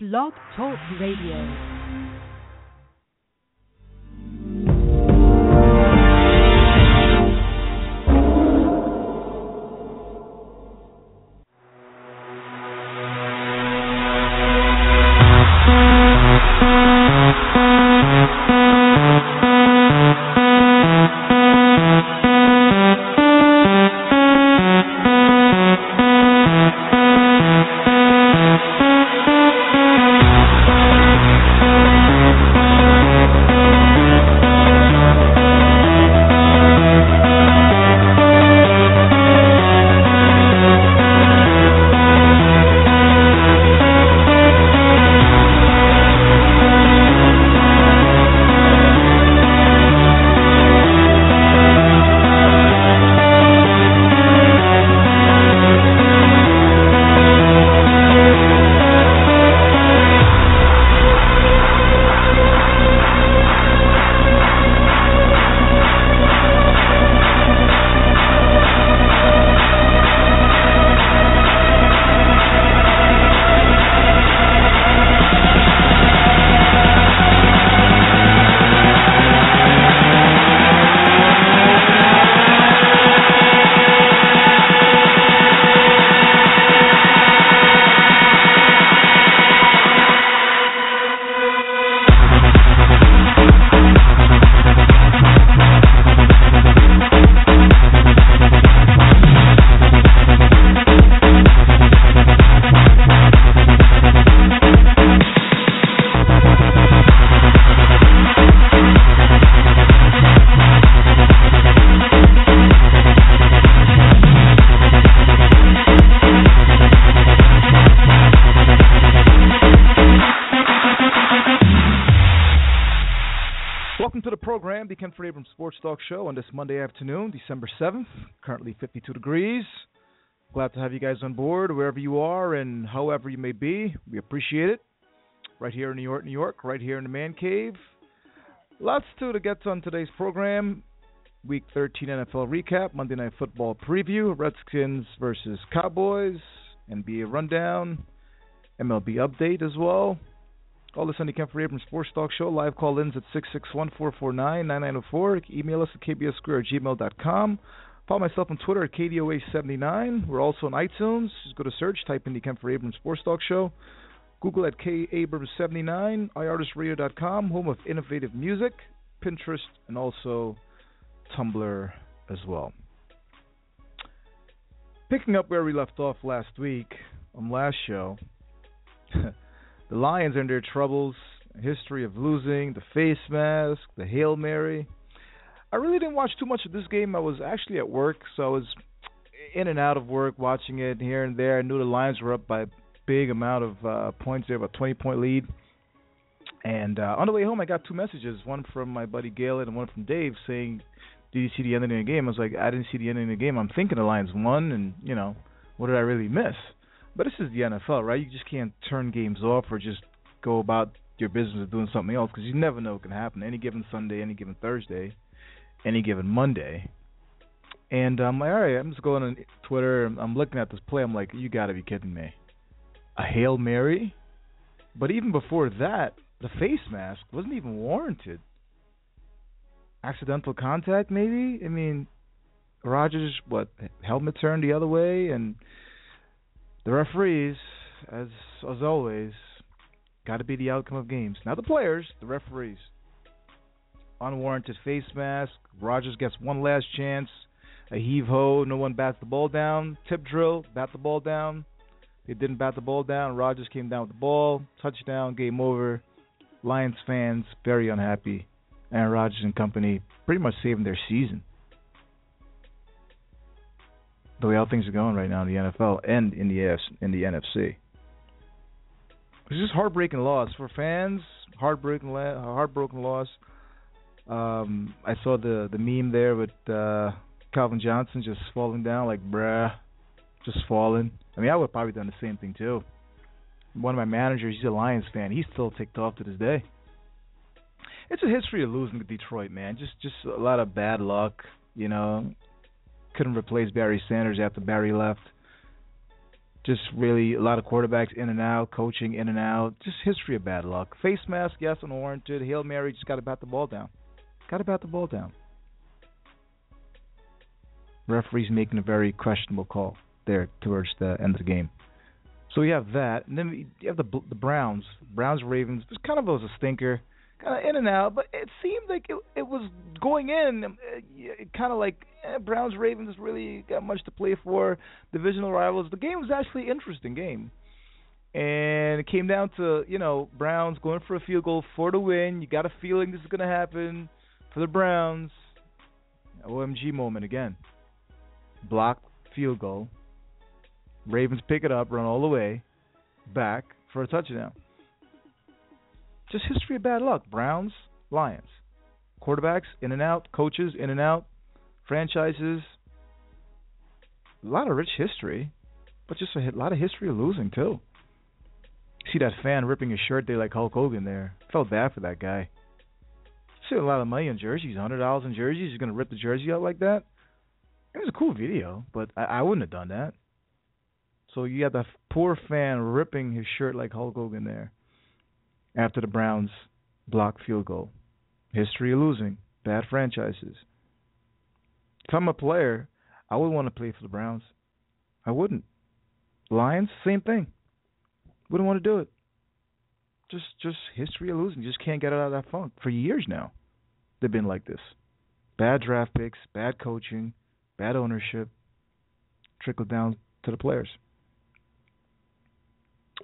Blog Talk Radio. Sports Talk Show on this Monday afternoon, December 7th. Currently 52 degrees. Glad to have you guys on board wherever you are and however you may be. We appreciate it. Right here in New York, New York, right here in the Man Cave. Lots to, to get on today's program. Week 13 NFL recap, Monday Night Football preview, Redskins versus Cowboys, NBA rundown, MLB update as well. Call us on the Kenford Abrams Sports Talk Show. Live call ins at 661-449-9904. Email us at kbssquare at. Follow myself on Twitter at KDOA79. We're also on iTunes. Just go to search, type in the Kenford Abrams Sports Talk Show. Google at kabrams79, iartistradio.com, home of innovative music, Pinterest, and also Tumblr as well. Picking up where we left off last week on last show. The Lions and their troubles, history of losing, the face mask, the Hail Mary. I really didn't watch too much of this game. I was actually at work, so I was in and out of work watching it here and there. I knew the Lions were up by a big amount of uh, points. They have a 20 point lead. And uh, on the way home, I got two messages one from my buddy Galen and one from Dave saying, Did you see the ending of the game? I was like, I didn't see the ending of the game. I'm thinking the Lions won, and, you know, what did I really miss? But this is the NFL, right? You just can't turn games off or just go about your business of doing something else because you never know what can happen any given Sunday, any given Thursday, any given Monday. And I'm like, all right, I'm just going on Twitter. I'm looking at this play. I'm like, you got to be kidding me. A Hail Mary? But even before that, the face mask wasn't even warranted. Accidental contact, maybe? I mean, Rodgers, what, helmet turned the other way, and the referees, as as always, got to be the outcome of games. Not the players, the referees. Unwarranted face mask. Rodgers gets one last chance. A heave ho. No one bats the ball down. Tip drill. Bat the ball down. They didn't bat the ball down. Rodgers came down with the ball. Touchdown. Game over. Lions fans very unhappy. Aaron Rodgers and company pretty much saving their season the way how things are going right now in the NFL and in the AFC, in the NFC. It's just heartbreaking loss for fans. Heartbreaking, heartbroken loss. Um, I saw the the meme there with uh, Calvin Johnson just falling down, like bruh, just falling. I mean, I would probably done the same thing too. One of my managers, he's a Lions fan. He's still ticked off to this day. It's a history of losing to Detroit, man. Just just a lot of bad luck, you know couldn't replace Barry Sanders after Barry left. Just really a lot of quarterbacks in and out, coaching in and out. Just history of bad luck. Face mask, yes, unwarranted. Hail Mary, just got to bat the ball down. Got to bat the ball down. Referees making a very questionable call there towards the end of the game. So we have that, and then you have the the Browns, Browns Ravens. It kind of was a stinker, kind of in and out, but it seemed like it it was going in, uh, kind of like eh, Browns Ravens really got much to play for, divisional rivals. The game was actually interesting game, and it came down to you know Browns going for a field goal for the win. You got a feeling this is going to happen for the Browns. OMG moment again. Block field goal Ravens pick it up, run all the way back for a touchdown. Just history of bad luck. Browns, Lions. Quarterbacks in and out, coaches in and out, franchises. A lot of rich history, but just a lot of history of losing too. See that fan ripping his shirt there like Hulk Hogan there. Felt bad for that guy. See a lot of money in jerseys, hundred dollars in jerseys. You're gonna rip the jersey out like that? It was a cool video, but I, I wouldn't have done that. So you got the poor fan ripping his shirt like Hulk Hogan there after the Browns blocked field goal. History of losing, bad franchises. If I'm a player, I would want to play for the Browns. I wouldn't. Lions, same thing. Wouldn't want to do it. Just just history of losing. Just can't get out of that funk. For years now, they've been like this. Bad draft picks, bad coaching, bad ownership, trickle down to the players.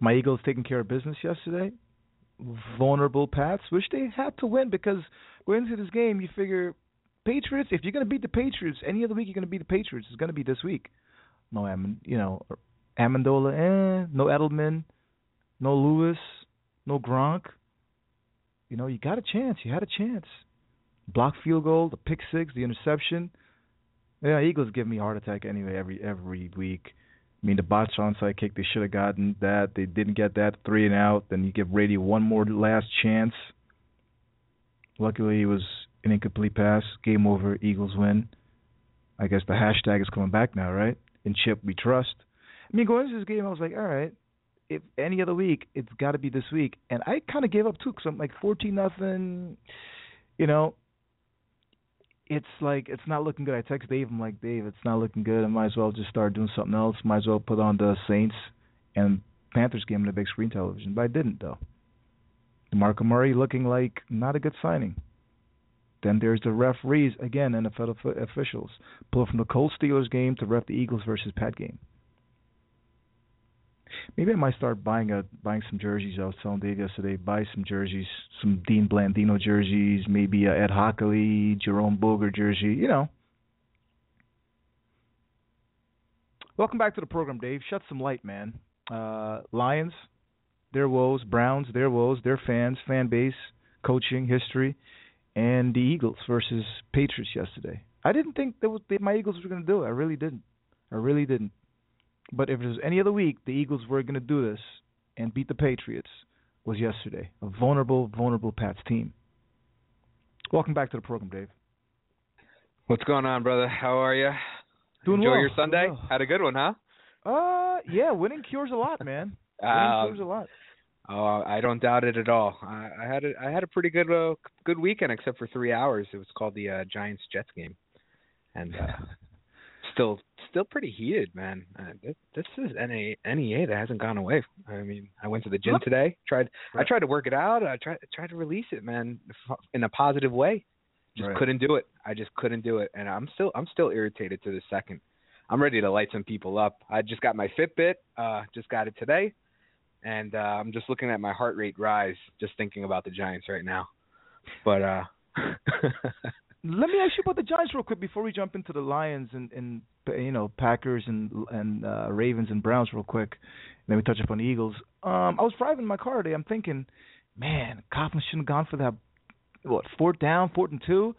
My Eagles taking care of business yesterday. Vulnerable paths, which they had to win because going into this game, you figure Patriots. If you're going to beat the Patriots, any other week you're going to beat the Patriots. It's going to be this week. No Am, you know, Amendola, eh. No Edelman, no Lewis, no Gronk. You know, you got a chance. You had a chance. Block field goal, the pick six, the interception. Yeah, Eagles give me a heart attack anyway every every week. I mean, the botched onside kick, they should have gotten that. They didn't get that. Three and out. Then you give Brady one more last chance. Luckily, it was an incomplete pass. Game over. Eagles win. I guess the hashtag is coming back now, right? In Chip, we trust. I mean, going into this game, I was like, all right. If any other week, it's got to be this week. And I kind of gave up too, because I'm like 14 nothing. You know, it's like it's not looking good. I text Dave. I'm like, Dave, it's not looking good. I might as well just start doing something else. Might as well put on the Saints and Panthers game on the big screen television. But I didn't though. Marco Murray looking like not a good signing. Then there's the referees again, NFL officials pull from the Colts Steelers game to ref the Eagles versus Pat game. Maybe I might start buying a buying some jerseys. I was telling Dave yesterday, buy some jerseys, some Dean Blandino jerseys, maybe a Ed Hochuli, Jerome Boger jersey. You know. Welcome back to the program, Dave. Shed some light, man. Uh, Lions, their woes. Browns, their woes. Their fans, fan base, coaching, history, and the Eagles versus Patriots yesterday. I didn't think that, was, my Eagles were going to do it. I really didn't. I really didn't. But if it was any other week, the Eagles were going to do this and beat the Patriots was yesterday. A vulnerable, vulnerable Pats team. Welcome back to the program, Dave. What's going on, brother? How are you? Doing Enjoy well. your Sunday. Well. Had a good one, huh? Uh, yeah, winning cures a lot, man. Winning Uh, cures a lot. oh, I don't doubt it at all. I, I had a I had a pretty good uh, good weekend, except for three hours. It was called the uh, Giants Jets game, and uh, still still pretty heated, man. Uh, this, this is NA, NEA that hasn't gone away. I mean, I went to the gym today. Tried I tried to work it out. I tried tried to release it, man, in a positive way. Just Right. couldn't do it. I just couldn't do it, and I'm still I'm still irritated to the second. I'm ready to light some people up. I just got my Fitbit. Uh, just got it today, and uh, I'm just looking at my heart rate rise, just thinking about the Giants right now. But uh, Let me ask you about the Giants real quick before we jump into the Lions and, and you know Packers and and uh, Ravens and Browns real quick. And then we touch up on the Eagles. Um, I was driving my car today. I'm thinking, man, Coughlin shouldn't have gone for that. What fourth down, fourth and two,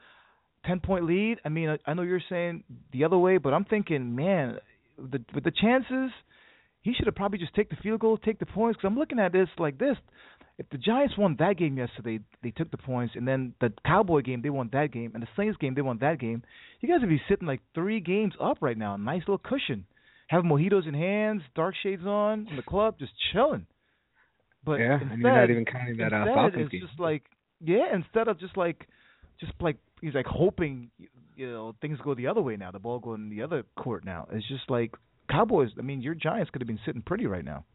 ten point lead. I mean, I, I know you're saying the other way, but I'm thinking, man, the, with the chances, he should have probably just take the field goal, take the points. Because I'm looking at this like this. If the Giants won that game yesterday, they took the points, and then the Cowboy game, they won that game, and the Saints game, they won that game. You guys would be sitting like three games up right now. Nice little cushion. having mojitos in hands, dark shades on in the club, just chilling. But yeah, instead, and you're not even counting that uh, instead it's game. just like yeah, instead of just like just like he's like hoping you know things go the other way now, the ball going the other court now. It's just like Cowboys. I mean, your Giants could have been sitting pretty right now.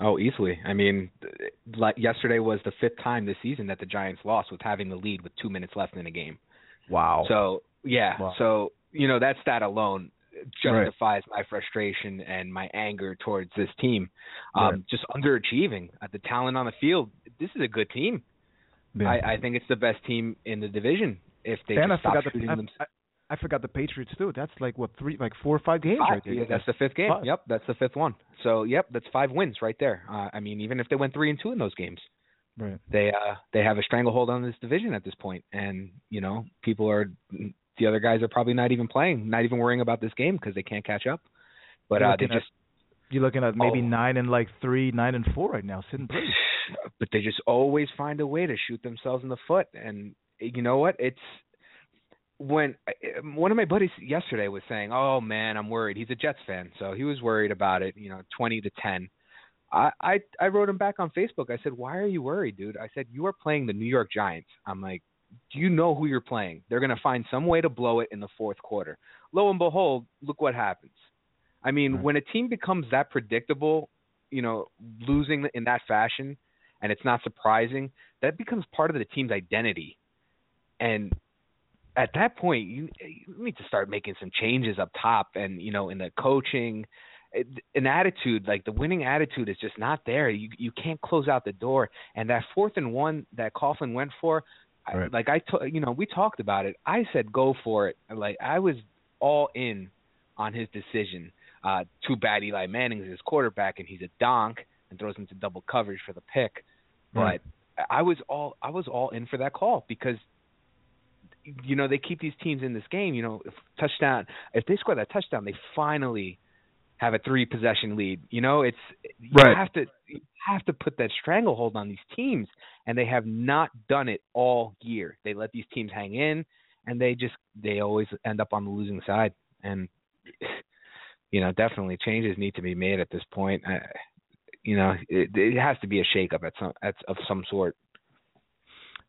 Oh, easily. I mean, like yesterday was the fifth time this season that the Giants lost with having the lead with two minutes left in a game. Wow. So yeah, Wow. so you know that stat alone Right. justifies my frustration and my anger towards this team. Um, Right. Just underachieving at the talent on the field. This is a good team. Yeah. I, I think it's the best team in the division. If they and I just stop forgot the shooting I, them. I, I forgot the Patriots too. That's like what three, like four or five games Five. right there. Yeah, that's the fifth game. Five. Yep, that's the fifth one. So yep, that's five wins right there. Uh, I mean, even if they went three and two in those games, right. they uh they have a stranglehold on this division at this point and you know people are the other guys are probably not even playing not even worrying about this game because they can't catch up but You're uh they at- just You're looking at maybe Oh. nine and like three, nine and four right now, sitting pretty. but they just always find a way to shoot themselves in the foot and you know what it's when uh, one of my buddies yesterday was saying oh man i'm worried he's a jets fan so he was worried about it you know 20 to 10 I, I I wrote him back on Facebook. I said, "Why are you worried, dude?" I said, "You are playing the New York Giants." I'm like, "Do you know who you're playing? They're going to find some way to blow it in the fourth quarter." Lo and behold, look what happens. I mean, Right. when a team becomes that predictable, you know, losing in that fashion, and it's not surprising, that becomes part of the team's identity. And at that point, you, you need to start making some changes up top, and you know, in the coaching, an attitude like the winning attitude is just not there. You you can't close out the door. And that fourth and one that Coughlin went for, I, like I to, you know we talked about it. I said go for it. Like I was all in on his decision. Uh, too bad Eli Manning is his quarterback and he's a donk and throws into double coverage for the pick. Right. But I was all I was all in for that call because you know they keep these teams in this game. You know, if touchdown if they score that touchdown, they finally have a three possession lead. You know, it's you Right. have to you have to put that stranglehold on these teams, and they have not done it all year. They let these teams hang in, and they just they always end up on the losing side. And you know, definitely changes need to be made at this point. Uh, you know, it, it has to be a shakeup at some at, of some sort.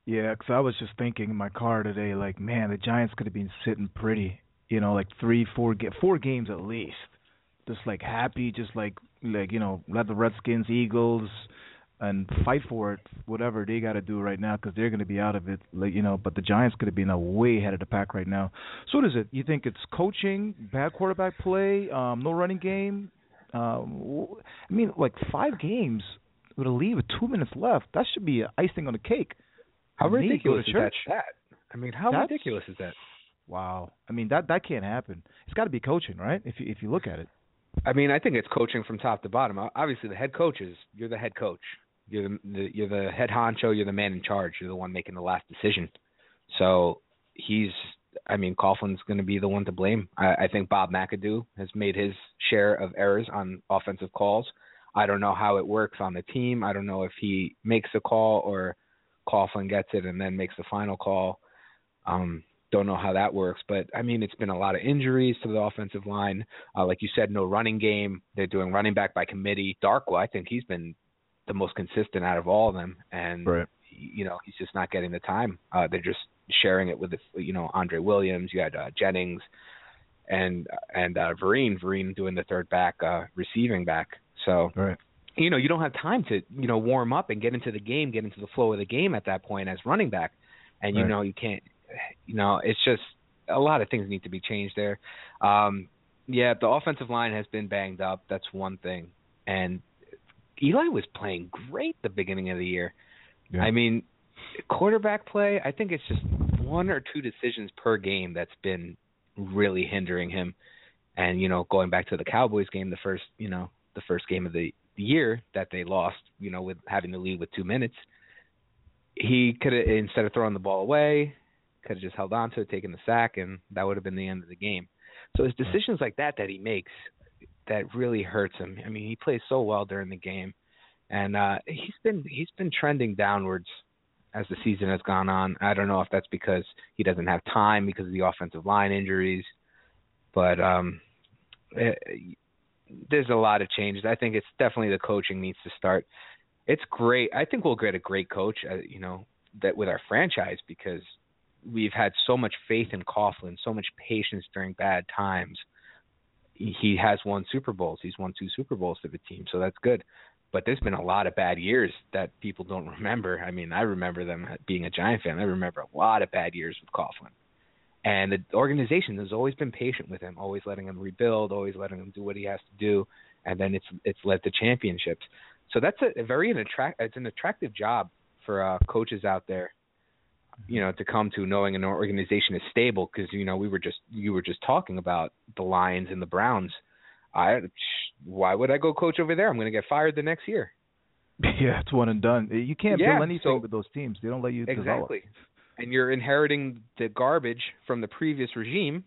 Yeah, 'cause I was just thinking in my car today, like, man, the Giants could have been sitting pretty, you know, like three, four, four games at least, just like happy, just like, like you know, let the Redskins, Eagles, and fight for it, whatever they got to do right now, 'cause they're going to be out of it, like you know. But the Giants could have been a way ahead of the pack right now. So what is it? You think it's coaching, bad quarterback play, um, no running game? Um, I mean, like five games with a lead with two minutes left, that should be icing on the cake. How Me, go to ridiculous is that stat? I mean, how That's- ridiculous is that? Wow. I mean that that can't happen. It's got to be coaching, right? If you if you look at it. I mean, I think it's coaching from top to bottom. Obviously, the head coach is you're the head coach. You're the, the you're the head honcho. You're the man in charge. You're the one making the last decision. So he's. I mean, Coughlin's going to be the one to blame. I, I think Bob McAdoo has made his share of errors on offensive calls. I don't know how it works on the team. I don't know if he makes a call or Coughlin gets it and then makes the final call. Um, don't know how that works, but I mean, it's been a lot of injuries to the offensive line. Uh, like you said, no running game. They're doing running back by committee. Darkwa, I think he's been the most consistent out of all of them, and Right. you know he's just not getting the time. Uh, they're just sharing it with you know Andre Williams. You had uh, Jennings and and uh, Vereen. Vereen doing the third back, uh, receiving back. So Right. You know you don't have time to you know warm up and get into the game, get into the flow of the game at that point as running back, and you Right. know you can't. You know it's just a lot of things need to be changed there. Um, yeah, the offensive line has been banged up. That's one thing, and Eli was playing great the beginning of the year. Yeah. I mean, quarterback play. I think it's just one or two decisions per game that's been really hindering him. And you know, going back to the Cowboys game, the first you know the first game of the year that they lost, you know, with having the lead with two minutes, he could have instead of throwing the ball away, could have just held on to it, taken the sack, and that would have been the end of the game. So it's decisions like that that he makes that really hurts him. I mean, he plays so well during the game, and uh he's been he's been trending downwards as the season has gone on. I don't know if that's because he doesn't have time because of the offensive line injuries, but um it, there's a lot of changes. I think it's definitely the coaching needs to start. It's great. I think we'll get a great coach, uh, you know, that with our franchise because we've had so much faith in Coughlin, so much patience during bad times. He has won Super Bowls. He's won two Super Bowls for the team, so that's good. But there's been a lot of bad years that people don't remember. I mean, I remember them being a Giant fan. I remember a lot of bad years with Coughlin. And the organization has always been patient with him, always letting him rebuild, always letting him do what he has to do, and then it's it's led to championships. So that's a, a very an attract it's an attractive job for uh, coaches out there, you know, to come to knowing an organization is stable. Because you know we were just you were just talking about the Lions and the Browns. I why would I go coach over there? I'm going to get fired the next year. Yeah, it's one and done. You can't yeah, build anything so, with those teams. They don't let you exactly. develop. And you're inheriting the garbage from the previous regime.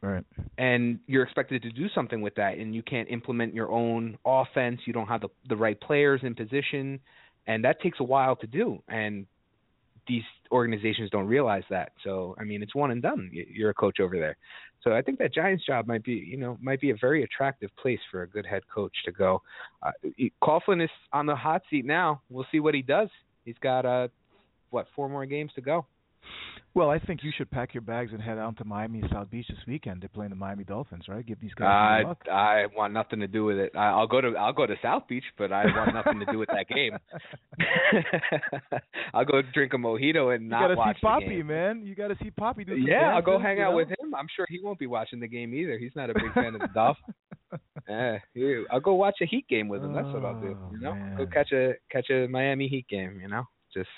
Right. And you're expected to do something with that, and you can't implement your own offense. You don't have the the right players in position, and that takes a while to do. And these organizations don't realize that. So I mean, it's one and done. You're a coach over there. So I think that Giants job might be, you know, might be a very attractive place for a good head coach to go. Uh, Coughlin is on the hot seat now. We'll see what he does. He's got uh, what four more games to go. Well, I think you should pack your bags and head out to Miami South Beach this weekend. They're playing the Miami Dolphins, right? Give these guys uh, luck. I want nothing to do with it. I, I'll go to I'll go to South Beach, but I want nothing to do with that game. I'll go drink a mojito and you not gotta watch see Poppy, the game. man. You got to see Poppy. Do Yeah, I'll go hang you out know? with him. I'm sure he won't be watching the game either. He's not a big fan of the Dolphins. Yeah, I'll go watch a Heat game with him. That's what I'll do. Oh, You know, go catch a catch a Miami Heat game. You know, just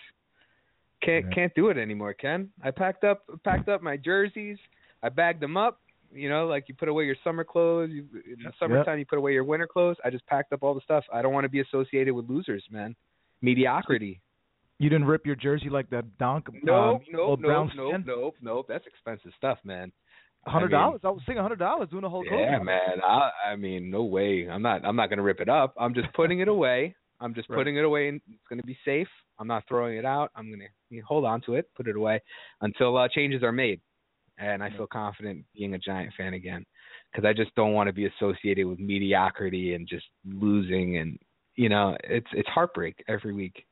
can't Yeah. can't do it anymore, Ken. I packed up packed up my jerseys. I bagged them up. You know, like you put away your summer clothes. You, in the summertime, you put away your winter clothes. I just packed up all the stuff. I don't want to be associated with losers, man. Mediocrity. You didn't rip your jersey like that donk. Um, no, no, no, skin? nope, nope. That's expensive stuff, man. Hundred I mean- dollars. I was saying hundred dollars doing a whole Yeah, man. I I mean, no way. I'm not I'm not gonna rip it up. I'm just putting it away. I'm just Right. putting it away, and it's gonna be safe. I'm not throwing it out. I'm gonna hold on to it, put it away until uh, changes are made. And I feel confident being a Giant fan again because I just don't want to be associated with mediocrity and just losing. And you know, it's it's heartbreak every week,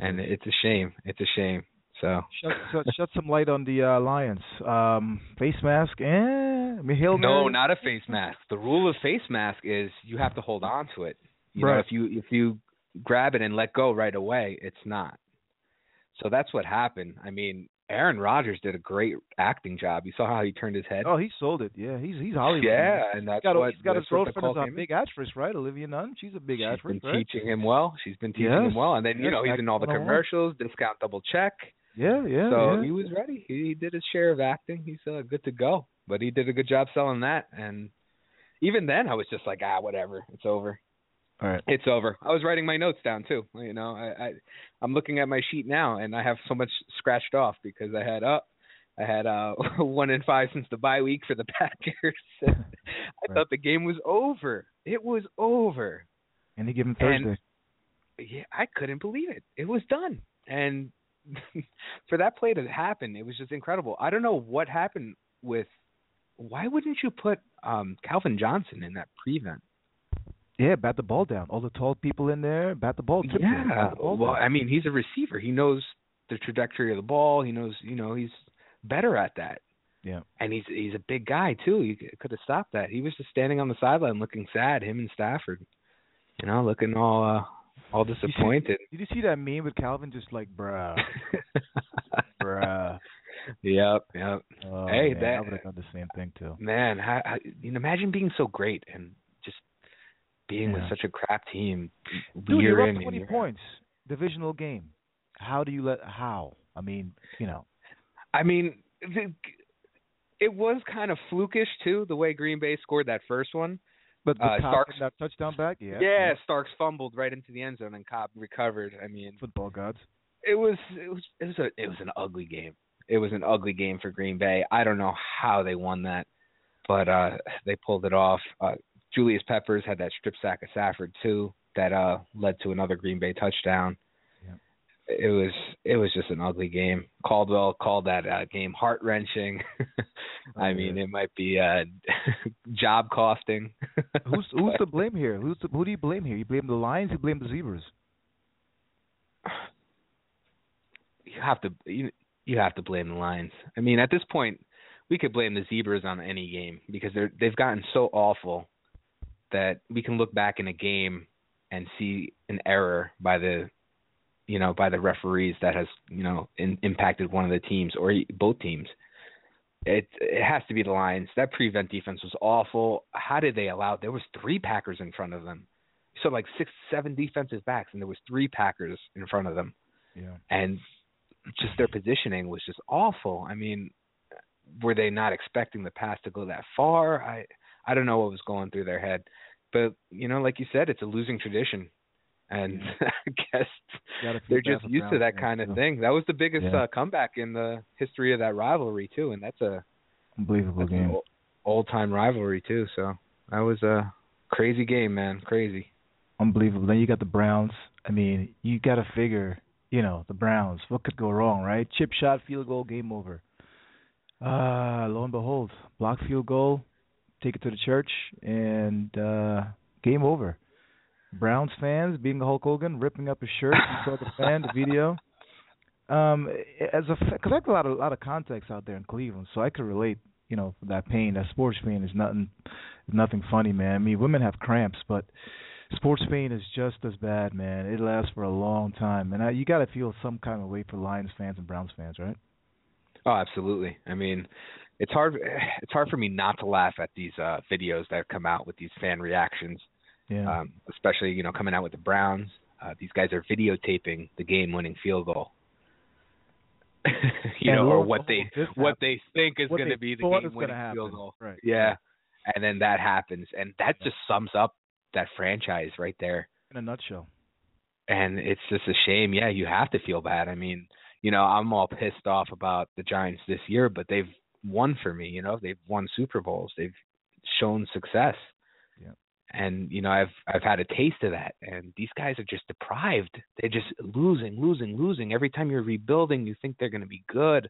and it's a shame. It's a shame. So Shut, shut, shed some light on the uh, Lions. Um, face mask. Eh. I mean, Hail No, not a face mask. The rule of face mask is you have to hold on to it. You know, Right. if you if you grab it and let go right away, it's not. So that's what happened. I mean, Aaron Rodgers did a great acting job. You saw how he turned his head. Oh, he sold it. Yeah, he's he's Hollywood. yeah, and that's He's got, a, what he's got his girlfriend is a big actress, right? Olivia Munn. She's a big She's actress, been right? teaching him well. She's been teaching Yes. him well, and then you Yes, know he's in all the acting 101. commercials. Discount double check. Yeah, yeah. so yeah. he was ready. He, he did his share of acting. He's uh, good to go. But he did a good job selling that. And even then, I was just like, ah, whatever. It's over. All right. It's over. I was writing my notes down too. You know, I, I I'm looking at my sheet now, and I have so much scratched off because I had up. I had uh one in five since the bye week for the Packers. I Right. thought the game was over. It was over. Any given And- Thursday. Yeah, I couldn't believe it. It was done. And for that play to happen, it was just incredible. I don't know what happened with. Why wouldn't you put um Calvin Johnson in that prevent? Yeah, bat the ball down. All the tall people in there, bat the ball. Yeah. bat the ball Well, down. I mean, he's a receiver. He knows the trajectory of the ball. He knows, you know, he's better at that. Yeah. And he's he's a big guy too. You could have stopped that. He was just standing on the sideline looking sad. Him and Stafford, you know, looking all uh all see- disappointed. Did you see that meme with Calvin just like, bruh, bruh? yep, yep. Oh, Hey, man, that- I would have done the same thing too. Man, how, how, you know, imagine being so great and being with such a crap team Dude, year you're in up 20 year points. Divisional game. How do you let? How? I mean, you know. I mean, the, it was kind of flukish too, the way Green Bay scored that first one. But the Uh, Starks- that touchdown back, yeah. Yeah, Starks fumbled right into the end zone and Cobb recovered. I mean, Football gods. it was it was it was a it was an ugly game. It was an ugly game for Green Bay. I don't know how they won that, but uh they pulled it off. Uh Julius Peppers had that strip sack of Stafford too that uh led to another Green Bay touchdown. Yeah. it was it was just an ugly game. Caldwell called that uh, game heart wrenching. I mean, it might be uh, job costing. who's who's to blame here? Who's to, who do you blame here? You blame the Lions. You blame the Zebras. You have to you you have to blame the Lions. I mean, at this point, we could blame the Zebras on any game because they're they've gotten so awful that we can look back in a game and see an error by the you know by the referees that has you know in, impacted one of the teams or both teams. It it has to be the lions. That prevent defense was awful. How did they allow there was three packers in front of them. So like six seven defensive backs and there was three packers in front of them. Yeah. And just their positioning was just awful. I mean were they not expecting the pass to go that far? I i don't know what was going through their head but you know, like you said, it's a losing tradition, and I guess they're just used to that kind of thing. That was the biggest yeah. uh, comeback in the history of that rivalry too, and that's a unbelievable game, old time rivalry too. So that was a crazy game, man, crazy. Unbelievable. Then you got the Browns. I mean, you got to figure, you know, the Browns. What could go wrong, right? Chip shot, field goal, game over. Uh, lo and behold, block field goal, take it to the church, and uh game over. Browns fans being Hulk Hogan, ripping up his shirt. You saw the fan, the video. Um, as a because I have a lot of a lot of contacts out there in Cleveland, so I could relate. You know, that pain, that sports pain is nothing, nothing funny, man. I mean, women have cramps, but sports pain is just as bad, man. It lasts for a long time, and I, you got to feel some kind of way for Lions fans and Browns fans, right? Oh, absolutely. I mean, it's hard it's hard for me not to laugh at these uh videos that come out with these fan reactions. Yeah. Um, especially, you know, coming out with the Browns. Uh these guys are videotaping the game winning field goal. you and know, or what they what they think is going to be the game winning field goal. Right. Yeah. And then that happens and that just sums up that franchise right there in a nutshell. And it's just a shame. Yeah, you have to feel bad. I mean, you know, I'm all pissed off about the Giants this year, but they've won for me. You know, they've won Super Bowls. They've shown success. Yeah. And you know, I've I've had a taste of that. And these guys are just deprived. They're just losing, losing, losing. Every time you're rebuilding, you think they're going to be good,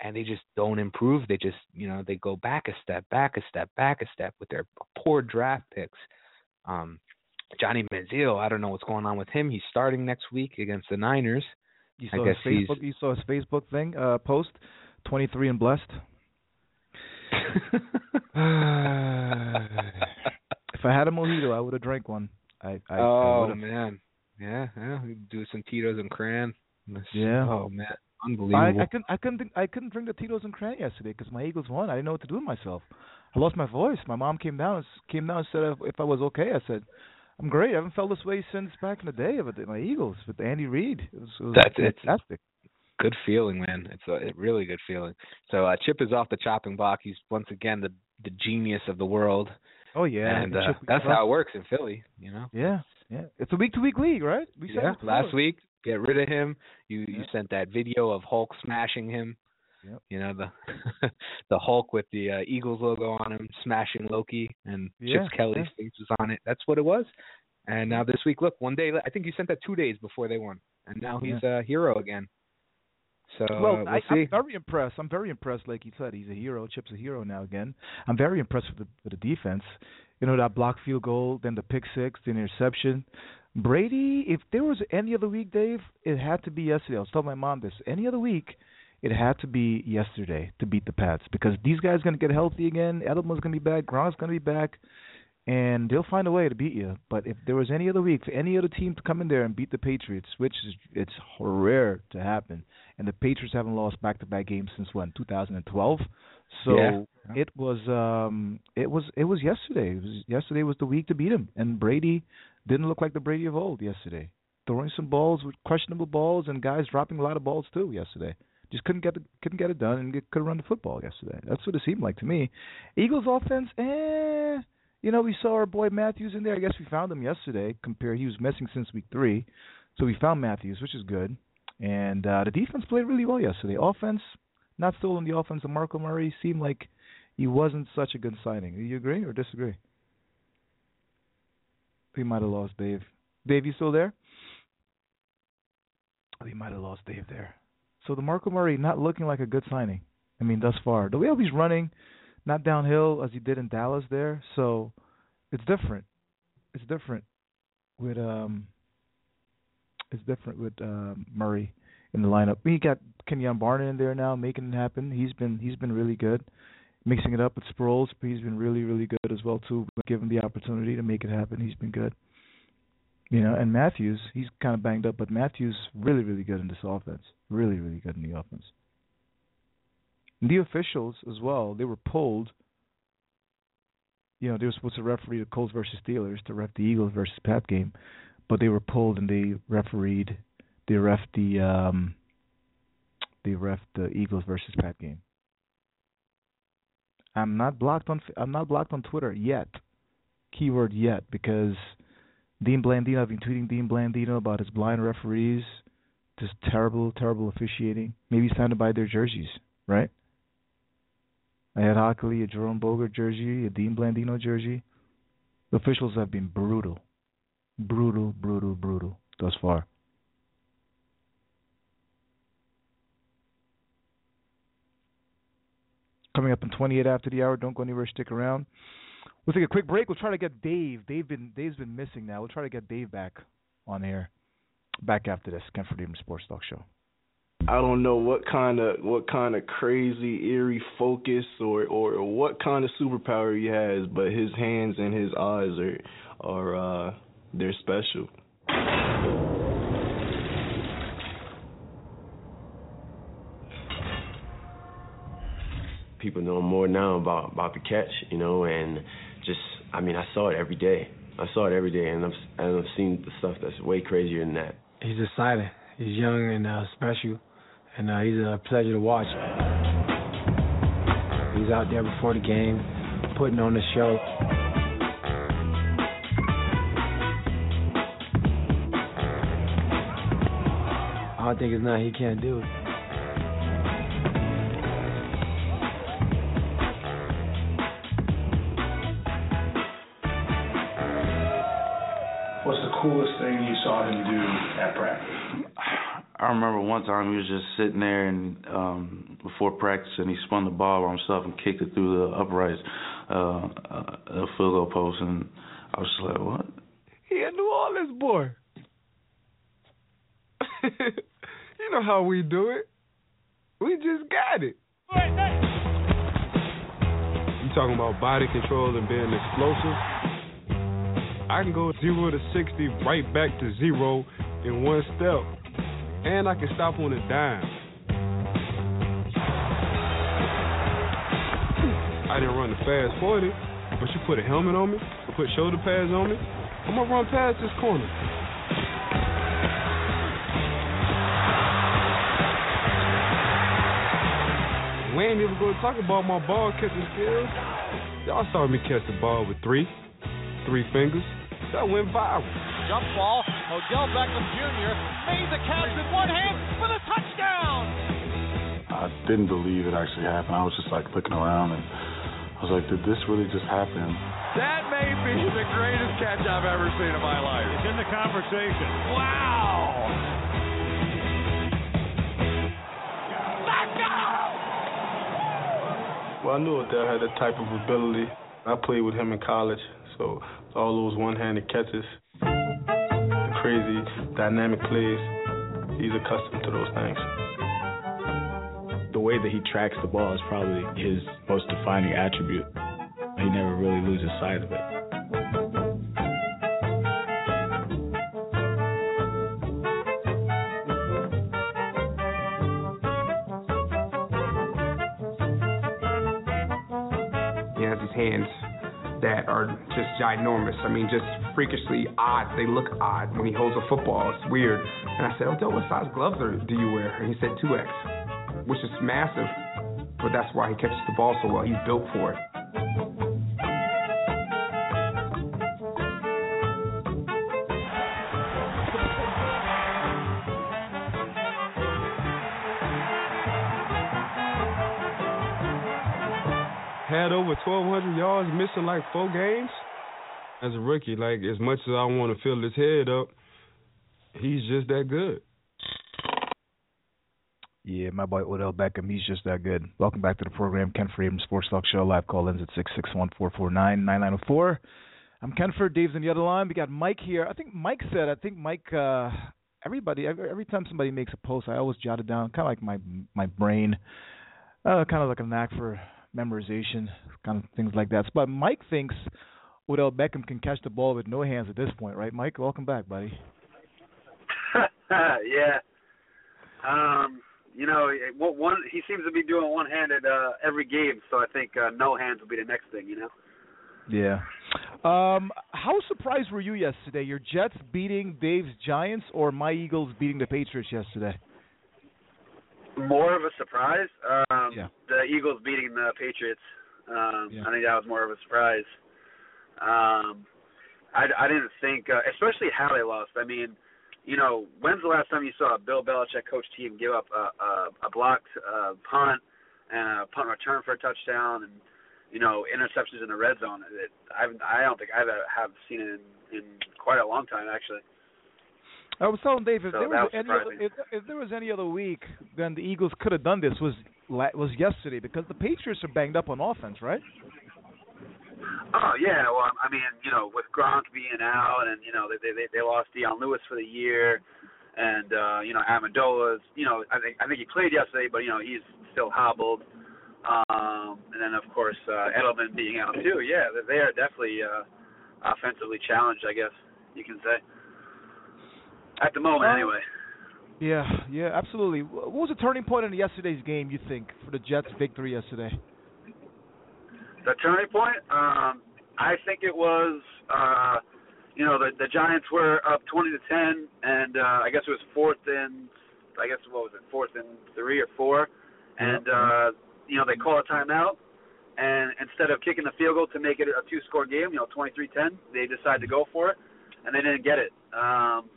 and they just don't improve. They just you know they go back a step, back a step, back a step with their poor draft picks. Um, Johnny Manziel, I don't know what's going on with him. He's starting next week against the Niners. You saw I guess his Facebook. You saw his Facebook thing uh, post. Twenty three and blessed. if I had a mojito, I would have drank one. I, I oh I man, yeah, yeah. Do some Tito's and cran. Yeah. Oh man, unbelievable. I, I couldn't, I couldn't, think, I couldn't drink the Tito's and cran yesterday because my Eagles won. I didn't know what to do with myself. I lost my voice. My mom came down, came down and said if, if I was okay. I said, I'm great. I haven't felt this way since back in the day of my Eagles with Andy Reid. It was, it was That's fantastic good feeling, man. It's a, really good feeling. So uh, Chip is off the chopping block. He's once again the the genius of the world. Oh yeah, and uh, that's how it works in Philly. You know. Yeah, yeah. It's a week to week league, right? We yeah. Last week, get rid of him. You yeah. you sent that video of Hulk smashing him. Yep. You know the the Hulk with the uh, Eagles logo on him, smashing Loki, and yeah, Chip Kelly's yeah. face was on it. That's what it was. And now this week, look, one day. I think you sent that two days before they won, and now he's a hero again. So well, we'll I, see. I'm very impressed. I'm very impressed. Like you said, he's a hero. Chip's a hero now again. I'm very impressed with the with the defense. You know that block field goal, then the pick six, the interception. Brady, if there was any other week, Dave, it had to be yesterday. I was telling my mom this. Any other week, it had to be yesterday to beat the Pats because these guys are going to get healthy again. Edelman's going to be back. Gronk's going to be back and they'll find a way to beat you. But if there was any other week for any other team to come in there and beat the Patriots, which is it's rare to happen, and the Patriots haven't lost back-to-back games since when 2012. So yeah. it was um it was it was yesterday. It was yesterday was the week to beat him, and Brady didn't look like the Brady of old yesterday. Throwing some balls with questionable balls, and guys dropping a lot of balls too yesterday just couldn't get the, couldn't get it done and couldn't run the football yesterday. That's what it seemed like to me. Eagles offense, eh, you know, we saw our boy Matthews in there. I guess we found him yesterday. Compared, he was missing since week three, so we found Matthews, which is good. And uh, the defense played really well yesterday. Offense, not still on the offense. Of Marco Murray seemed like he wasn't such a good signing. Do you agree or disagree? We might have lost Dave. Dave, you still there? they might have lost Dave there. So the Marco Murray not looking like a good signing. I mean, thus far, the way he's running, not downhill as he did in Dallas there. So it's different. It's different with um. It's different with um, Murray in the lineup. We got Kenjon Barner in there now, making it happen. He's been he's been really good, mixing it up with Sproles. He's been really really good as well too. Give him the opportunity to make it happen. He's been good. You know, and Matthews, he's kind of banged up, but Matthews really really good in this offense. Really really good in the offense. The officials as well, they were pulled. You know, they were supposed to referee the Colts versus Steelers to ref the Eagles versus Pat game, but they were pulled and they refereed they ref the um they ref the Eagles versus Pat game. I'm not blocked on I'm not blocked on Twitter yet. Keyword yet because Dean Blandino I've been tweeting Dean Blandino about his blind referees, just terrible, terrible officiating. Maybe it's time to buy their jerseys, right? I had Hochuli, a Jerome Boger jersey, a Dean Blandino jersey. The officials have been brutal. Brutal, brutal, brutal thus far. coming up in 28 after the hour. Don't go anywhere. Stick around. We'll take a quick break. We'll try to get Dave. Dave been Dave's been missing now. We'll try to get Dave back on air. Back after this, Kenford Abrams Sports Talk Show. I don't know what kind of what kind of crazy eerie focus or or what kind of superpower he has, but his hands and his eyes are are uh they're special. people know more now about about the catch, you know, and just I mean I saw it every day. I saw it every day, and I've and I've seen the stuff that's way crazier than that. He's exciting. He's young and uh, special, and uh, he's a pleasure to watch. He's out there before the game, putting on the show. I don't think it's nothing he can't do. It. What's the coolest thing you saw him do at practice? I remember one time he was just sitting there and um before practice and he spun the ball by himself and kicked it through the uprights, uh, uh field goal post and I was just like, What? He a New Orleans boy. you know how we do it. We just got it. You talking about body control and being explosive? I can go zero to 60 right back to zero in one step. And I can stop on a dime. I didn't run the fast 40, but you put a helmet on me, put shoulder pads on me, I'm gonna run past this corner. We ain't even gonna talk about my ball catching skills. Y'all saw me catch the ball with three, three fingers. That went viral. Jump ball. Odell Beckham Jr. made the catch with one hand for the touchdown. I didn't believe it actually happened. I was just like looking around and I was like, did this really just happen? That may be the greatest catch I've ever seen in my life. It's in the conversation. Wow. Well, I knew Odell had that type of ability. I played with him in college, so all those one-handed catches, the crazy dynamic plays. He's accustomed to those things. The way that he tracks the ball is probably his most defining attribute. He never really loses sight of it. He has his hands that are just ginormous. I mean, just freakishly odd. They look odd when he holds a football. It's weird. And I said, oh, Odell, what size gloves are, do you wear? And he said 2X, which is massive. But that's why he catches the ball so well. He's built for it. Had over 1,200 yards, missing like four games. As a rookie, like as much as I want to fill his head up, he's just that good. Yeah, my boy Odell Beckham, he's just that good. Welcome back to the program, Kenford Abrams Sports Talk Show. Live call-ins at six six one four four nine nine nine zero four. I'm Kenford. Dave's on the other line. We got Mike here. I think Mike said. I think Mike. uh Everybody. Every, every time somebody makes a post, I always jot it down. Kind of like my my brain. Uh, kind of like a knack for memorization, kind of things like that. But Mike thinks Odell Beckham can catch the ball with no hands at this point, right? Mike, welcome back, buddy. yeah. Um, you know, one he seems to be doing one-handed uh, every game, so I think uh, no hands will be the next thing. You know. Yeah. Um, how surprised were you yesterday? Your Jets beating Dave's Giants, or my Eagles beating the Patriots yesterday? More of a surprise. Um, yeah. The Eagles beating the Patriots. Um, Yeah. I think that was more of a surprise. Um, I, I didn't think, uh, especially how they lost. I mean, you know, when's the last time you saw a Bill Belichick coach team give up a, a, a blocked uh, punt and a punt return for a touchdown and you know interceptions in the red zone? It, I've, I don't think I've have seen it in, in quite a long time actually. I was telling Dave if So there was any other, if, if there was any other week, then the Eagles could have done this. Was was yesterday because the Patriots are banged up on offense, right? Oh yeah, well I mean you know with Gronk being out and you know they they they lost Dion Lewis for the year, and uh, you know Amendola's you know I think I think he played yesterday but you know he's still hobbled, um, and then of course uh, Edelman being out too. Yeah, they- they are definitely uh, offensively challenged I guess you can say. At the moment anyway. Yeah, yeah, absolutely. What was the turning point in yesterday's game? You think for the Jets' victory yesterday? The turning point, um, I think it was, uh, you know, the the Giants were up twenty to ten, and uh, I guess it was fourth and, I guess what was it, fourth and three or four, and uh, you know they call a timeout, and instead of kicking the field goal to make it a two-score game, you know, 23-10, they decided to go for it, and they didn't get it. Um,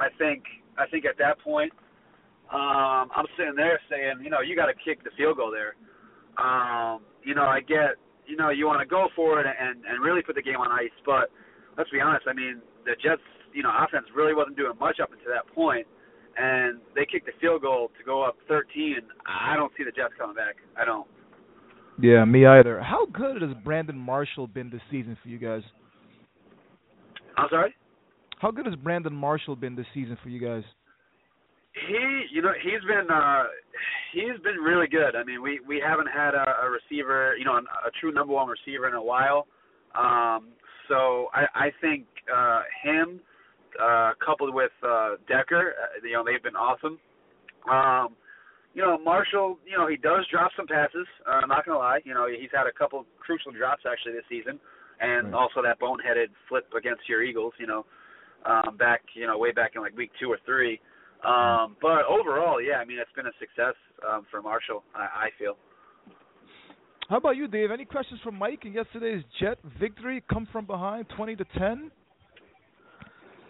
I think I think at that point, um, I'm sitting there saying, you know, you got to kick the field goal there. Um, you know, I get, you know, you want to go for it and and really put the game on ice, but let's be honest. I mean, the Jets, you know, offense really wasn't doing much up until that point, and they kicked the field goal to go up 13. I don't see the Jets coming back. I don't. Yeah, me either. How good has Brandon Marshall been this season for you guys? I'm sorry. How good has Brandon Marshall been this season for you guys? He, you know, he's been uh he's been really good. I mean, we we haven't had a, a receiver, you know, a true number one receiver in a while. Um, so I I think uh him uh coupled with uh Decker, uh, you know, they've been awesome. Um you know, Marshall, you know, he does drop some passes. Uh, I'm not gonna lie. You know, he's had a couple crucial drops actually this season, and Right. also that boneheaded flip against your Eagles. You know, um, back, you know, way back in like week two or three. Um, but overall, yeah, I mean, it's been a success um, for Marshall. I, I feel. How about you, Dave? Any questions from Mike in yesterday's Jet victory? Come from behind, twenty to ten.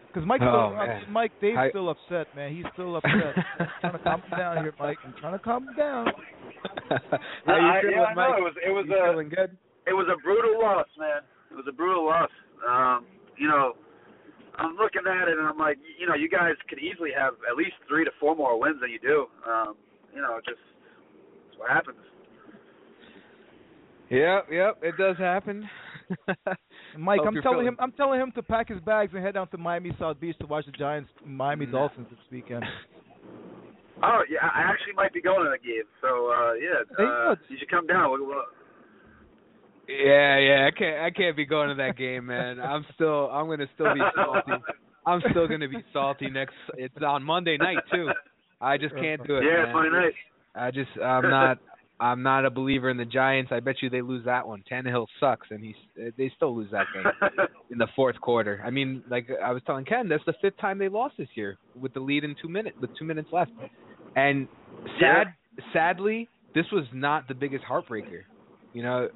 Because Mike, Oh, still. Mike, Dave's I- still upset, man. He's still upset. I'm trying to calm him down here, Mike. I'm trying to calm him down. How you I, feeling, yeah, I know it was it was You a feeling good? it was a brutal loss, man. It was a brutal loss. Um, you know, I'm looking at it and I'm like, you know, you guys could easily have at least three to four more wins than you do. Um, you know, just it's what happens. Yep, yep, it does happen. Mike, Hope I'm telling feeling- him, I'm telling him to pack his bags and head down to Miami South Beach to watch the Giants Miami Dolphins this weekend. Oh yeah, I I actually might be going to the game. So uh, yeah, uh, you should come down. We'll, we'll, Yeah, yeah, I can't I can't be going to that game, man. I'm still I'm gonna still be salty. I'm still gonna be salty next it's on Monday night too. I just can't do it. yeah. Monday night. I just I'm not I'm not a believer in the Giants. I bet you they lose that one. Tannehill sucks and he's they still lose that game in the fourth quarter. I mean, like I was telling Ken, that's the fifth time they lost this year with the lead in 2 minutes with 2 minutes left. And sad sadly, this was not the biggest heartbreaker. You know,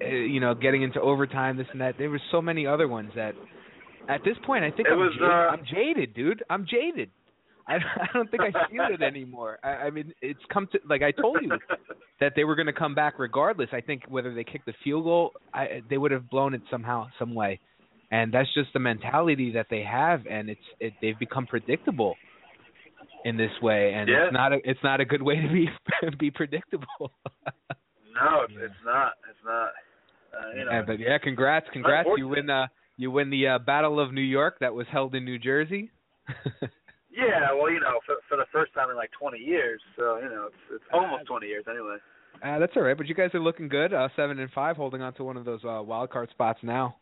you know, getting into overtime, this and that. There were so many other ones that, at this point, I think It I'm, was, jaded. uh, I'm jaded, dude. I'm jaded. I I don't think I feel it anymore. I, I mean, it's come to like I told you that they were going to come back regardless. I think whether they kicked the field goal, I, they would have blown it somehow, some way, and that's just the mentality that they have, and it's it, they've become predictable. in this way, and Yeah. it's not a it's not a good way to be be predictable. No, it's, it's not. It's not. Uh, you know, Yeah, but yeah, congrats, congrats! You win uh you win the uh, Battle of New York that was held in New Jersey. yeah. Well, you know, for for the first time in like 20 years, so you know, it's it's almost 20 years anyway. Uh, that's all right, but you guys are looking good. Uh, seven and five, holding on to one of those uh, wild card spots now.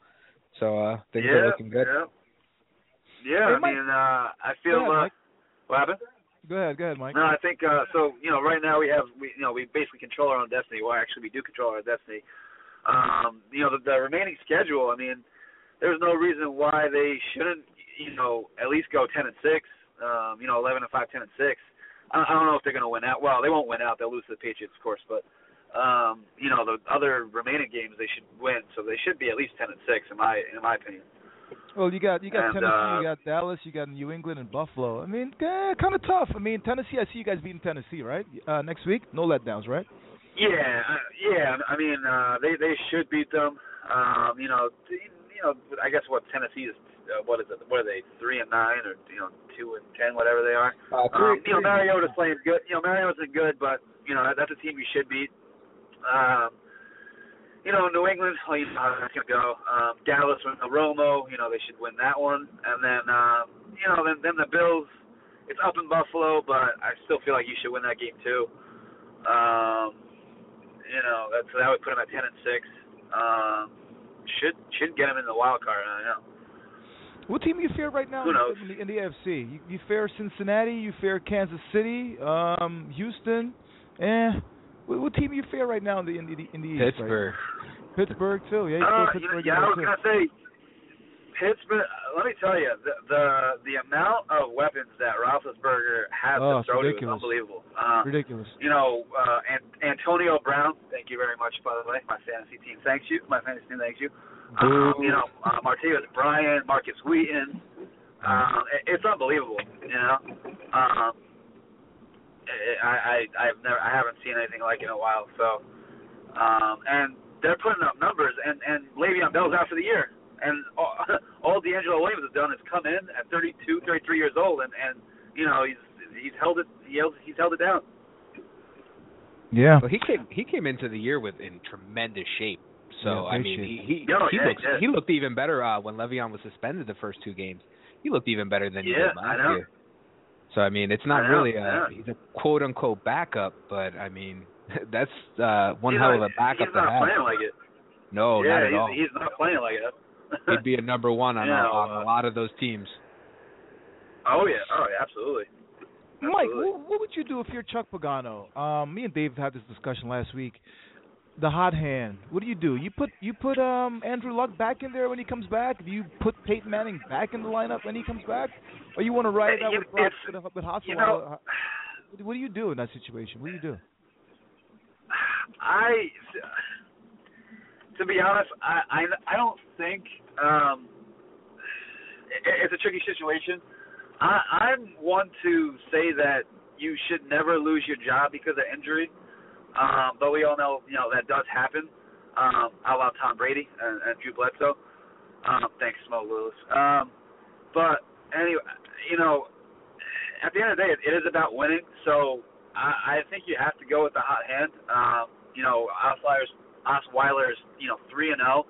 So uh, things yeah, are looking good. Yeah. Yeah, Hey, I Mike. mean, uh, I feel. Go ahead, uh, Mike. what happened? Go ahead, go ahead, Mike. No, I think uh so, you know, right now we have we you know, we basically control our own destiny. Well actually we do control our destiny. Um, you know, the, the remaining schedule, I mean, there's no reason why they shouldn't, you know, at least go ten and six, um, you know, eleven and five, ten and six. I, I don't know if they're gonna win out. Well, they won't win out, they'll lose to the Patriots of course, but um, you know, the other remaining games they should win, so they should be at least ten and six in my in my opinion. Well, you got you got And, Tennessee, uh, you got Dallas, you got New England and Buffalo. I mean, eh, kind of tough. I mean, Tennessee. I see you guys beating Tennessee, right? Uh, next week, no letdowns, right? Yeah, uh, yeah. I mean, uh, they they should beat them. Um, you know, you know. I guess what Tennessee is. Uh, what is it? What are they? Three and nine, or you know, two and ten, whatever they are. Uh, Um, three- you know, three- Mariota's playing good. You know, Mariota's good, but you know that's a team you should beat. Um, you know, New England. Well, you know how that's gonna go. Um, Dallas with the Romo. You know, they should win that one. And then, um, you know, then then the Bills. It's up in Buffalo, but I still feel like you should win that game too. Um, you know, that's that would put them at ten and six. Um, should should get them in the wild card. I know. What team do you fear right now Who knows? in the, in the AFC? You, you fear Cincinnati, you fear Kansas City, um, Houston, eh? What, what team you fear right now in the in the in the East? right? Pittsburgh. Pittsburgh too. Yeah, you Uh, fear you know, Pittsburgh. yeah, I was too. gonna say Pittsburgh. uh, Let me tell you, the the the amount of weapons that Roethlisberger has Oh, to throw to is ridiculous. unbelievable. Uh, Ridiculous. You know, uh, and Antonio Brown. Thank you very much, by the way. My fantasy team thanks you. My fantasy team thanks you. Um, you know, uh, Martavis Bryant, Markus Wheaton. Um, it, it's unbelievable. You know, um, I, I I've never I haven't seen anything like it in a while. So, um, and they're putting up numbers, and and Le'Veon Bell's out for the year, and all, all DeAngelo Williams has done is come in at 32, 33 years old, and and you know he's he's held it he held, he's held it down. Yeah. Well, he came he came into the year with in tremendous shape. So Yeah, I mean, he he, Yeah, he yeah, looks yeah. he looked even better uh, when Le'Veon was suspended the first two games. He looked even better than he Yeah, did I know. year. So I mean, it's not I know, really a yeah. he's a quote unquote backup, but I mean that's uh one He's hell not- of a backup He's to have. playing like it. No, yeah, not at he's, all. he's not playing like it. He'd be a number one on, Yeah, a, on uh, a lot of those teams. Oh yeah, oh yeah, absolutely. Mike, Absolutely. what, what would you do if you're Chuck Pagano? Um, me and Dave had this discussion last week. The hot hand. What do you do? You put you put um Andrew Luck back in there when he comes back. Do you put Peyton Manning back in the lineup when he comes back, or you want to ride it out with Brock, with, with you know- What- what do you do in that situation? What do you do? I, to be honest, I I, I don't think um, it, it's a tricky situation. I, I'm one to say that you should never lose your job because of injury, um, but we all know you know that does happen. Um, a la Tom Brady and, and Drew Bledsoe. Um, thanks, Mo Lewis. Um, but anyway, you know, at the end of the day, it, it is about winning. So I, I think you have to go with the hot hand. Um, you know, Osweiler's Osweiler's you know three and zero,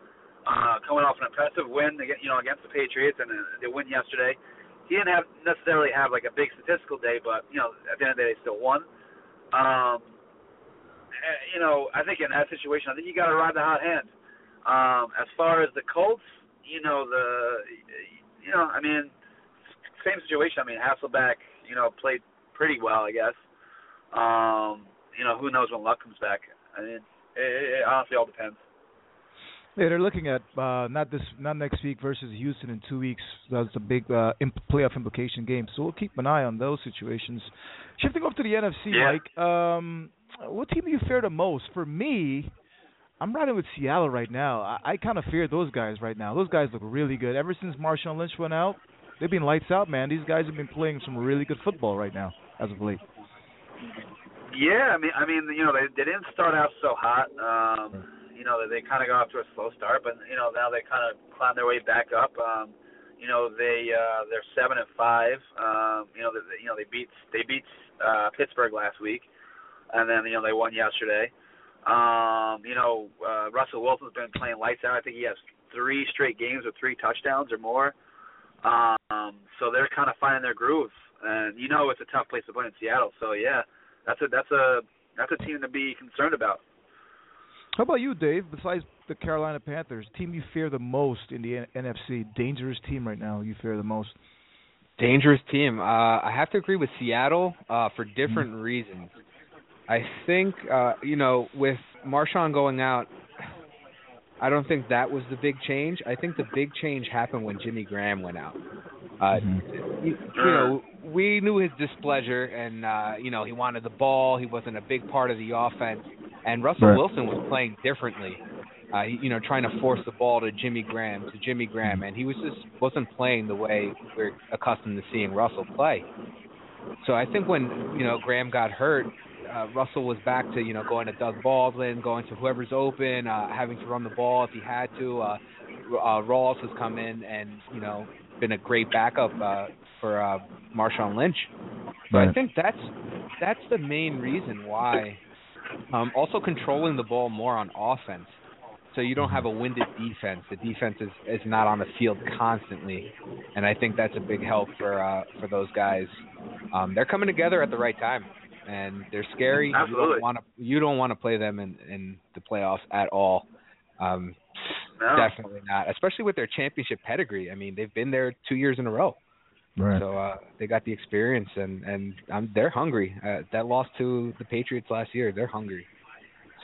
uh, coming off an impressive win, against, you know, against the Patriots and uh, the win yesterday. He didn't have necessarily have like a big statistical day, but you know, at the end of the day, they still won. Um, you know, I think in that situation, I think you got to ride the hot hand. Um, as far as the Colts, you know, the, you know, I mean, same situation. I mean, Hasselbeck, you know, played pretty well, I guess. Um, you know, who knows when Luck comes back? I mean, it, it honestly all depends. Yeah, they're looking at uh, not this, not next week versus Houston in two weeks. That's a big uh, imp- playoff implication game. So we'll keep an eye on those situations. Shifting over to the NFC, Yeah. Mike. Um, what team do you fear the most? For me, I'm riding with Seattle right now. I, I kind of fear those guys right now. Those guys look really good. Ever since Marshawn Lynch went out, they've been lights out, man. These guys have been playing some really good football right now, as of late. Yeah, I mean, I mean, you know, they they didn't start out so hot. Um, you know, they, they kind of got off to a slow start, but you know, now they kind of climbed their way back up. Um, You know, they uh, they're seven and five. Um, you know, they, you know they beat they beat uh, Pittsburgh last week, and then you know they won yesterday. Um, you know, uh, Russell Wilson's been playing lights out. I think he has three straight games with three touchdowns or more. Um, so they're kind of finding their groove, and you know it's a tough place to play in Seattle. So yeah, that's a that's a that's a team to be concerned about. How about you, Dave? Besides the Carolina Panthers, team you fear the most in the N- NFC, dangerous team right now. You fear the most. Dangerous team. Uh, I have to agree with Seattle uh, for different mm. reasons. I think uh, you know with Marshawn going out, I don't think that was the big change. I think the big change happened when Jimmy Graham went out. Uh, mm-hmm. you, you know, we knew his displeasure, and uh, you know he wanted the ball. He wasn't a big part of the offense. And Russell right. Wilson was playing differently. Uh, you know, trying to force the ball to Jimmy Graham, to Jimmy Graham, and he was just wasn't playing the way we're accustomed to seeing Russell play. So I think when you know Graham got hurt, uh, Russell was back to you know going to Doug Baldwin, going to whoever's open, uh, having to run the ball if he had to. Uh, uh, Rawls has come in and you know been a great backup uh, for uh, Marshawn Lynch. So right. I think that's that's the main reason why um, also controlling the ball more on offense, so you don't have a winded defense. The defense is is not on the field constantly, and I think that's a big help for uh, for those guys. Um, they're coming together at the right time, and they're scary. Absolutely. You don't want to you don't want to play them in in the playoffs at all. Um, no. Definitely not, especially with their championship pedigree. I mean, they've been there two years in a row. Right. So uh, they got the experience, and and um, they're hungry. Uh, that loss to the Patriots last year, they're hungry.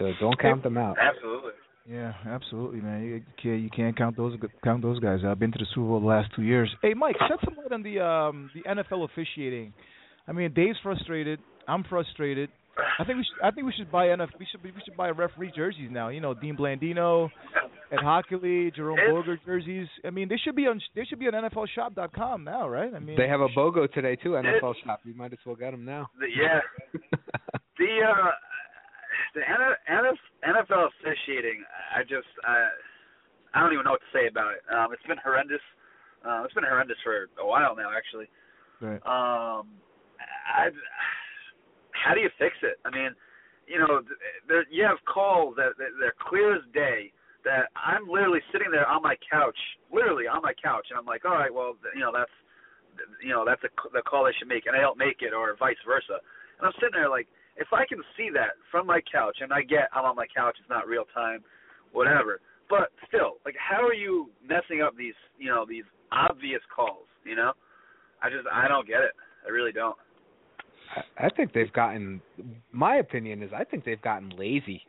So don't count them out. Absolutely. Yeah, absolutely, man. You can't you can't count those count those guys. I've been to the Super Bowl the last two years. Hey, Mike, shed some light on the um the NFL officiating. I mean, Dave's frustrated. I'm frustrated. I think we should. I think we should buy enough. We should. We should buy referee jerseys now. You know, Dean Blandino, Ed Hochuli, Jerome Boger jerseys. I mean, they should be on. They should be on NFLShop.com now, right? I mean, they have a BOGO today too. NFL Shop. You might as well get them now. The, yeah. the uh, the NFL officiating. I just. I, I don't even know what to say about it. Um, it's been horrendous. Uh, it's been horrendous for a while now, actually. Right. Um, I how do you fix it? I mean, you know, there, you have calls that, that they're clear as day. That I'm literally sitting there on my couch, literally on my couch, and I'm like, all right, well, you know, that's, you know, that's a, the call they should make, and I don't make it, or vice versa. And I'm sitting there like, if I can see that from my couch, and I get I'm on my couch, it's not real time, whatever. But still, like, how are you messing up these, you know, these obvious calls? You know, I just I don't get it. I really don't. I think they've gotten. My opinion is, I think they've gotten lazy.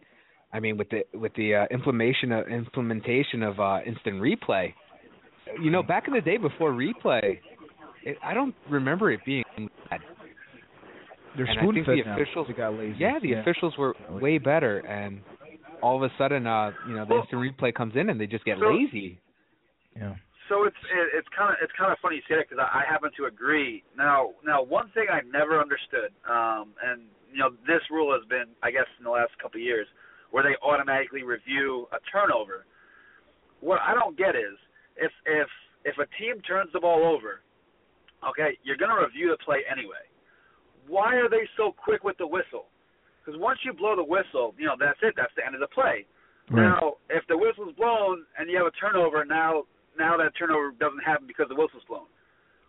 I mean, with the with the uh, implementation of implementation of uh, instant replay. You know, back in the day before replay, it, I don't remember it being bad. They're and I think the now. officials They got lazy. Yeah, the yeah. officials were way better, and all of a sudden, uh, you know, the instant replay comes in and they just get So- lazy. Yeah. So it's it, it's kind of it's kind of funny you say that because I, I happen to agree. Now now one thing I never understood, um, and you know this rule has been I guess in the last couple of years, where they automatically review a turnover. What I don't get is if if if a team turns the ball over, okay, you're gonna review the play anyway. Why are they so quick with the whistle? Because once you blow the whistle, you know that's it. That's the end of the play. Right. Now, if the whistle's blown and you have a turnover, now now that turnover doesn't happen because the whistle's blown.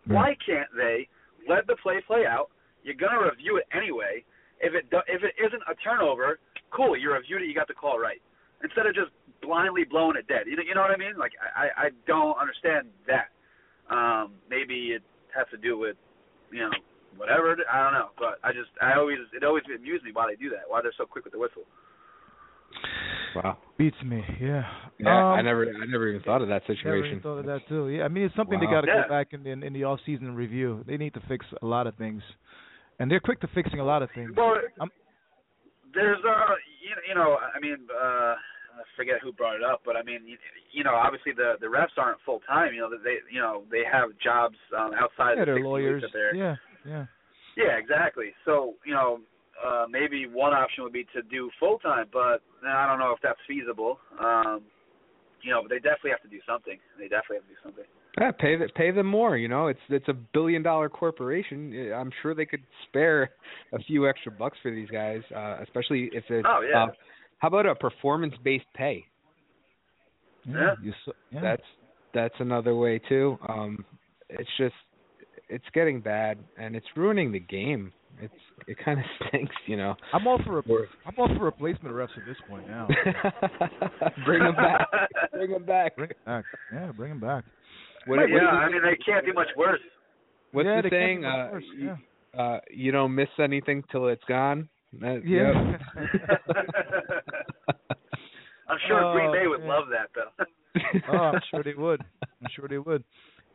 Why can't they let the play play out? You're gonna review it anyway. If it do, if it isn't a turnover, cool. You reviewed it. You got the call right. Instead of just blindly blowing it dead. You know, you know what I mean? Like I I don't understand that. Um, maybe it has to do with you know whatever. I don't know. But I just I always it always amused me why they do that. Why they're so quick with the whistle. Wow. Beats me. Yeah. Yeah, I Um, never, I never even thought of that Never situation. even thought of that too. Yeah, I mean it's something they got to Yeah. go back in, in in the off season review. They need to fix a lot of things, and they're quick to fixing a lot of things. Well, I'm- there's uh you, you know I mean uh I forget who brought it up, but I mean you, you know obviously the the refs aren't full time. You know they you know they have jobs um, outside yeah, of the they're 60 weeks lawyers. that they're Yeah, yeah. yeah exactly. So you know uh maybe one option would be to do full time, but I don't know if that's feasible. Um you know, but they definitely have to do something. They definitely have to do something. Yeah, pay the, pay them more. You know, it's it's a billion dollar corporation. I'm sure they could spare a few extra bucks for these guys, uh, especially if it's. Oh, yeah. Uh, how about a performance based pay? Yeah. You yeah. That's that's another way too. Um, it's just it's getting bad and it's ruining the game. It's it kind of stinks, you know. I'm all for I'm all for replacement refs at this point now. Bring them back. Bring them back. Bring it back. Yeah, bring them back. What, But what yeah, I mean they can't be much worse. What's yeah, the they can't saying? Uh, worse, you, yeah. uh, you don't miss anything till it's gone. That- Yeah. yep. I'm sure Green Oh, Bay would man. love that though. oh, I'm sure they would. I'm sure they would.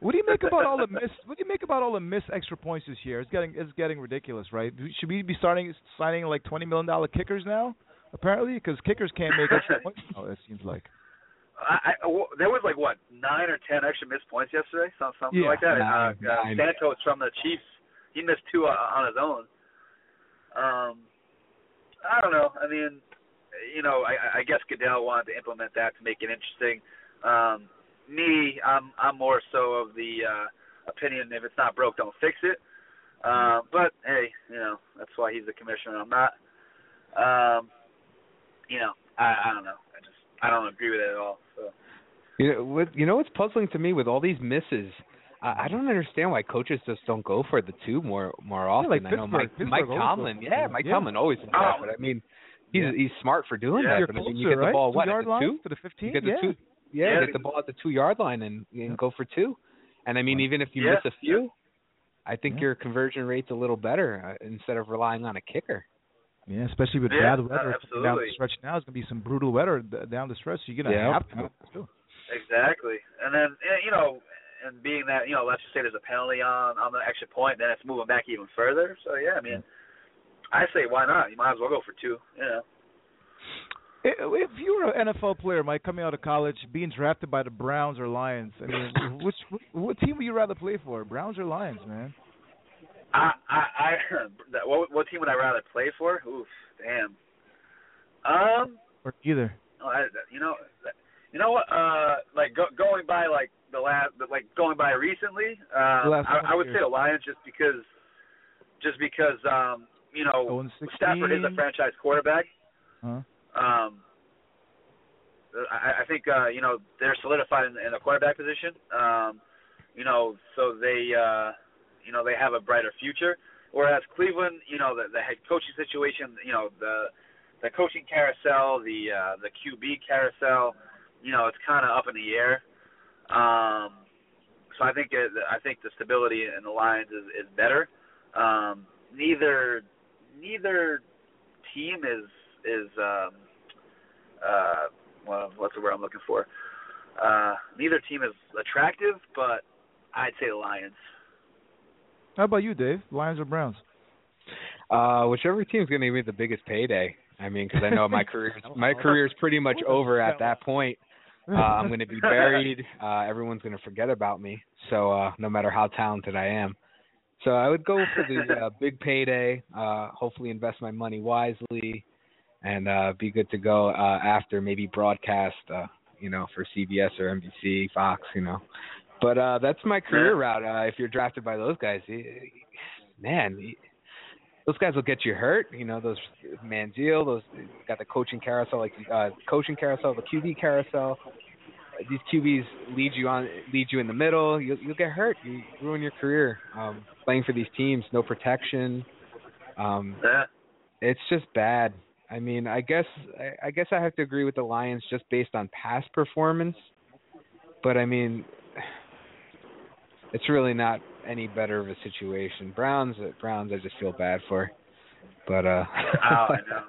What do you make about all the miss? What do you make about all the missed extra points this year? It's getting it's getting ridiculous, right? Should we be starting signing like twenty million dollar kickers now? Apparently, because kickers can't make extra points. Oh, it seems like. I, I, well, there was like what nine or ten extra missed points yesterday, something, something Yeah, like that. Nine, uh, uh, nine. Santos from the Chiefs, he missed two uh, on his own. Um, I don't know. I mean, you know, I, I guess Goodell wanted to implement that to make it interesting. Um, me, I'm I'm more so of the uh, opinion if it's not broke, don't fix it. Uh, but hey, you know, that's why he's the commissioner. I'm not. Um, you know, I, I don't know. I just I don't agree with it at all. So. You know what? You know what's puzzling to me with all these misses. I, I don't understand why coaches just don't go for the two more more often. like I know Mike Pittsburgh. Mike Tomlin. goes Yeah. Mike Yeah. Tomlin always does that. But I mean, he's Yeah. he's smart for doing Yeah, that. You're But I mean, you get the right? ball Two what yard at the two? to the fifteen. You get the yeah. two. Yeah, Yeah, get the ball at the two yard line and, and go for two. And I mean, even if you Yeah. miss a few, I think Yeah. your conversion rate's a little better uh, instead of relying on a kicker. Yeah, especially with Yeah, bad weather absolutely. down the stretch now. It's gonna be some brutal weather down the stretch. So you're gonna Yeah. have to. do. Exactly. And then you know, and being that you know, let's just say there's a penalty on on the extra point, then it's moving back even further. So yeah, I mean, I say why not? You might as well go for two. You know. If you were an NFL player, Mike, coming out of college, being drafted by the Browns or Lions, I mean, which what team would you rather play for, Browns or Lions, man? I I, I what what team would I rather play for? Oof, damn. Um, Or either? oh, I, you know, you know what? Uh, like go, going by like the last, like going by recently. Uh, I, I would years. say the Lions just because, just because um, you know, Oh, and 16. Stafford is a franchise quarterback. Huh? Um, I, I think uh, you know they're solidified in, in the quarterback position. Um, you know, so they uh, you know they have a brighter future. Whereas Cleveland, you know, the, the head coaching situation, you know, the the coaching carousel, the uh, the QB carousel, you know, it's kind of up in the air. Um, so I think it, I think the stability in the Lions is, is better. Um, neither neither team is is um, uh, well, what's the word I'm looking for? Uh, neither team is attractive, but I'd say the Lions. How about you, Dave? Lions or Browns? Uh, whichever team's going to give me the biggest payday. I mean, because I know my career my career's pretty much over at that point. Uh, I'm going to be buried. Uh, everyone's going to forget about me. So uh, no matter how talented I am, so I would go for the uh, big payday. Uh, hopefully, invest my money wisely, and uh, be good to go uh, after maybe broadcast. Uh, you know, for CBS or NBC, Fox. You know, but uh, that's my career route. Uh, if you're drafted by those guys, man, those guys will get you hurt. You know, those Manziel, those got the coaching carousel, like uh, coaching carousel, the QB carousel. These QBs lead you on, lead you in the middle. You'll, you'll get hurt. You ruin your career um, playing for these teams. No protection. Um, Yeah. it's just bad. I mean, I guess I, I guess I have to agree with the Lions just based on past performance. But I mean, it's really not any better of a situation. Browns, Browns, I just feel bad for. But uh, oh, I know.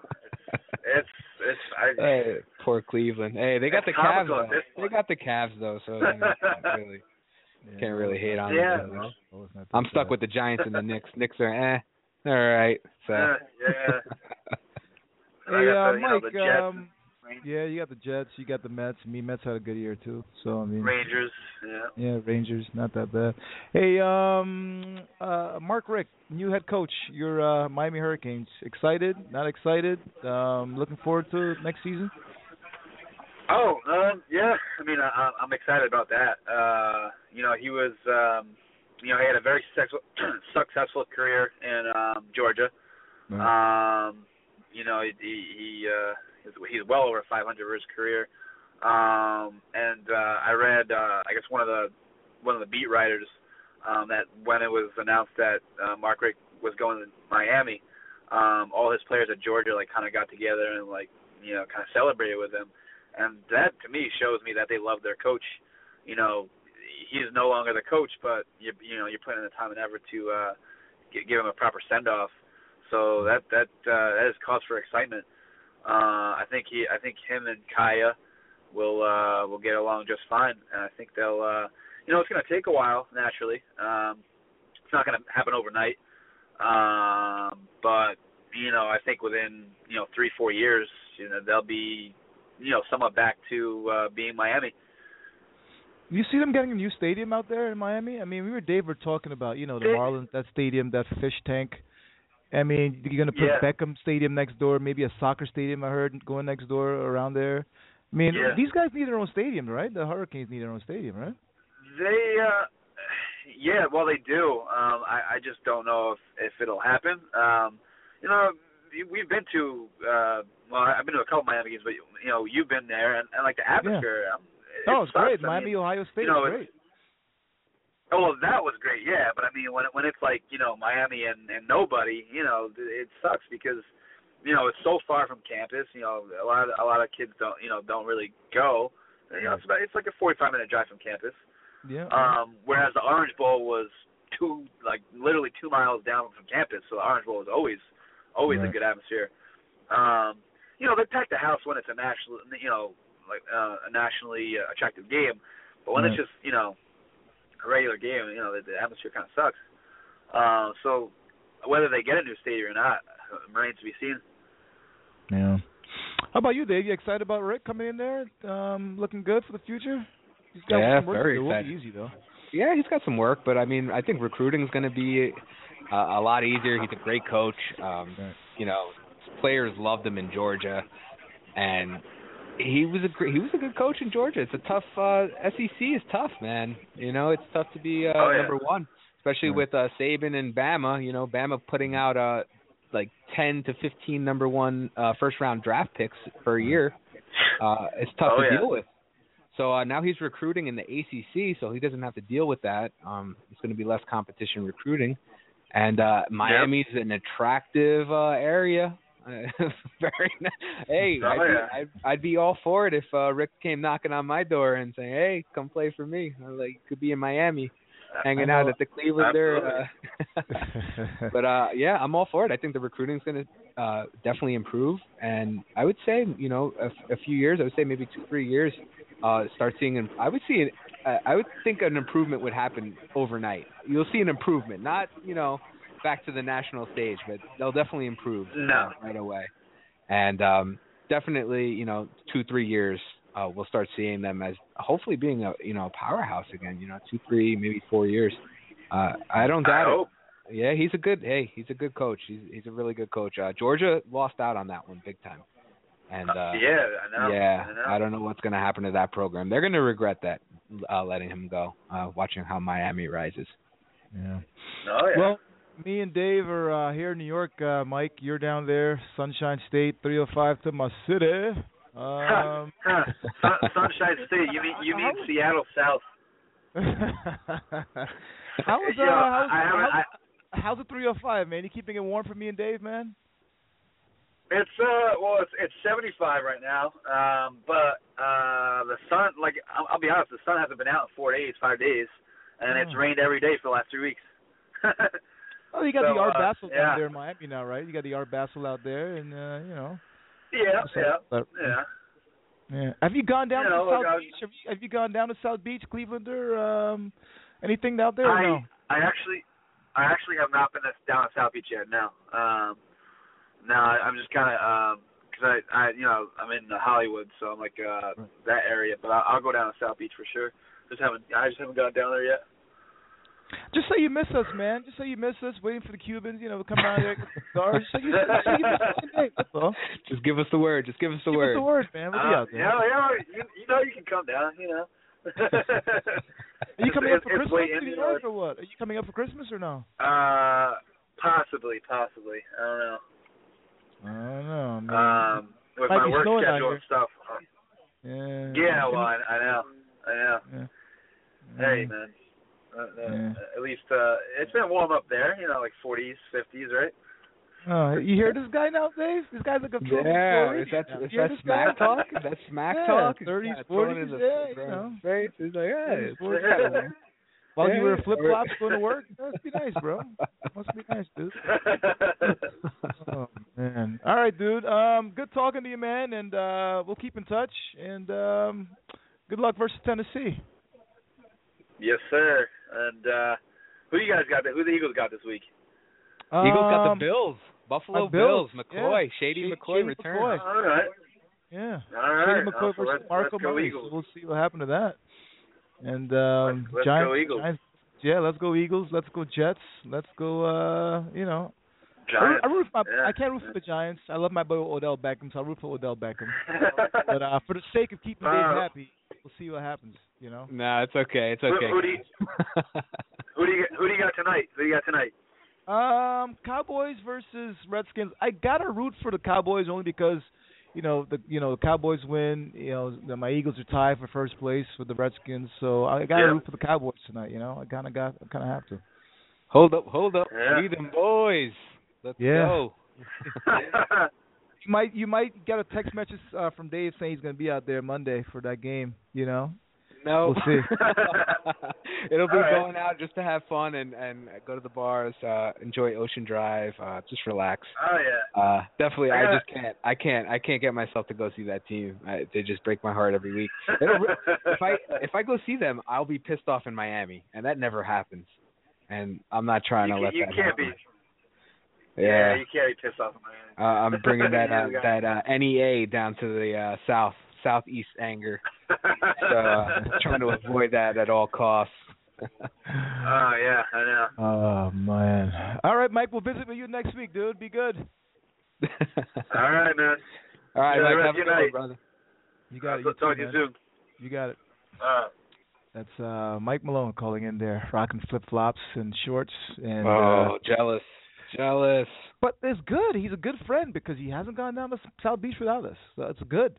It's it's I, hey, poor Cleveland. Hey, they got the Cavs. Though. They got the Cavs though, so you know, can't really can't really hate on Yeah. them. You? I'm stuck with the Giants and the Knicks. Knicks are eh, all right. So. Yeah, yeah. And I Hey, got uh, the, you know, Mike. the Jets, um, yeah, you got the Jets. You got the Mets. Me, Mets had a good year too. So I mean, Rangers. Yeah. Yeah, Rangers, not that bad. Hey, um, uh, Mark Richt, new head coach. Your uh, Miami Hurricanes. Excited? Not excited? Um, looking forward to next season. Oh, um, yeah. I mean, I, I'm excited about that. Uh, you know, he was, um, you know, he had a very successful, successful career in um, Georgia. Um, you know, he, he uh, he's, well over 500 for his career. Um, and uh, I read, uh, I guess one of the one of the beat writers um, that when it was announced that uh, Mark Richt was going to Miami, um, all his players at Georgia like kind of got together and like you know kind of celebrated with him, and that to me shows me that they love their coach. You know, he's no longer the coach, but you you know you're putting in the time and effort to uh, give him a proper send off. So that that uh, that is cause for excitement. Uh, I think he I think him and Kaaya will uh, will get along just fine, and I think they'll. Uh, you know, it's going to take a while naturally. Um, it's not going to happen overnight, um, but you know, I think within you know three four years, you know, they'll be you know somewhat back to uh, being Miami. You see them getting a new stadium out there in Miami? I mean, we were Dave were talking about, you know, the Marlins, that stadium, that fish tank. I mean, you're gonna put Yeah. Beckham Stadium next door, maybe a soccer stadium. I heard going next door around there. I mean, Yeah. these guys need their own stadium, right? The Hurricanes need their own stadium, right? They, uh, yeah, well, they do. Um, I, I just don't know if if it'll happen. Um, you know, we've been to, uh, well, I've been to a couple Miami games, but you know, you've been there, and, and like the atmosphere. Um, it oh, it's sucks. great. I Miami, mean, Ohio State you know, is it's- great. Oh, well, that was great, yeah. But I mean, when it, when it's like you know Miami and and nobody, you know, it sucks because you know it's so far from campus. You know, a lot of, a lot of kids don't you know don't really go. You know, it's about it's like a 45 minute drive from campus. Yeah. Um, whereas the Orange Bowl was two, like literally two miles down from campus, so the Orange Bowl was always, always a good atmosphere. Um, you know, they pack the house when it's a national, you know, like uh, a nationally uh, attractive game, but when it's just, you know, a regular game, you know, the, the atmosphere kind of sucks. Uh, so whether they get a new stadium or not uh, remains to be seen. Yeah. How about you, Dave? You excited about Richt coming in there? Um, looking good for the future? He's got Yeah, some work to very do. It won't be easy though. Yeah, he's got some work, but I mean, I think recruiting is going to be uh, a lot easier. He's a great coach. Um, You know, players loved him in Georgia, and he was a great, he was a good coach in Georgia. It's a tough uh, SEC is tough, man. You know, it's tough to be uh, Oh, yeah. number one, especially with uh, Saban and Bama. You know, Bama putting out uh like ten to fifteen number one uh, first round draft picks per year. Uh, it's tough Oh, to yeah. deal with. So uh, now he's recruiting in the ACC, so he doesn't have to deal with that. Um, it's going to be less competition recruiting, and uh, Miami's an attractive uh, area. Very. Nice. Hey, Oh, I'd, be. I'd, I'd be all for it if uh, Richt came knocking on my door and saying, "Hey, come play for me." I'm like, you could be in Miami, hanging out at the Clevelander. Uh, but uh yeah, I'm all for it. I think the recruiting's going to uh definitely improve and I would say, you know, a, a few years, I would say maybe 2 3 years uh start seeing an, I would see an, uh, I would think an improvement would happen overnight. You'll see an improvement, not, you know, back to the national stage, but they'll definitely improve No. uh, right away. And um definitely, you know, 2 3 years uh we'll start seeing them as hopefully being a, you know, a powerhouse again, you know, 2 3 maybe 4 years. Uh I don't doubt I it. Yeah, he's a good. Hey, he's a good coach. He's he's a really good coach. Uh, Georgia lost out on that one big time, and uh, yeah, I know. yeah, I know. I don't know what's going to happen to that program. They're going to regret that, uh, letting him go. Uh, watching how Miami rises. Yeah. Oh yeah. Well, me and Dave are uh, here in New York. Uh, Mike, you're down there, Sunshine State, 305 to my city. Um, Sun, Sunshine State. You mean you mean Seattle South? how was uh, know, how's, I how's, how's the 305, man? You keeping it warm for me and Dave, man? It's uh well it's it's 75 right now. Um but uh the sun like I'll, I'll be honest the sun hasn't been out in 4 days, 5 days and it's Oh. rained every day for the last 3 weeks. Oh, you got So, the Art uh, Basel yeah. down there in Miami now, right? You got the Art Basel out there, and uh, you know. yeah, yeah. but- Yeah. Yeah. Have you gone down You to know, South look, Beach? Have you, have you gone down to South Beach, Clevelander? Um, anything out there? I no? I actually I actually have not been down at South Beach yet. No. Um no, I'm just kind of um cuz I I you know, I'm in Hollywood, so I'm like uh that area, but I'll, I'll go down to South Beach for sure. Just haven't I just haven't gone down there yet. Just say you miss us, man. Just say you miss us, waiting for the Cubans, you know, to come down there, get stars. Just say you, just say you miss us today. That's all. Just give us the word. Just give us the Give word. us the word, man. We'll be Uh, out there. yeah, yeah, you, you know you can come down, you know. Are you coming up for It's- it's Christmas in, New York or what? Are you coming up for Christmas or no? Uh, possibly, possibly. I don't know. I don't know. Man. Um, with Might my work schedule and stuff. Yeah. Yeah, well, I, I know, I know. Yeah. Hey, man. Uh, uh, Yeah. At least uh, it's been warm up there. You know, like 40s, 50s, right? Oh, you hear this guy now, Dave? This guy's like a pro- Yeah, pro is that radio. is You hear that this guy? smack talk? Is that smack Yeah, talk? He's 30s, 40s, in the yeah, you know. face. He's like, yeah, 30s, it's 40s. kinda- While you Yeah, wear yeah. flip flops going to work, must be nice, bro. Must be nice, dude. oh man. All right, dude. Um, good talking to you, man, and uh, we'll keep in touch. And um, good luck versus Tennessee. Yes, sir. And uh, who you guys got? Who the Eagles got this week? Eagles got Um, the Bills. Buffalo uh, Bills, McCoy. yeah. Shady Shady- McCoy Shady returns. McCoy. All right. Yeah. All right. Shady McCoy Uh, so versus let's, Marco let's go Eagles. We'll see what happened to that. And um, Let's- let's Giants, go Eagles. Giants- yeah, let's go Eagles. Let's go Jets. Let's go. uh You know, I Giants. I root for my, yeah. I can't root for the Giants. I love my boy Odell Beckham, so I root for Odell Beckham. but uh for the sake of keeping Dave Uh, happy, we'll see what happens. You know. No, it's okay. It's Who- okay. who do you- Who do you who do you got tonight? Who do you got tonight? Um, Cowboys versus Redskins. I gotta root for the Cowboys only because, you know, the you know the Cowboys win. You know, the, my Eagles are tied for first place with the Redskins, so I gotta Yeah. root for the Cowboys tonight. You know, I kind of got, I kind of have to. hold up, hold up. Yeah. We them boys. Let's Yeah. go. You might, you might get a text message uh, from Dave saying he's gonna be out there Monday for that game. You know. No. We'll see. It'll be All right. going out just to have fun and and go to the bars, uh enjoy Ocean Drive, uh just relax. oh yeah. Uh definitely I I just can't I can't I can't get myself to go see that team. I, they just break my heart every week. It'll if I if I go see them, I'll be pissed off in Miami, and that never happens. And I'm not trying you, to can- let you that can't happen. be. Yeah. you can't piss off at Miami. Uh, I'm bringing that uh, that uh, NEA down to the uh, south southeast anger. So uh, trying to avoid that at all costs. oh yeah, I know. Oh man. All right, Mike. We'll visit with you next week, dude. Be good. All right, man. All right, Yeah, Mike, have a good night. brother. You got it. I'll You talk too, to you soon. You got it. Uh, That's uh Mike Malone calling in there, rocking flip flops and shorts and oh, uh jealous, jealous. but it's good. He's a good friend because he hasn't gone down to South Beach without us. So it's good.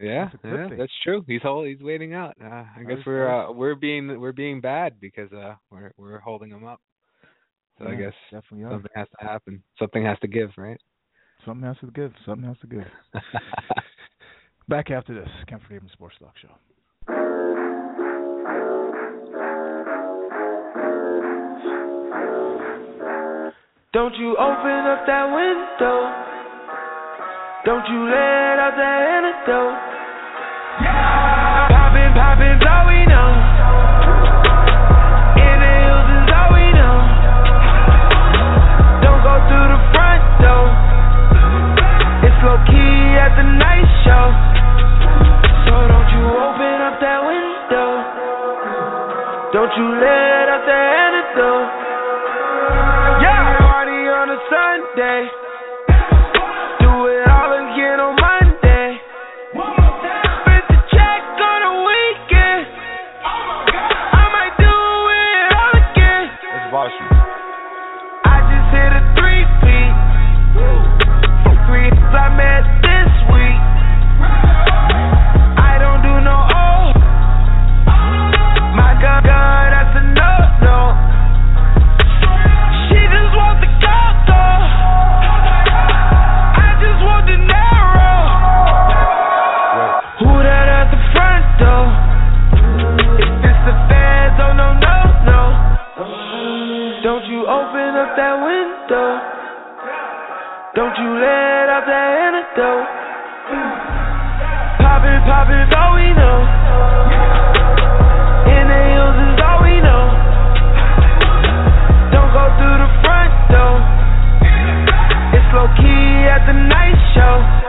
Yeah, That's good yeah, thing. that's true. He's hold, he's waiting out. Uh, I guess we're uh, we're being we're being bad because uh we're we're holding him up. So I guess definitely are. something has to happen. Something has to give, right? Something has to give. Something has to give. Back after this, Kenford Abrams Sports Talk Show. Don't you open up that window. Don't you let out that antidote. Yeah. Poppin', poppin's all we know. In the hills is all we know. Don't go through the front door. It's low key at the night show. So don't you open up that window. Don't you let out that antidote. A that antidote. Poppin', poppin's all we know. In the hills is all we know. Don't go through the front door. It's low key at the night show.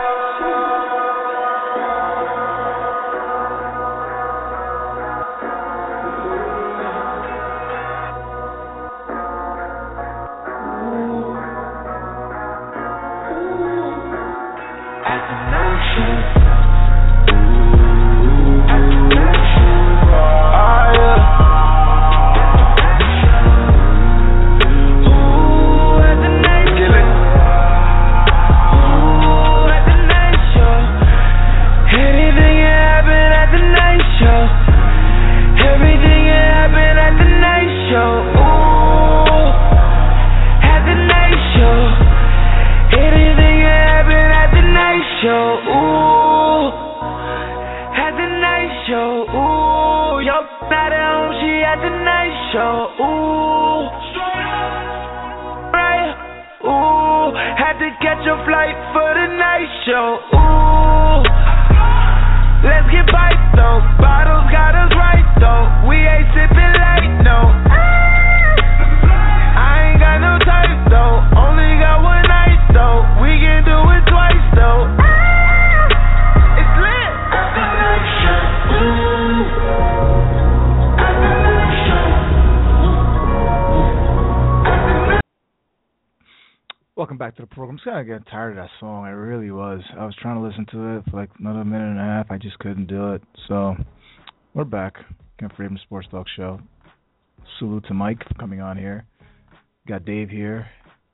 To it for like another minute and a half. I just couldn't do it. So we're back. Kenford Abrams Sports Talk Show. Salute to Mike for coming on here. Got Dave here.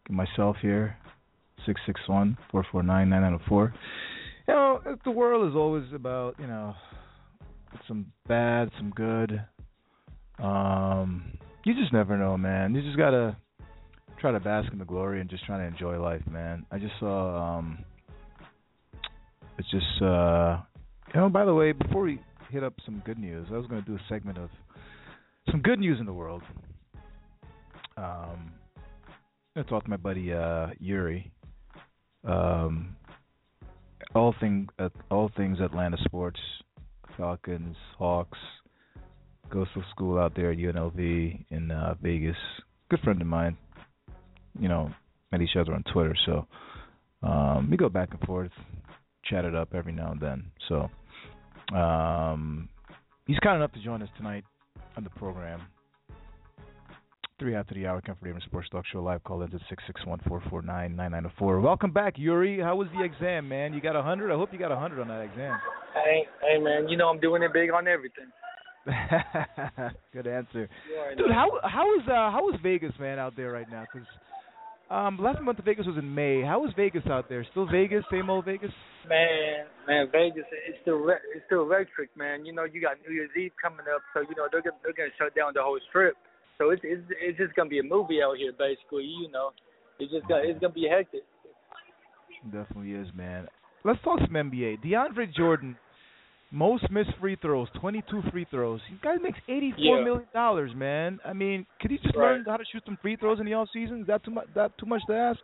Got myself here. Six six one four four nine nine nine zero four. You know, the world is always about you know some bad, some good. Um, you just never know, man. You just gotta try to bask in the glory and just try to enjoy life, man. I just saw um it's just uh you know, by the way, before we hit up some good news, I was gonna do a segment of some good news in the world. Um I'm gonna talk to my buddy uh Yuri. Um all thing uh, all things Atlanta sports, Falcons, Hawks, goes to school out there at UNLV in uh Vegas. Good friend of mine you know, met each other on Twitter. So um, we go back and forth, chat it up every now and then. So um, he's kind enough to join us tonight on the program. Three after the hour, Haven Sports Talk Show live call in at six six one four four nine nine nine zero four. Welcome back, Yuri. How was the exam, man? You got a hundred. I hope you got a hundred on that exam. Hey, hey, man. You know I'm doing it big on everything. Good answer, dude. How how is uh how is Vegas, man, out there right now? Because um, last month Vegas was in May. How is Vegas out there? Still Vegas? Same old Vegas? Man, man, Vegas, it's still re- it's still electric, man. You know, you got New Year's Eve coming up, so you know they're gonna they're gonna shut down the whole strip. So it's it's it's just gonna be a movie out here, basically. You know, it's just gonna it's gonna be hectic. Definitely is, man. Let's talk some NBA. DeAndre Jordan, most missed free throws, 22 free throws. He guy makes 84 Yeah. million dollars, man. I mean, could he just Right. learn how to shoot some free throws in the off season? Is that too much? That too much to ask?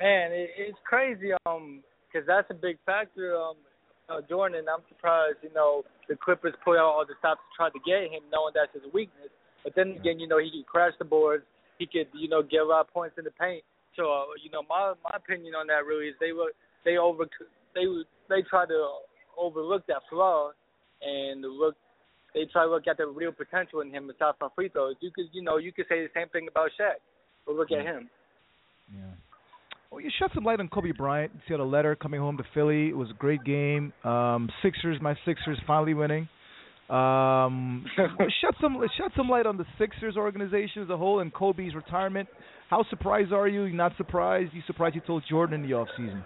Man, it, it's crazy. Um, because that's a big factor. Um, uh, Jordan, I'm surprised. You know, the Clippers put out all the stops to try to get him, knowing that's his weakness. But then again, you know, he could crash the boards. He could, you know, get a lot of points in the paint. So, uh, you know, my my opinion on that really is they look they over they they try to overlook that flaw and look they try to look at the real potential in him aside from free throws. You could, you know, you could say the same thing about Shaq. But look at him. Yeah. Well, you shed some light on Kobe Bryant. You see a letter coming home to Philly. It was a great game. Um, Sixers, my Sixers finally winning. Um, shed some shed some light on the Sixers organization as a whole and Kobe's retirement. How surprised are you? You not surprised? You surprised he told Jordan in the off season?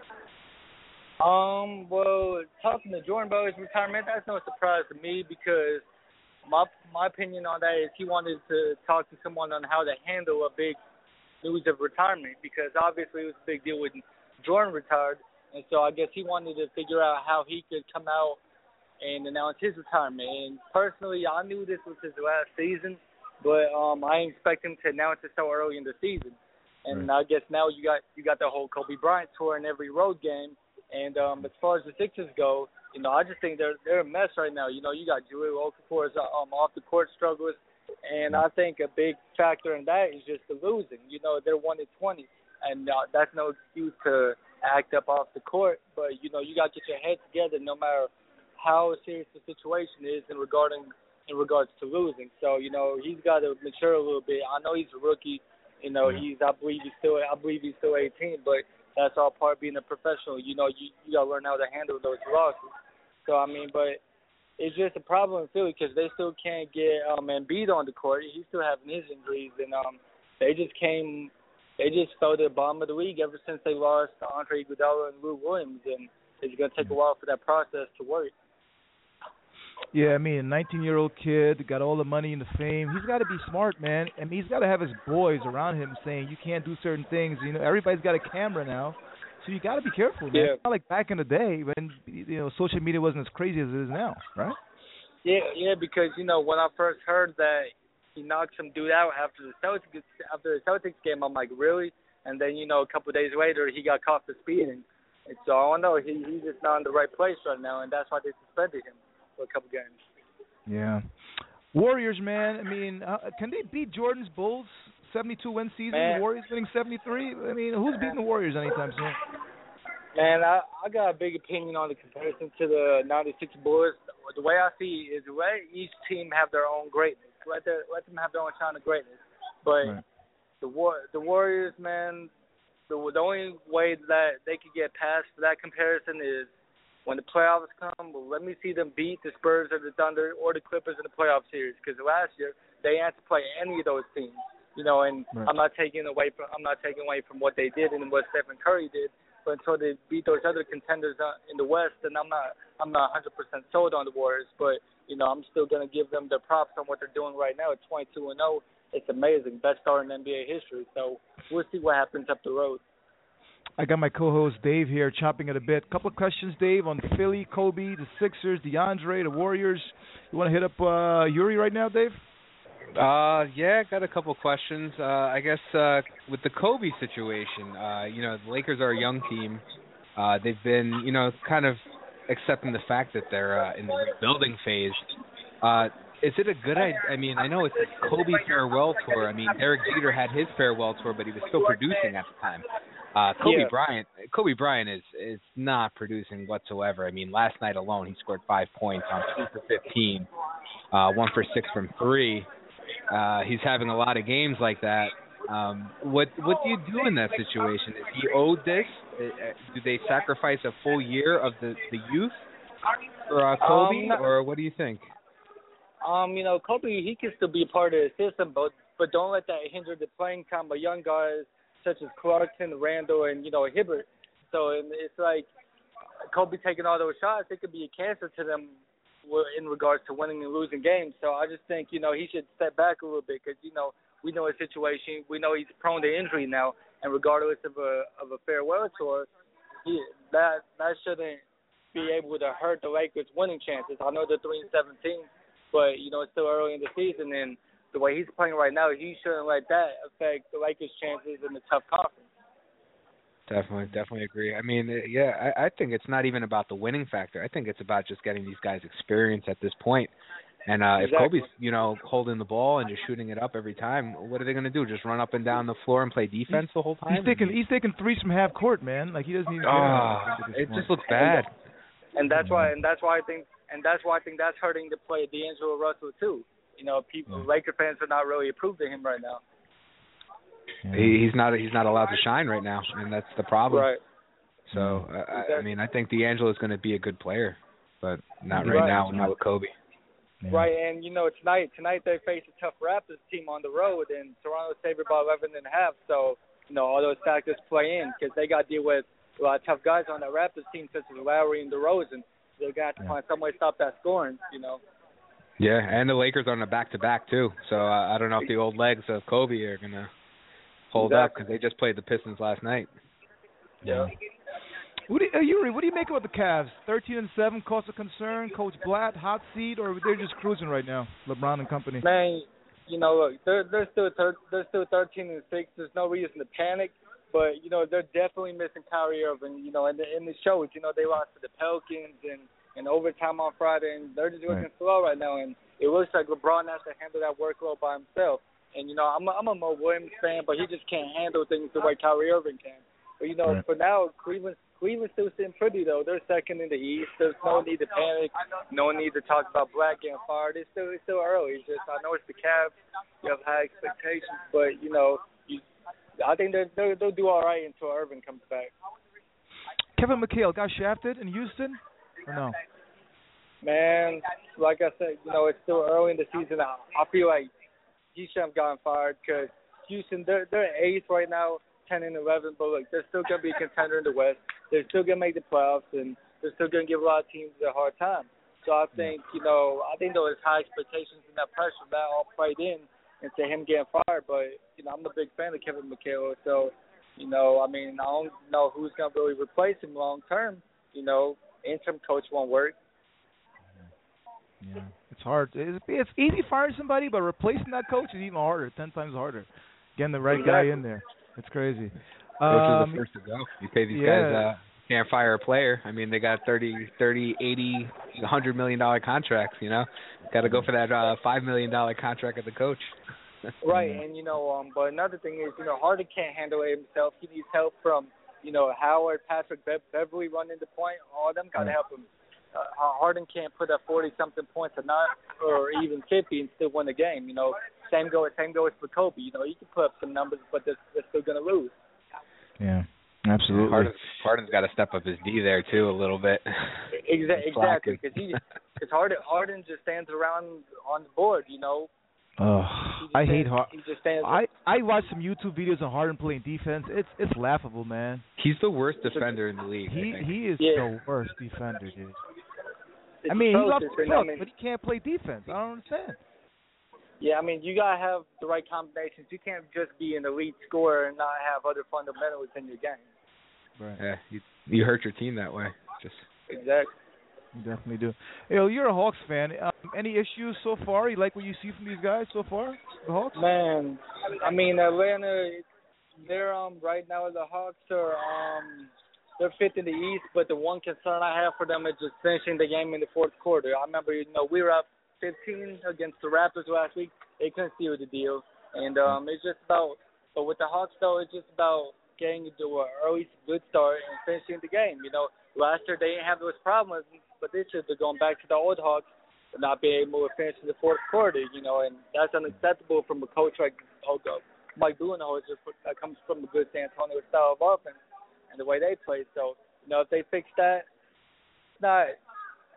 Um, well, talking to Jordan about his retirement, that's no surprise to me because my my opinion on that is he wanted to talk to someone on how to handle a big news of retirement because obviously it was a big deal when Jordan retired, and so I guess he wanted to figure out how he could come out and announce his retirement. And personally, I knew this was his last season, but um, I didn't expect him to announce it so early in the season. And I guess now you got you got the whole Kobe Bryant tour in every road game. And um, as far as the Sixers go, you know, I just think they're they're a mess right now. You know, you got Jahlil Okafor's um, off the court struggles, and I think a big factor in that is just the losing. You know, they're one in twenty, and uh, that's no excuse to act up off the court. But you know, you got to get your head together, no matter how serious the situation is in regarding in regards to losing. So you know, he's got to mature a little bit. I know he's a rookie. You know, he's I believe he's still I believe he's still 18, but that's all part of being a professional. You know, you you got to learn how to handle those losses. So I mean, but it's just a problem in Philly because they still can't get um Embiid on the court. He's still having his injuries, and um they just came, they just fell to the bottom of the league ever since they lost to Andre Iguodala and Lou Williams, and it's gonna take a while for that process to work. Yeah, I mean, a 19 year old kid, got all the money and the fame. He's got to be smart, man. I mean, he's got to have his boys around him saying you can't do certain things. You know, everybody's got a camera now, so you got to be careful, man. Yeah. It's not like back in the day when you know social media wasn't as crazy as it is now, right? Yeah, yeah, because you know when I first heard that he knocked some dude out after the Celtics after the Celtics game. I'm like, really? And then you know, a couple of days later, he got caught for speeding. And so I don't know. He he's just not in the right place right now, and that's why they suspended him for a couple games. Yeah. Warriors, man. I mean, uh, can they beat Jordan's Bulls 72 win season? Man. The Warriors winning 73. I mean, who's beating the Warriors anytime soon? Man, I I got a big opinion on the comparison to the '96 Bulls. The way I see it is way each team have their own greatness. Let the, let them have their own shine of greatness. But Right. the war the Warriors, man, the the only way that they could get past that comparison is when the playoffs come. Well, let me see them beat the Spurs or the Thunder or the Clippers in the playoff series. Because last year they had to play any of those teams, you know. And Right. I'm not taking away from I'm not taking away from what they did and what Stephen Curry did. But until they beat those other contenders uh, in the West, then I'm not I'm not 100% sold on the Warriors. But you know, I'm still gonna give them their props on what they're doing right now at 22 and 0. It's amazing, best start in NBA history. So we'll see what happens up the road. I got my co-host Dave here chopping it a bit. Couple of questions, Dave, on Philly, Kobe, the Sixers, DeAndre, the Warriors. You want to hit up uh, Yuri right now, Dave? Uh, yeah, got a couple questions. Uh, I guess uh, with the Kobe situation, uh, you know, the Lakers are a young team. Uh, they've been, you know, kind of accepting the fact that they're uh, in the rebuilding phase. Uh, is it a good idea? I mean, I know it's a Kobe farewell tour. I mean, Derek Jeter had his farewell tour, but he was still producing at the time. Uh, Kobe Yeah. Bryant, Kobe Bryant is is not producing whatsoever. I mean, last night alone, he scored five points on two for fifteen, uh, one for six from three. Uh, he's having a lot of games like that. Um, what what do you do in that situation? Is he owed this? Uh, uh, do they sacrifice a full year of the the youth for uh, Kobe, Um, or what do you think? Um, you know, Kobe he can still be a part of the system, but but don't let that hinder the playing time of young guys such as Clarkson, Randle, and you know Hibbert. So it's like Kobe taking all those shots, it could be a cancer to them in regards to winning and losing games. So I just think you know he should step back a little bit because you know we know his situation. We know he's prone to injury now, and regardless of a of a farewell tour, he that that shouldn't be able to hurt the Lakers' winning chances. I know they're three and seventeen, but you know it's still early in the season, and the way he's playing right now, he shouldn't let that affect the Lakers' chances in the tough conference. Definitely, definitely agree. I mean, uh, yeah, I, I think it's not even about the winning factor. I think it's about just getting these guys experience at this point. And uh if Kobe's, you know, holding the ball and just shooting it up every time, what are they going to do? Just run up and down the floor and play defense the whole time? He's taking he's taking threes from half court, man. Like he doesn't even. get Ah, it just looks bad. And that's why, and that's why I think, and that's why I think that's hurting the play of D'Angelo Russell too. You know, people, Laker fans are not really approved of him right now. He, he's not he's not allowed to shine right now, and that's the problem. Right. So uh, I, I mean, I think D'Angelo is going to be a good player, but not Right. right now. Not with Kobe. Right, and you know tonight, tonight they face a tough Raptors team on the road, and Toronto's favored by 11 and a half. So you know all those factors play in because they got to deal with a lot of tough guys on that Raptors team, such as Lowry and DeRozan. They're gonna have to find some way to stop that scoring. You know. Yeah, and the Lakers are on a back-to-back too. So uh, I don't know if the old legs of Kobe are going to hold up because they just played the Pistons last night. Yeah. What do you, uh, Yuri, what do you make about the Cavs? Thirteen and seven, cause of concern. Coach Blatt, hot seat, or they're just cruising right now? LeBron and company. Man, you know, look, they're they're still thir- they're still 13 and six. There's no reason to panic, but you know they're definitely missing Kyrie Irving. You know, and the, and the shows. You know, they lost to the Pelicans and in overtime on Friday, and they're just looking Right. slow right now. And it looks like LeBron has to handle that workload by himself. And you know, I'm a, I'm a Mo Williams fan, but he just can't handle things the way Kyrie Irving can. But you know, Right. for now, Cleveland Cleveland's still sitting pretty though. They're second in the East. There's no need to panic. No need to talk about Blatt getting fired. It's still it's still early. It's just I know it's the Cavs. You have high expectations, but you know, you, I think they're, they're they'll do all right until Irving comes back. Kevin McHale got shafted in Houston, or no? Man, like I said, you know, it's still early in the season. I, I feel like he should have gotten fired because Houston, they're they're eighth right now, ten and eleven, but look, they're still gonna be a contender in the West. They're still gonna make the playoffs, and they're still gonna give a lot of teams a hard time. So I think, you know, I think there was high expectations and that pressure that all played in into him getting fired. But you know, I'm a big fan of Kevin McHale, so you know, I mean, I don't know who's gonna really replace him long term. You know, interim coach won't work. Yeah. It's It's hard. It's, it's easy firing somebody, but replacing that coach is even harder, ten times harder. Getting the right guy in there. It's crazy. Coach Um, is the first to go. You pay these yeah. guys. Uh, can't fire a player. I mean, they got thirty, thirty, eighty, a hundred million dollar contracts. You know, got to go for that uh, five million dollar contract at the coach. Right, and you know, um, but another thing is, you know, Harden can't handle it himself. He needs help from, you know, Howard, Patrick Be- Beverley running the point. All of them got to help him. Uh, Harden can't put up 40 something points or not, or even 50 and still win the game. You know, same go same goes for Kobe. You know, he can put up some numbers, but they're, they're still gonna lose. Yeah, absolutely. Harden's, Harden's got to step up his D there too a little bit. Exa- exactly, because he, because Harden, Harden just stands around on the board. You know, Oh, I hate stands- Harden. He just stands. I I watched some YouTube videos on Harden playing defense. It's it's laughable, man. He's the worst defender in the league. He he is Yeah. the worst defender, dude. It's I mean, he loves atrocious, to and I cook, but he can't play defense. I don't understand. Yeah, I mean, you gotta have the right combinations. You can't just be an elite scorer and not have other fundamentals in your game. Right. Yeah, you, you hurt your team that way. Just Exactly. You definitely do. Hey, well, you're a Hawks fan. Um, any issues so far? You like what you see from these guys so far? The Hawks? Man, I mean, Atlanta, they're um right now the Hawks are um they're fifth in the East, but the one concern I have for them is just finishing the game in the fourth quarter. I remember, you know, we were up 15 against the Raptors last week. They couldn't seal the deal, and um it's just about. But with the Hawks, though, it's just about getting to an early good start and finishing the game. You know, last year they didn't have those problems, but this year they're going back to the old Hawks not being able to finish in the fourth quarter. You know, and that's unacceptable from a coach like. Mike Budenholzer that comes from a good San Antonio style of offense and the way they play. So, you know, if they fix that, it's not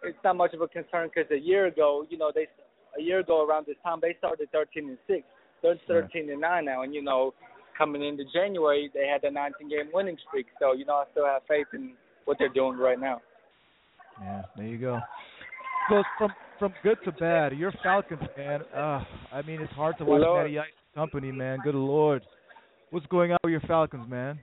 it's not much of a concern because a year ago, you know, they a year ago around this time they started 13 and six. They're 13 and nine now, and you know, coming into January they had a 19 game winning streak. So, you know, I still have faith in what they're doing right now. Yeah, there you go. Goes from from good to bad. You're Falcons fan. Uh, I mean, it's hard to watch Lord. Matty Ice company, man. Good lord, what's going on with your Falcons, man?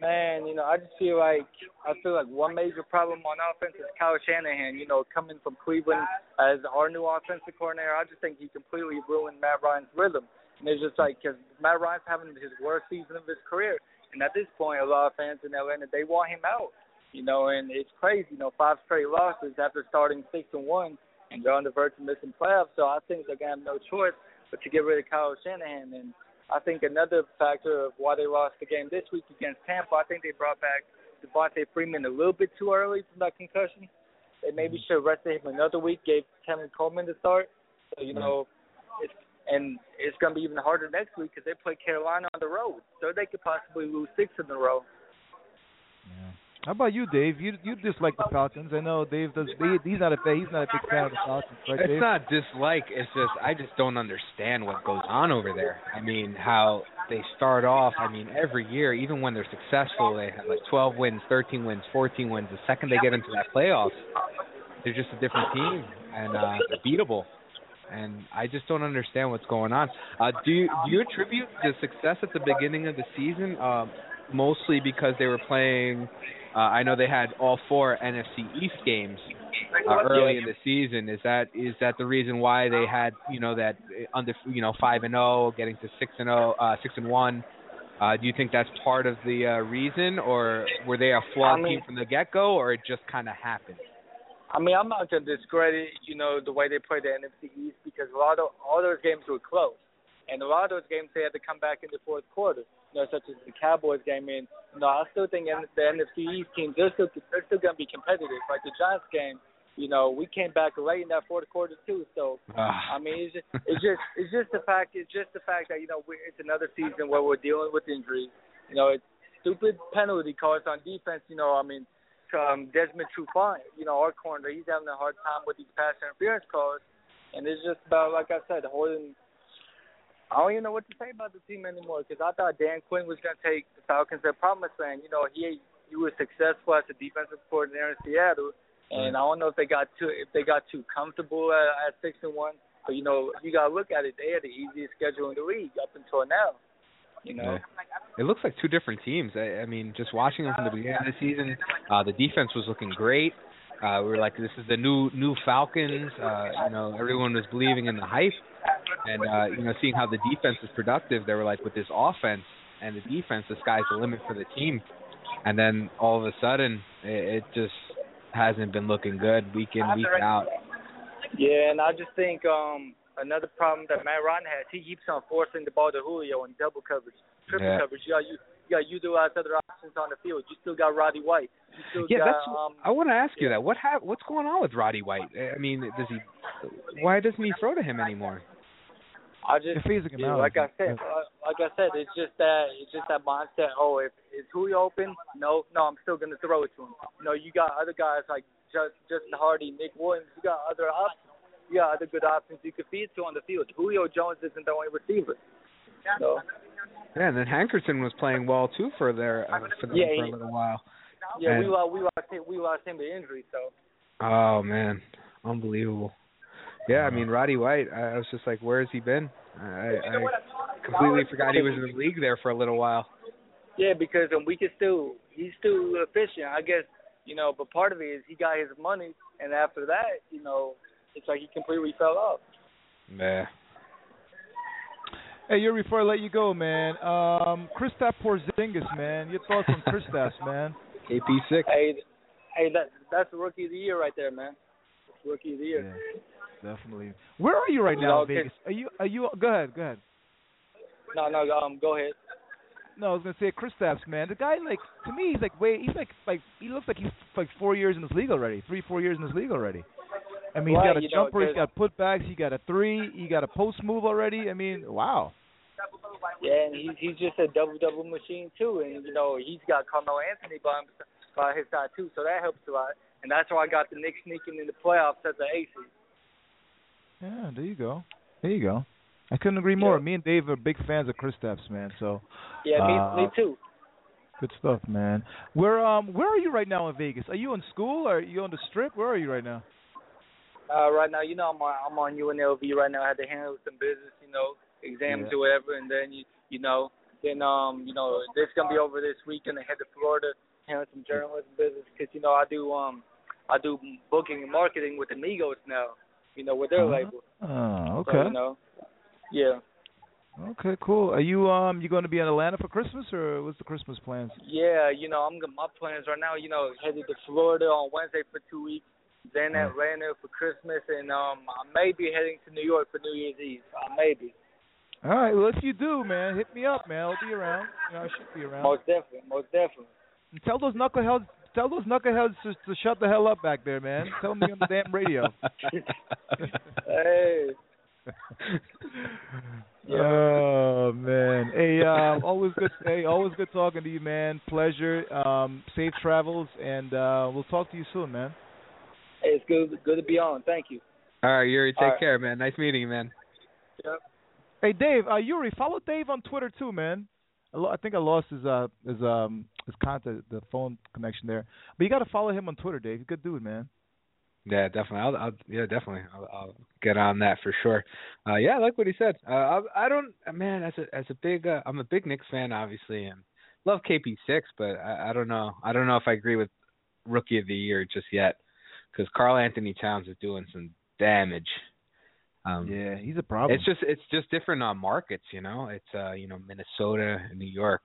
Man, you know, I just feel like I feel like one major problem on offense is Kyle Shanahan. You know, coming from Cleveland as our new offensive coordinator, I just think he completely ruined Matt Ryan's rhythm. And it's just like because Matt Ryan's having his worst season of his career, and at this point, a lot of fans in Atlanta they want him out. You know, and it's crazy. You know, five straight losses after starting six and one, and they're on the verge of missing playoffs. So I think they're gonna have no choice but to get rid of Kyle Shanahan. And I think another factor of why they lost the game this week against Tampa, I think they brought back Devonta Freeman a little bit too early from that concussion. They maybe mm-hmm. should have rested him another week, gave Tevin Coleman the start. So you mm-hmm. know, it's and it's going to be even harder next week because they play Carolina on the road, so they could possibly lose six in a row. How about you, Dave? You you dislike the Falcons. I know Dave does. He, he's not a he's not a big fan of the Falcons, right, It's not dislike. It's just I just don't understand what goes on over there. I mean, how they start off. I mean, every year, even when they're successful, they have like 12 wins, 13 wins, 14 wins. The second they get into that playoffs, they're just a different team and uh, they're beatable. And I just don't understand what's going on. Uh, do you do you attribute the success at the beginning of the season uh, mostly because they were playing? Uh, I know they had all four NFC East games uh, early in the season. Is that is that the reason why they had you know that uh, under you know five and zero, getting to six and zero, uh, six and one? Uh, do you think that's part of the uh, reason, or were they a flawed I mean- team from the get go, or it just kind of happened? I mean, I'm not gonna discredit, you know, the way they played the NFC East because a lot of all those games were close, and a lot of those games they had to come back in the fourth quarter. You know, such as the Cowboys game. And you know, I still think in the NFC East teams they're still they're still gonna be competitive. Like the Giants game, you know, we came back late in that fourth quarter too. So I mean, it's just it's just it's just the fact it's just the fact that you know we it's another season where we're dealing with injuries. You know, it's stupid penalty calls on defense. You know, I mean, um, Desmond Trufant, you know, our corner, he's having a hard time with these pass interference calls, and it's just about like I said, holding. I don't even know what to say about the team anymore because I thought Dan Quinn was going to take the Falcons to promised land. You know, he he was successful as a defensive coordinator in Seattle, and I don't know if they got too if they got too comfortable at, at six and one. But you know, you got to look at it. They had the easiest schedule in the league up until now. You know. It looks like two different teams. I, I mean, just watching them from the beginning of the season, uh, the defense was looking great. Uh, we were like, this is the new new Falcons. Uh, you know, everyone was believing in the hype, and uh, you know, seeing how the defense is productive, they were like, with this offense and the defense, the sky's the limit for the team. And then all of a sudden, it, it just hasn't been looking good week in week out. Yeah, and I just think um another problem that Matt Ryan has, he keeps on forcing the ball to Julio in double coverage, triple Yeah. coverage. You got you, you got utilize other options on the field. You still got Roddy White. You still Yeah, got that's. um I want to ask you that. What hap- What's going on with Roddy White? I mean, does he? Why doesn't he throw to him anymore? I just They're phasing him yeah, like I said, uh, like I said, it's just that it's just that mindset. Oh, if is Julio open? No, no, I'm still gonna throw it to him. You know, you got other guys like just Justin Hardy, Nick Williams. You got other options. You got other good options you could feed to on the field. Julio Jones isn't the only receiver. So Yeah, and then Hankerson was playing well too for their uh, for, them Yeah, for a little while. yeah, we lost we lost him we lost him to injury. So Oh man, unbelievable. Yeah, I mean Roddy White. I, I was just like, where has he been? I, I completely forgot he was in the league there for a little while. yeah, because um, we can still he's still efficient. I guess you know, but part of it is he got his money, and after that, you know, it's like he completely fell off. Yeah. Hey, Yuri, before I let you go, man, um, Kristaps Porzingis, man, your thoughts on Kristaps, man? KP six. Hey, hey, that that's the rookie of the year right there, man. That's rookie of the year. Definitely. Where are you right now, okay. Vegas? Are you? Are you? Go ahead. Go ahead. No, no, um, go ahead. No, I was gonna say Kristaps, man. The guy, like, to me, he's like, wait, he's like, like, he looks like he's like four years in this league already, three, four years in this league already. I mean, he's got a know, jumper, he's got putbacks, he got a three, he got a post move already. I mean, wow. Yeah, and he's he's just a double double machine too, and you know he's got Carmelo Anthony by him, by his side too, so that helps a lot. And that's why I got the Knicks sneaking in the playoffs as an ace. Yeah, there you go. There you go. I couldn't agree more. Me and Dave are big fans of Kristaps, man. So Yeah, me uh, me too. Good stuff, man. Where um where are you right now in Vegas? Are you in school or are you on the strip? Where are you right now? Uh, right now, you know, I'm on I'm on UNLV right now. I had to handle some business, you know, exams Yeah. or whatever, and then you you know, then um, you know, this gonna be over this weekend. I head to Florida, handle some journalism business because you know I do um I do booking and marketing with Amigos now, you know, with their Uh-huh. label. Oh, So, okay. you know, yeah. Okay, cool. Are you um you going to be in Atlanta for Christmas or what's the Christmas plans? Yeah, you know, I'm my plans right now. You know, headed to Florida on Wednesday for two weeks, then Mm. Atlanta for Christmas, and um, I may be heading to New York for New Year's Eve. I may be. All right. Well, if you do, man, hit me up, man. I'll be around. You know, I should be around. Most definitely, most definitely. And tell those knuckleheads, tell those knuckleheads to, to shut the hell up back there, man. Tell me on the damn radio. hey. Oh man. Hey, uh, always good. Hey, always good talking to you, man. Pleasure. Um, safe travels, and uh, we'll talk to you soon, man. Hey, it's good, good to be on. Thank you. All right, Yuri, take All right. care, man. Nice meeting you, man. Yep. Hey, Dave. Uh, Yuri, follow Dave on Twitter too, man. I, think I lost his uh his um his contact the phone connection there, but you got to follow him on Twitter, Dave. He's a good dude, man. Yeah, definitely. I'll, I'll yeah, definitely. I'll, I'll get on that for sure. Uh, yeah, I like what he said. Uh, I, I don't, man. As a as a big, uh, I'm a big Knicks fan, obviously, and love KP6, but I, I don't know. I don't know if I agree with Rookie of the Year just yet, because Karl-Anthony Towns is doing some damage. Um, Yeah, he's a problem. It's just it's just different on markets, you know. It's uh, you know, Minnesota and New York.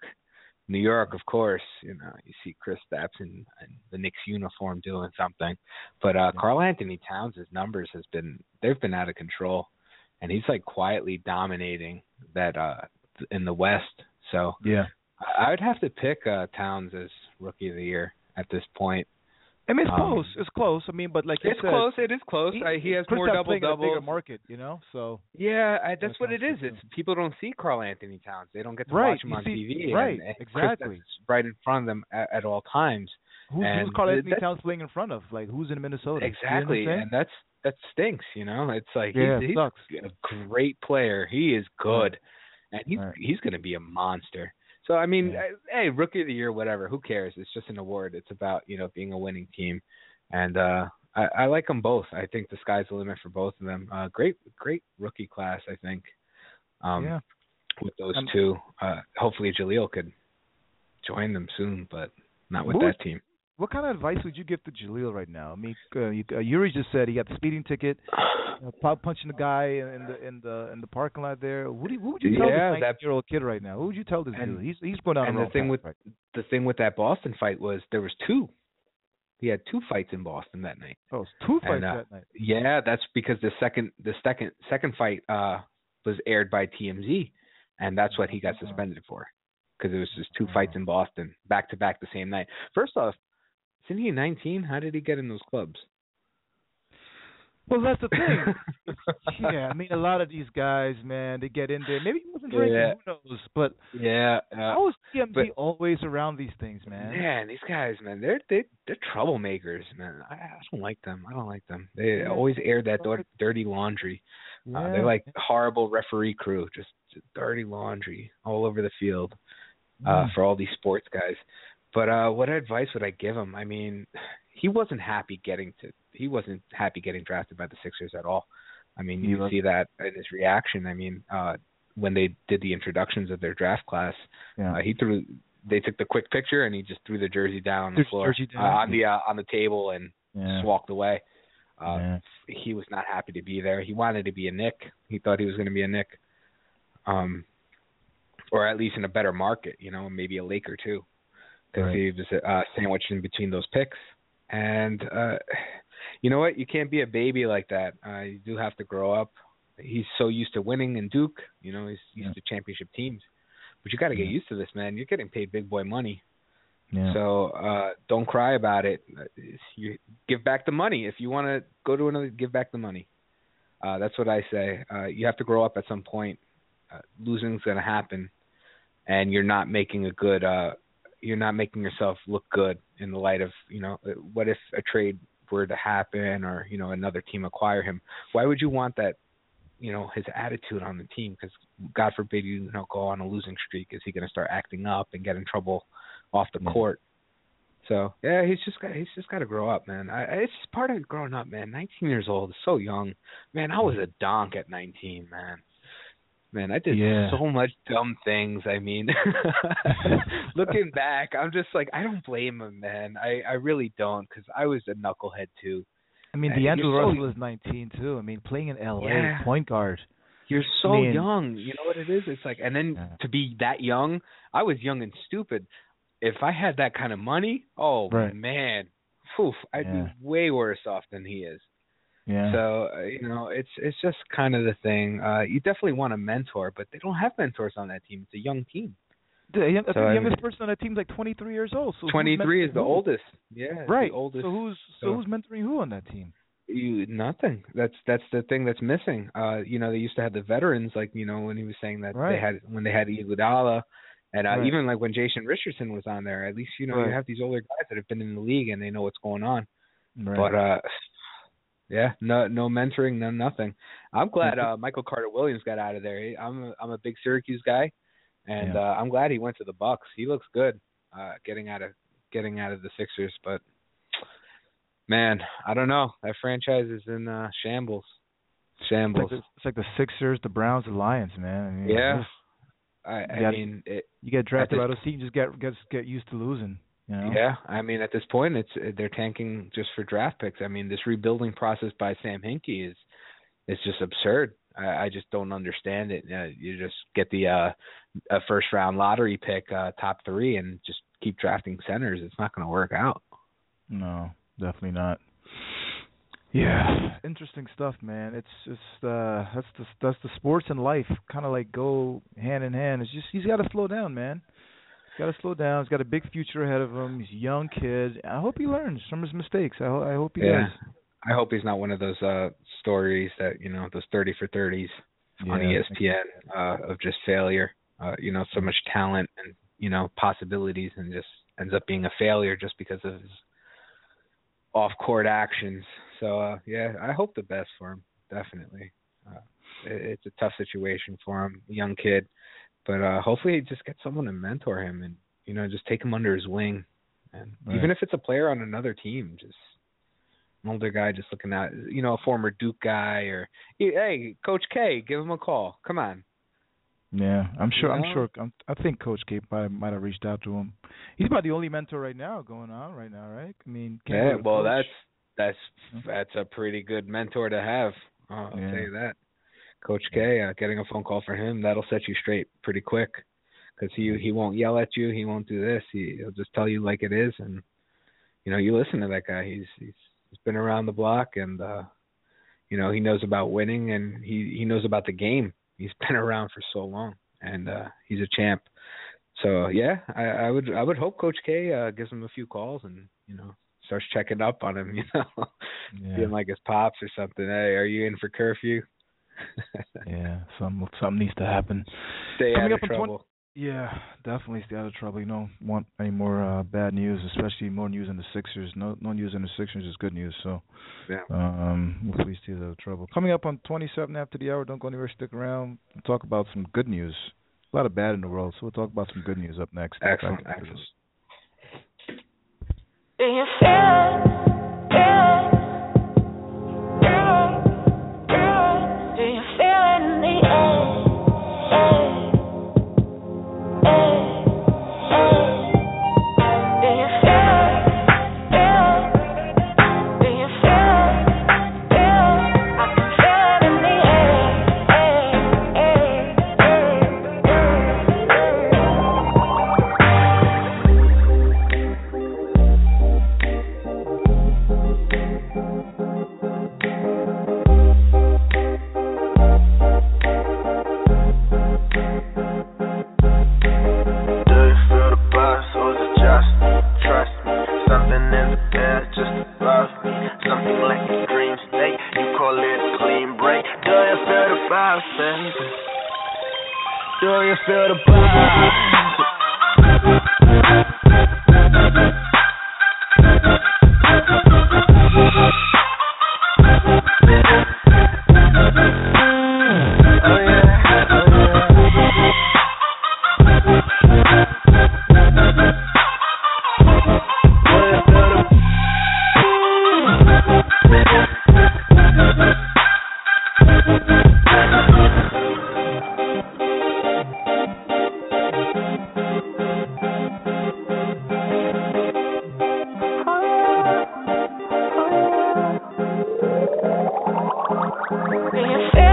New York, of course, you know, you see Chris Stapps in, in the Knicks uniform doing something. But uh Karl-Anthony Towns' his numbers has been they've been out of control. And he's like quietly dominating that uh in the West. So yeah. I I would have to pick uh Towns as rookie of the year at this point. I mean, it's Um, close. It's close. I mean, but like It's said, close. It is close. I- he has more double a bigger market, you know. So Yeah, I, that's That what it is. It's people don't see Karl-Anthony Towns. They don't get to Right, watch him you on see- TV. right, and, and exactly. Right in front of them at, at all times. who's, who's Karl-Anthony Towns playing in front of? Like who's in Minnesota? You know Exactly, and that's that stinks. You know, it's like Yeah, he's, it sucks. he's a great player. He is good, and he's he's going to be a monster. So I mean, uh, hey, rookie of the year, whatever. Who cares? It's just an award. It's about you know being a winning team, and uh I, I like them both. I think the sky's the limit for both of them. Uh Great, great rookie class. I think. Um, Yeah. With those Um, two, uh hopefully Jahlil could join them soon, but not with Who that team. What kind of advice would you give to Jahlil right now? I mean, uh, you, uh, Yuri just said he got the speeding ticket, you know, punching the guy in the in the in the parking lot there. What, do you, what would you tell Yeah, this that- year old kid right now? What would you tell this And- dude? He's he's going down and the thing with right the thing with that Boston fight was there was two. He had two fights in Boston that night. Oh, it's two fights And, uh, that night. Yeah, that's because the second the second second fight uh was aired by TMZ, and that's what he got suspended for because it was just two fights in Boston back to back the same night. First off, isn't he 19? How did he get in those clubs? Well, that's the thing. yeah, I mean, a lot of these guys, man, they get in there. Maybe he wasn't drinking. Yeah. Who knows? But Yeah, uh, how is TMZ but- always around these things, man? Man, these guys, man, they're they they're troublemakers, man. I, I don't like them. I don't like them. They Yeah. always air that dir- dirty laundry. Uh, they're like horrible referee crew, just, just dirty laundry all over the field uh, Mm. for all these sports guys. But uh, what advice would I give him? I mean, he wasn't happy getting to. He wasn't happy getting drafted by the Sixers at all. I mean, you see that in his reaction. I mean, uh, when they did the introductions of their draft class, Yeah. uh, he threw. They took the quick picture and he just threw the jersey down on the the floor, uh, on the uh, on the table, and Yeah. just walked away. Uh, Yeah. He was not happy to be there. He wanted to be a Knick. He thought he was going to be a Knick, um, or at least in a better market, you know, maybe a Laker too, because Right. he was uh, sandwiched in between those picks. And uh, you know what? You can't be a baby like that. Uh, you do have to grow up. He's so used to winning in Duke. You know, he's used to championship teams. But you got to get Yeah. used to this, man. You're getting paid big boy money. Yeah. So uh don't cry about it. You give back the money if you want to go to another. Give back the money. Uh That's what I say. Uh You have to grow up at some point. Uh, losing's going to happen, and you're not making a good. uh You're not making yourself look good in the light of you know. uh, What if a trade were to happen, or you know another team acquire him? Why would you want that? You know his attitude on the team because God forbid you, you know go on a losing streak. Is he going to start acting up and get in trouble off the court? So yeah, he's just got he's just got to grow up, man. I, it's just part of growing up, man. 19 years old is so young, man. I was a donk at 19, man. Man, I did Yeah. so much dumb things. I mean, looking back, I'm just like I don't blame him, man. I I really don't because I was a knucklehead too. I mean, D'Angelo so- Russell is 19 too. I mean, playing in LA, Yeah. point guard. You're so I mean- young. You know what it is? It's like, and then to be that young, I was young and stupid. If I had that kind of money, oh Right. man, phew, I'd Yeah. be way worse off than he is. Yeah. So uh, you know, it's it's just kind of the thing. Uh You definitely want a mentor, but they don't have mentors on that team. It's a young team. The, young- So, the I youngest mean- person on that team is like 23 years old. So 23 is the who? oldest. Yeah, Right. Oldest. So who's so, So- who's mentoring who on that team? you nothing. That's that's the thing that's missing. Uh, you know, they used to have the veterans, like you know when he was saying that Right. they had when they had Iguodala, and uh, Right. even like when Jason Richardson was on there. At least you know Right. you have these older guys that have been in the league and they know what's going on. Right. But uh, yeah, no no mentoring, no nothing. I'm glad uh, Michael Carter-Williams got out of there. He- I'm a, I'm a big Syracuse guy, and Yeah. uh, I'm glad he went to the Bucks. He looks good, uh, getting out of getting out of the Sixers, but. Man, I don't know. That franchise is in uh, shambles. It's Shambles. like, the, it's like the Sixers, the Browns, the Lions, man. I mean, yeah. it's- I, You I gotta- mean, it, you get drafted at by this- those teams, just get get get used to losing. You know? yeah. I mean, at this point, it's they're tanking just for draft picks. I mean, this rebuilding process by Sam Hinkie is is just absurd. I, I just don't understand it. Uh, you just get the uh, a first round lottery pick, uh, top three, and just keep drafting centers. It's not going to work out. No, definitely not. Yeah, interesting stuff, man. It's just uh that's the that's the sports and life kind of like go hand in hand. It's just he's got to slow down, man. Got to slow down. He's got a big future ahead of him. He's a young kid. I hope he learns from his mistakes. I, ho- I hope he yeah. does. I hope he's not one of those uh stories that you know those thirty for thirties on Yeah. ESPN uh, of just failure. Uh, you know, so much talent and you know possibilities, and just ends up being a failure just because of his off-court actions. So uh, yeah, I hope the best for him. Definitely, uh, it, it's a tough situation for him, young kid, but uh, hopefully he just get someone to mentor him and you know just take him under his wing, and Right. even if it's a player on another team, just an older guy just looking at you know a former Duke guy or hey Coach K, give him a call. Come on, Yeah, I'm sure. You I'm sure. I'm, I think Coach K might might have reached out to him. He's about the only mentor right now going on right now, right? I mean, Yeah, well, coach. that's that's that's a pretty good mentor to have. I'll Yeah. tell you that. Coach K, uh, getting a phone call from him that'll set you straight pretty quick, because he he won't yell at you, he won't do this, he, he'll just tell you like it is, and you know you listen to that guy. He's he's he's been around the block, and uh, you know he knows about winning, and he he knows about the game. He's been around for so long, and uh, he's a champ. So yeah, I, I would I would hope Coach K uh, gives him a few calls and you know starts checking up on him. You know, Yeah. being like his pops or something. Hey, are you in for curfew? yeah, some something needs to happen. Stay Coming out of in 20 trouble. Yeah, definitely stay out of trouble. You don't want any more uh, bad news, especially more news in the Sixers. No, no news in the Sixers is good news. So, Yeah. um, hopefully stay out of trouble. Coming up on 27 after the hour. Don't go anywhere. Stick around. We'll talk about some good news. A lot of bad in the world, so we'll talk about some good news up next. Excellent, excellent. Do you feel the Do feel it?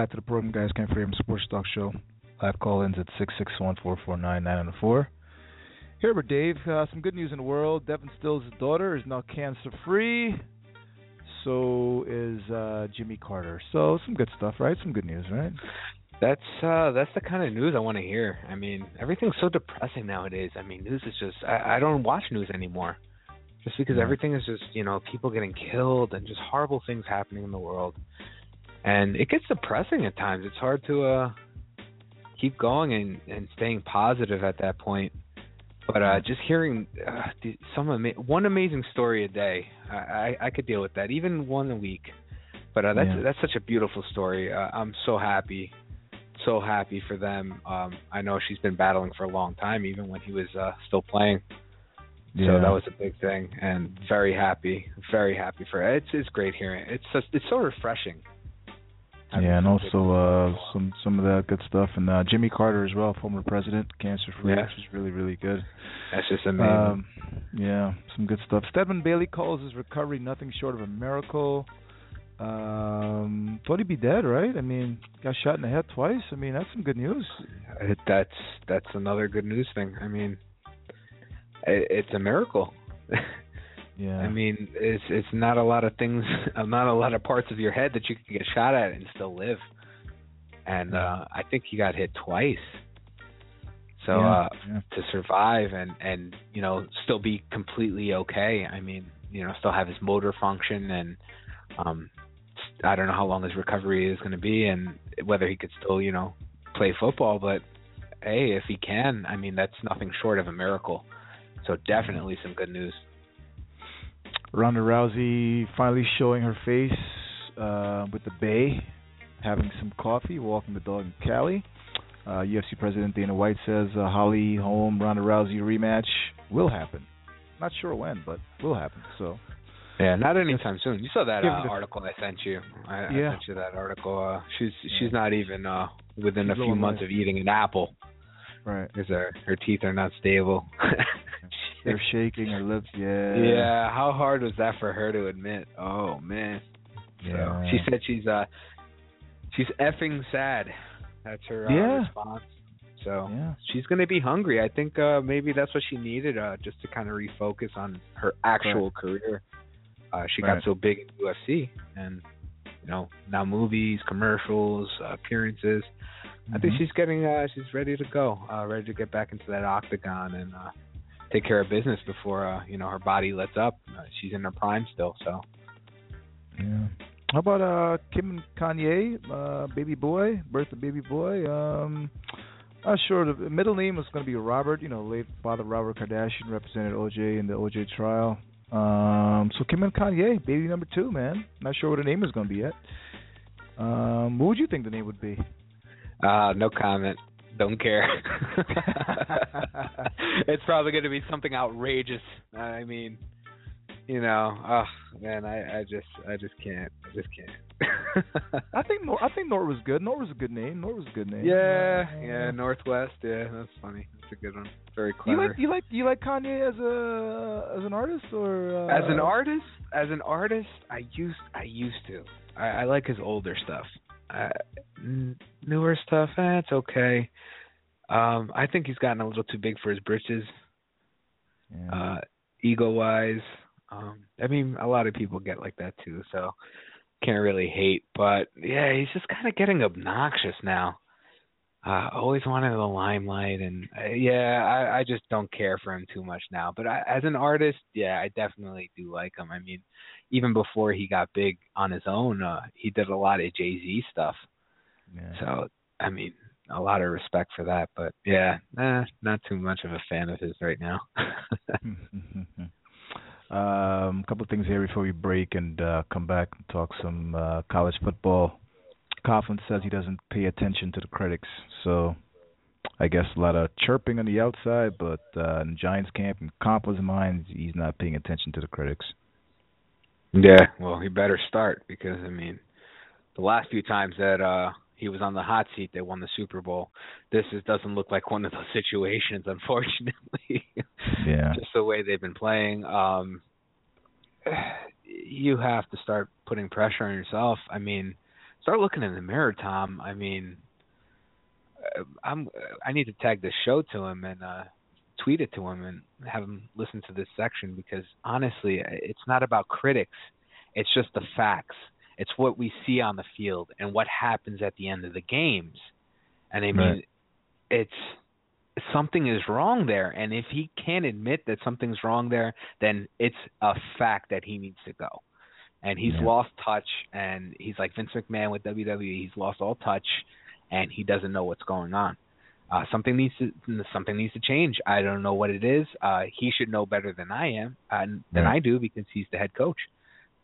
Back to the program, guys. Kenford Abrams Sports Talk Show. Live call-ins at six six one four four nine nine zero four. Here with Dave. Uh, some good news in the world. Devon Still's daughter is now cancer-free. so is uh, Jimmy Carter. So some good stuff, right? Some good news, right? That's uh that's the kind of news I want to hear. I mean, everything's so depressing nowadays. I mean, news is just I, I don't watch news anymore. Just because Yeah. everything is just, you know, people getting killed and just horrible things happening in the world. And it gets depressing at times. It's hard to uh keep going and and staying positive at that point. But uh just hearing uh, some ama- one amazing story a day, I, I I could deal with that. Even one a week. But uh, that's Yeah. that's such a beautiful story. Uh, I'm so happy so happy for them. Um, I know she's been battling for a long time, even when he was uh, still playing. So Yeah. that was a big thing, and very happy, very happy for her. It's it's great hearing. it. It's just, it's so refreshing. Yeah, and also uh, some some of that good stuff, and uh, Jimmy Carter as well, former president, cancer free, Yeah. which is really really good. That's just amazing. Um, yeah, some good stuff. Stedman Bailey calls his recovery nothing short of a miracle. Um, thought he'd be dead, right? I mean, got shot in the head twice. I mean, that's some good news. It, that's that's another good news thing. I mean, it, it's a miracle. Yeah. I mean, it's it's not a lot of things, not a lot of parts of your head that you can get shot at and still live. And uh I think he got hit twice. So Yeah, uh yeah. to survive and and you know still be completely okay. I mean, you know, still have his motor function and um I don't know how long his recovery is going to be and whether he could still, you know, play football, but hey, if he can, I mean, that's nothing short of a miracle. So definitely some good news. Ronda Rousey finally showing her face uh, with the Bay, having some coffee, walking the dog in Cali. Uh, UFC President Dana White says uh, Holly Holm Ronda Rousey rematch will happen. Not sure when, but will happen. So Yeah, not anytime soon. You saw that uh, article I sent you. I, I sent you that article. Uh, she's she's not even uh, within She's a few months of eating an apple right, because her her teeth are not stable. they're shaking her lips. Yeah, yeah, how hard was that for her to admit? Oh man. So she said she's uh she's effing sad. That's her uh, Yeah. response. So Yeah. she's gonna be hungry. I think uh maybe that's what she needed, uh just to kind of refocus on her actual career. Uh she Right. got so big in UFC and you know, now movies, commercials, uh, appearances. I think Mhm. she's getting uh she's ready to go, uh ready to get back into that octagon and uh take care of business before uh, you know, her body lets up. Uh, she's in her prime still, so Yeah. How about uh Kim and Kanye, uh baby boy, birth of baby boy? Um not sure the middle name was gonna be Robert, you know, late father Robert Kardashian represented OJ in the OJ trial. Um so Kim and Kanye, baby number two, man. Not sure what the name is gonna be yet. Um what would you think the name would be? uh no comment. Don't care. it's probably going to be something outrageous. I mean, you know, oh man, I I just I just can't. I just can't. I think Nor I think Nor was good. Nor was a good name. Nor was a good name. yeah, yeah, Northwest. Yeah, that's funny. That's a good one. Very clever. You like you like you like Kanye as a as an artist or uh, as an artist, as an artist, I used I used to. I, I like his older stuff. Uh, newer stuff, eh, it's okay. Um, I think he's gotten a little too big for his britches. Uh, ego wise, um, I mean, a lot of people get like that too, so can't really hate. But yeah, he's just kind of getting obnoxious now. Uh, always wanted the limelight, and uh, yeah, I, I just don't care for him too much now. But I, as an artist, yeah, I definitely do like him. I mean, even before he got big on his own, uh, he did a lot of Jay Z stuff. Yeah. So I mean, a lot of respect for that. But yeah, eh, not too much of a fan of his right now. Um, a couple of things here before we break and uh, come back and talk some uh, college football. Coughlin says he doesn't pay attention to the critics, so I guess a lot of chirping on the outside, but uh, in Giants camp and Coughlin's mind, he's not paying attention to the critics. Yeah, well, he better start because I mean, the last few times that uh he was on the hot seat, they won the Super Bowl. This is, doesn't look like one of those situations, unfortunately. Yeah. Just the way they've been playing. Um you have to start putting pressure on yourself. I mean, start looking in the mirror, Tom. I mean, uh, I'm I need to tag this show to him and uh tweet it to him and have him listen to this section because honestly, it's not about critics. It's just the facts. It's what we see on the field and what happens at the end of the games. And I mean, Right. it's something is wrong there. And if he can't admit that something's wrong there, then it's a fact that he needs to go. And he's Yeah. lost touch, and he's like Vince McMahon with WWE. He's lost all touch, and he doesn't know what's going on. Uh, something needs to something needs to change. I don't know what it is. Uh, he should know better than I am, uh, than Yeah. I do because he's the head coach.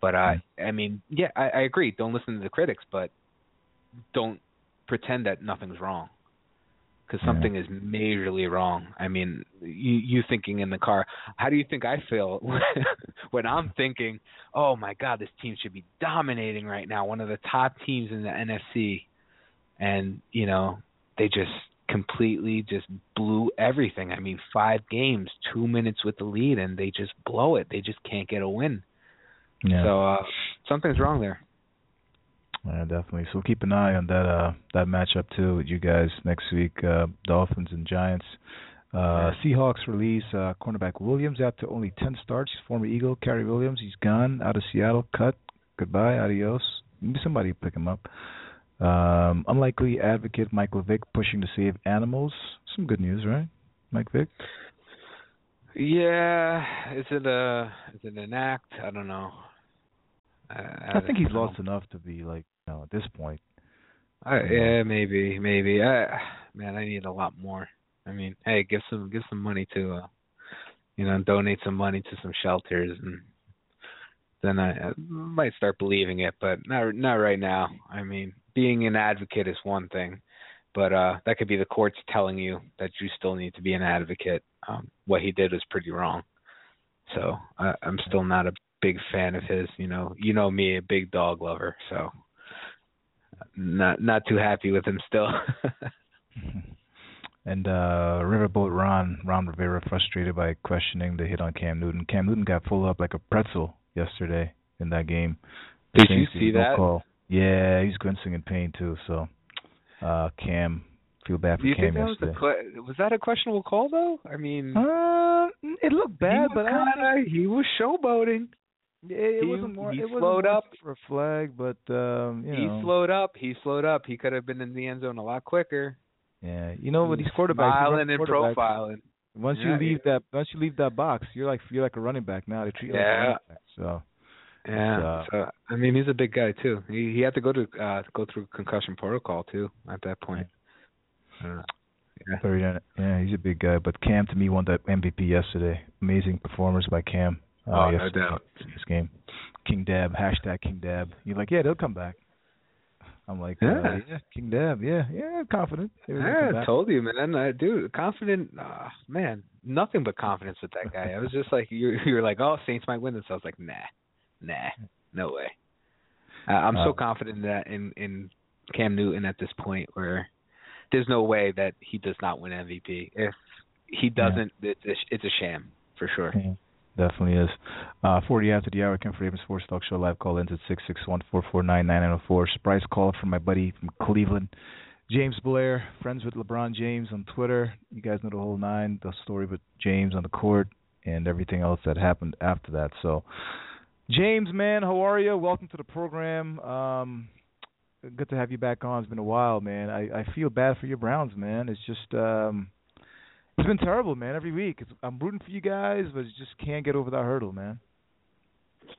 But uh, I mean, yeah, I, I agree. Don't listen to the critics, but don't pretend that nothing's wrong because Yeah. something is majorly wrong. I mean, you you thinking in the car, how do you think I feel when I'm thinking, oh my God, this team should be dominating right now, one of the top teams in the NFC, and you know they just completely just blew everything. I mean, five games, two minutes with the lead, and they just blow it. They just can't get a win. Yeah. So uh, something's wrong there. Yeah, definitely. So keep an eye on that uh that matchup too with you guys next week, uh Dolphins and Giants. Uh Seahawks release uh cornerback Williams after only ten starts. Former Eagle, Cary Williams, he's gone out of Seattle, cut. Goodbye, adios. Maybe somebody will pick him up. Um unlikely advocate Michael Vick pushing to save animals. Some good news, right? Mike Vick? Yeah, is it a is it an act? I don't know. I, I think he's know. lost enough to be like, you know, at this point. I, yeah, maybe, maybe. I, man, I need a lot more. I mean, hey, give some give some money to, uh, you know, donate some money to some shelters, and then I, I might start believing it. But not not right now. I mean, being an advocate is one thing, but uh that could be the courts telling you that you still need to be an advocate. Um, what he did was pretty wrong. So I, I'm still not a big fan of his. You know, you know me, a big dog lover. So not not too happy with him still. And uh Riverboat Ron, Ron Rivera frustrated by questioning the hit on Cam Newton. Cam Newton got pulled up like a pretzel yesterday in that game. Did you see that? Call. Yeah, he's grimacing in pain too, so uh Cam feel bad for Do you Cam think that was yesterday. a was that a questionable call though? I mean, Uh, it looked bad, but was I don't kinda, he was showboating. Yeah, it he, wasn't more. He it slowed up. for a flag, but um, you he know, slowed up. He slowed up. He could have been in the end zone a lot quicker. yeah, you know, He these was quarterbacks, smiling and profiling. Once Yeah, you leave that, once you leave that box, you're like you're like a running back now. They treat you like a running back. So Yeah. uh, so I mean, he's a big guy too. He he had to go to uh go through concussion protocol too at that point. Uh, yeah. yeah, he's a big guy. But Cam to me won that MVP yesterday. Amazing performance by Cam. Uh, Oh, no doubt. This game, King Dab hashtag King Dab. You're like, yeah, they'll come back. I'm like, Yeah. uh, yeah, King Dab, yeah, yeah, confident. Yeah, I told you, man. I, dude, confident. Uh, man, nothing but confidence with that guy. I was just like, you, you were like, oh, Saints might win this. I was like, nah, nah, no way. Uh, I'm so Uh, confident that in in Cam Newton at this point, where there's no way that he does not win MVP. If he doesn't, it's a, it's a sham for sure. Yeah, definitely is. Uh, 40 after the hour, Kenford Abrams Sports Talk Show live call ins at 661-449-9904. Surprise call from my buddy from Cleveland, James Blair, friends with LeBron James on Twitter. You guys know the whole nine, the story with James on the court and everything else that happened after that. So, James, man, how are you? Welcome to the program. Um, good to have you back on. It's been a while, man. I, I feel bad for your Browns, man. It's just um it's been terrible, man. Every week, it's, I'm rooting for you guys, but it just can't get over that hurdle, man.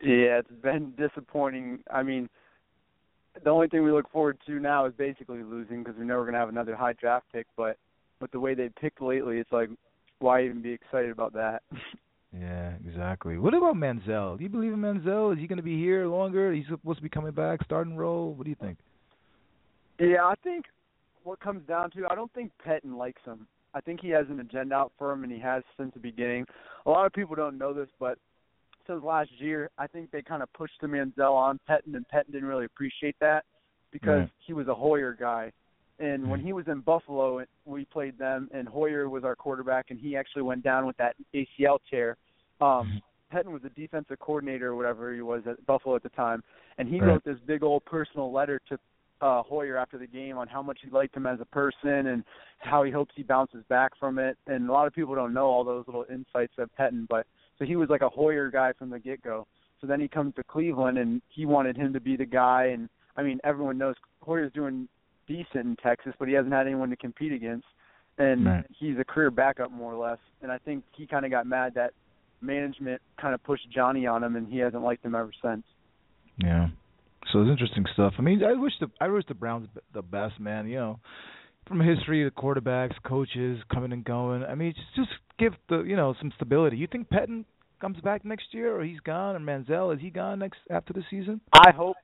Yeah, it's been disappointing. I mean, the only thing we look forward to now is basically losing because we know we're going to have another high draft pick. But with the way they picked lately, it's like, why even be excited about that? Yeah, exactly. What about Manziel? Do you believe in Manziel? Is he going to be here longer? He's supposed to be coming back, starting role. What do you think? Yeah, I think what comes down to, I don't think Pettine likes him. I think he has an agenda out for him, and he has since the beginning. A lot of people don't know this, but since last year, I think they kind of pushed the Manziel on Pettine, and Pettine didn't really appreciate that because Right. he was a Hoyer guy. And when he was in Buffalo, we played them, and Hoyer was our quarterback, and he actually went down with that ACL tear. Um, Pettine was the defensive coordinator or whatever he was at Buffalo at the time, and he Right. wrote this big old personal letter to uh, Hoyer after the game on how much he liked him as a person and how he hopes he bounces back from it. And a lot of people don't know all those little insights of Pettine, but so he was like a Hoyer guy from the get go. So then he comes to Cleveland, and he wanted him to be the guy. And I mean, everyone knows Hoyer's doing decent in Texas, but he hasn't had anyone to compete against, and Right. he's a career backup more or less. And I think he kind of got mad that management kind of pushed Johnny on him, and he hasn't liked him ever since. Yeah. So it's interesting stuff. I mean, I wish the I wish the Browns the best, man. You know, from history, the quarterbacks, coaches coming and going. I mean, just just give the you know some stability. You think Pettine comes back next year, or he's gone, or Manziel is he gone next after the season? I hope.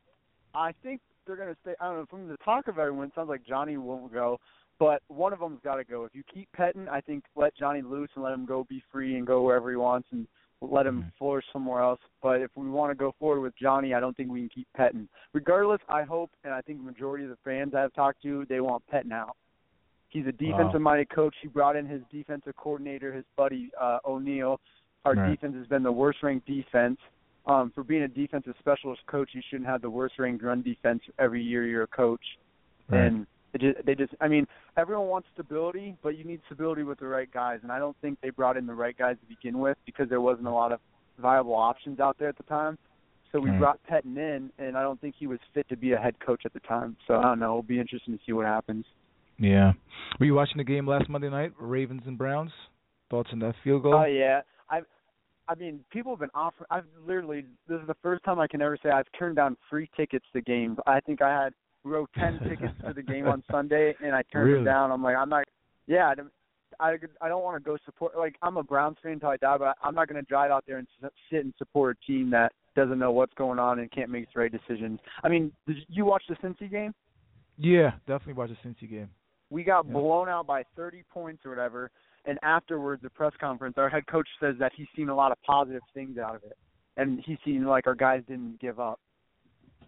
I think they're going to stay. I don't know. From the talk of everyone, it sounds like Johnny won't go, but one of them's got to go. If you keep Pettine, I think let Johnny loose and let him go be free and go wherever he wants and let him flourish somewhere else. But if we want to go forward with Johnny, I don't think we can keep Pettine. Regardless, I hope and I think the majority of the fans I've talked to, they want Pettine out. He's a defensive minded coach. He brought in his defensive coordinator, his buddy uh O'Neil. Our Right. defense has been the worst ranked defense. Um, for being a defensive specialist coach, you shouldn't have the worst ranked run defense every year you're a coach. Right. And it just, they just, I mean, everyone wants stability, but you need stability with the right guys. And I don't think they brought in the right guys to begin with because there wasn't a lot of viable options out there at the time. So we Right. brought Pettine in, and I don't think he was fit to be a head coach at the time. So I don't know. It'll be interesting to see what happens. Yeah. Were you watching the game last Monday night, Ravens and Browns? Thoughts on that field goal? Oh yeah, I, I mean, people have been offering. I've literally. This is the first time I can ever say I've turned down free tickets to games. I think I had wrote ten tickets to the game on Sunday, and I turned Really? them down. I'm like, I'm not. Yeah, I don't- I don't want to go support. Like I'm a Browns fan until I die, but I'm not going to drive out there and s- sit and support a team that doesn't know what's going on and can't make the right decisions. I mean, did you watch the Cincy game? Yeah, definitely watch the Cincy game. We got Yeah. blown out by 30 points or whatever. And afterwards, the press conference, our head coach says that he's seen a lot of positive things out of it, and he's seen like our guys didn't give up.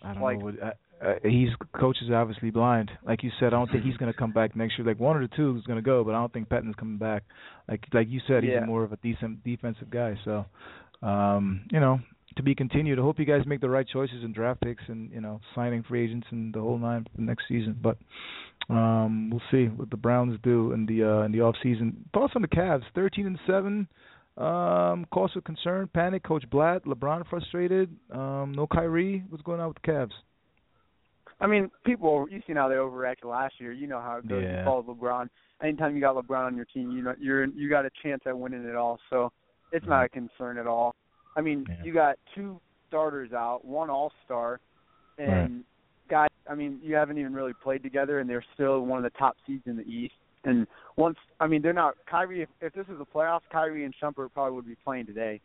I don't Like- know what. Uh, uh, he's coach is obviously blind. Like you said, I don't think he's going to come back next year. Like one or the two is going to go, but I don't think Pettine's coming back. Like like you said, he's Yeah. more of a decent defensive guy. So, um, you know, to be continued. I hope you guys make the right choices in draft picks and you know signing free agents and the whole nine for the next season. But um, we'll see what the Browns do in the uh, in the off season. Thoughts on the Cavs? Thirteen and seven. Um, cause of concern, panic. Coach Blatt, LeBron frustrated. Um, no Kyrie. What's going on with the Cavs? I mean, people you seen how they overreacted last year. You know how it goes. Yeah. You follow LeBron. Anytime you got LeBron on your team, you know you're you got a chance at winning it all. So it's not a concern at all. I mean, you got two starters out, one All Star, and guys. I mean, you haven't even really played together, and they're still one of the top seeds in the East. And once, I mean, they're not Kyrie. If, if this was the playoffs, Kyrie and Shumpert probably would be playing today,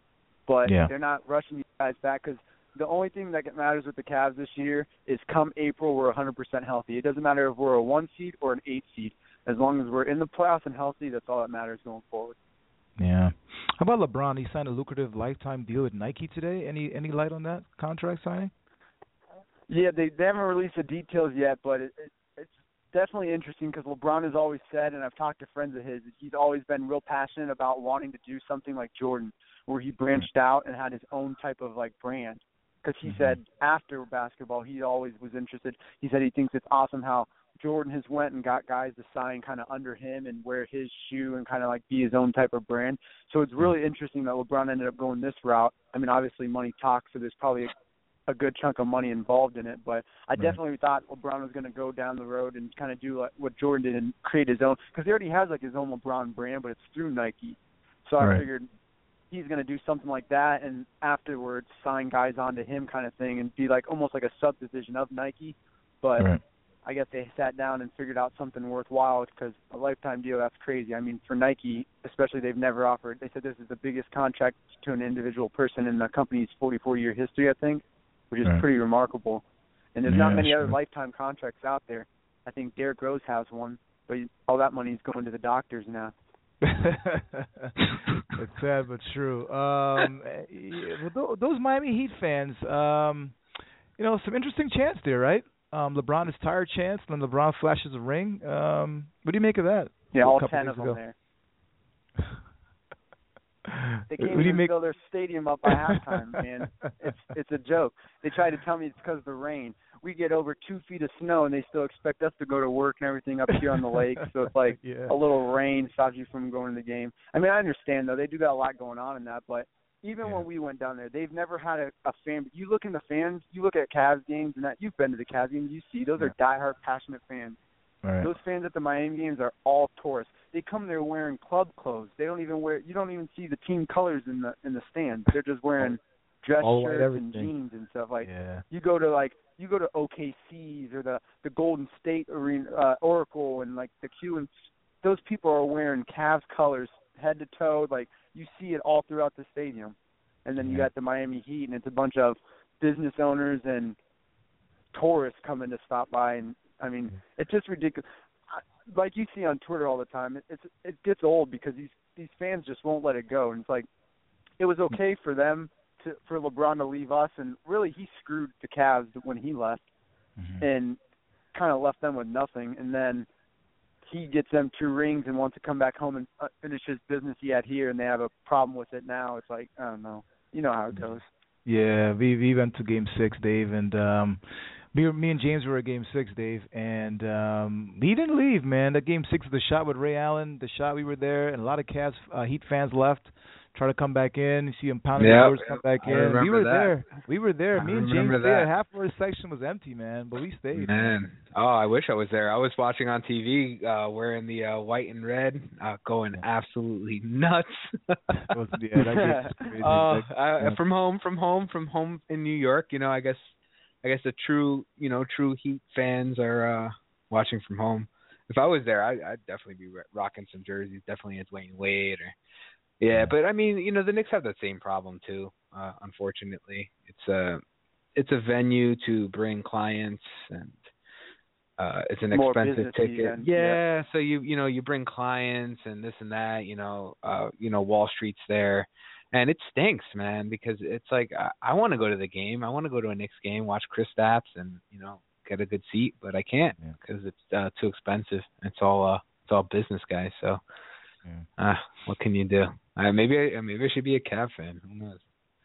but Yeah. they're not rushing you guys back because the only thing that matters with the Cavs this year is come April we're 100% healthy. It doesn't matter if we're a one seed or an eight seed. As long as we're in the playoffs and healthy, that's all that matters going forward. Yeah. How about LeBron? He signed a lucrative lifetime deal with Nike today. Any any light on that contract signing? Yeah, they they haven't released the details yet, but it, it it's definitely interesting because LeBron has always said, and I've talked to friends of his, he's always been real passionate about wanting to do something like Jordan, where he branched out and had his own type of like brand. Because he said mm-hmm. after basketball, he always was interested. He said he thinks it's awesome how Jordan has went and got guys to sign kind of under him and wear his shoe and kind of like be his own type of brand. So it's mm-hmm. really interesting that LeBron ended up going this route. I mean, obviously money talks, so there's probably a, good chunk of money involved in it. But I definitely thought LeBron was going to go down the road and kind of do like what Jordan did and create his own because he already has like his own LeBron brand, but it's through Nike. So I Right. figured he's going to do something like that and afterwards sign guys onto him kind of thing and be like almost like a subdivision of Nike. But Right. I guess they sat down and figured out something worthwhile because a lifetime deal that's crazy. I mean, for Nike, especially, they've never offered. They said this is the biggest contract to an individual person in the company's 44-year history, I think, which is Right. pretty remarkable. And there's not Yeah, many other lifetime contracts out there. I think Derrick Rose has one, but all that money is going to the doctors now. it's sad but true. Um, eh, yeah, well, tho- those Miami Heat fans, um, you know, some interesting chants there, right? Um, LeBron is tired chants, then LeBron flashes a ring. Um, what do you make of that? Yeah, all ten of them there. They What can't even make? fill their stadium up by halftime, man. It's it's a joke. They try to tell me it's because of the rain. We get over two feet of snow, and they still expect us to go to work and everything up here on the lake. So it's like Yeah. a little rain stops you from going to the game. I mean, I understand though; they do got a lot going on in that, but even Yeah. when we went down there, they've never had a, a fan. You look in the fans, you look at Cavs games, and that you've been to the Cavs games. You see those are diehard, passionate fans. Right. Those fans at the Miami games are all tourists. They come there wearing club clothes. They don't even wear. You don't even see the team colors in the in the stands. They're just wearing dress All shirts and jeans and stuff. Like Yeah. you go to like you go to OKC's or the the Golden State Arena, uh, Oracle, and like the Q and those people are wearing Cavs colors head to toe. Like you see it all throughout the stadium. And then you got the Miami Heat, and it's a bunch of business owners and tourists coming to stop by. And I mean, it's just ridiculous. Like you see on Twitter all the time, it, it's it gets old because these these fans just won't let it go. And it's like it was okay for them to for LeBron to leave us, and really he screwed the Cavs when he left, and kind of left them with nothing. And then he gets them two rings and wants to come back home and uh, finish his business he had here, and they have a problem with it now. It's like I don't know, you know how it goes. Yeah, we we went to game six, Dave, and um me, me and James were at game six, Dave, and um he didn't leave, man. That game six, the shot with Ray Allen, the shot we were there, and a lot of Cavs uh, Heat fans left, try to come back in. You see him pounding Yep, the doors, come back I in. We were that. there. We were there. I Me and James remember stayed. that. Half of our section was empty, man, but we stayed. Man, oh, I wish I was there. I was watching on TV, uh, wearing the uh, white and red, uh, going absolutely nuts. yeah, that crazy. Uh, That- I, from home, from home, from home in New York. You know, I guess, I guess the true, you know, true Heat fans are uh watching from home. If I was there, I, I'd definitely be ro- rocking some jerseys. Definitely as Dwyane Wade or, yeah. But I mean, you know, the Knicks have that same problem too. Uh, unfortunately, it's a, it's a venue to bring clients and. Uh, it's an More expensive ticket. Yeah, yeah. so you you know you bring clients and this and that. You know, uh, you know Wall Street's there, and it stinks, man, because it's like I, I want to go to the game. I want to go to a Knicks game, watch Kristaps, and you know get a good seat, but I can't because it's uh, too expensive. It's all uh, it's all business guys. So, uh, what can you do? Uh, maybe I, maybe I should be a Cav fan. Who knows?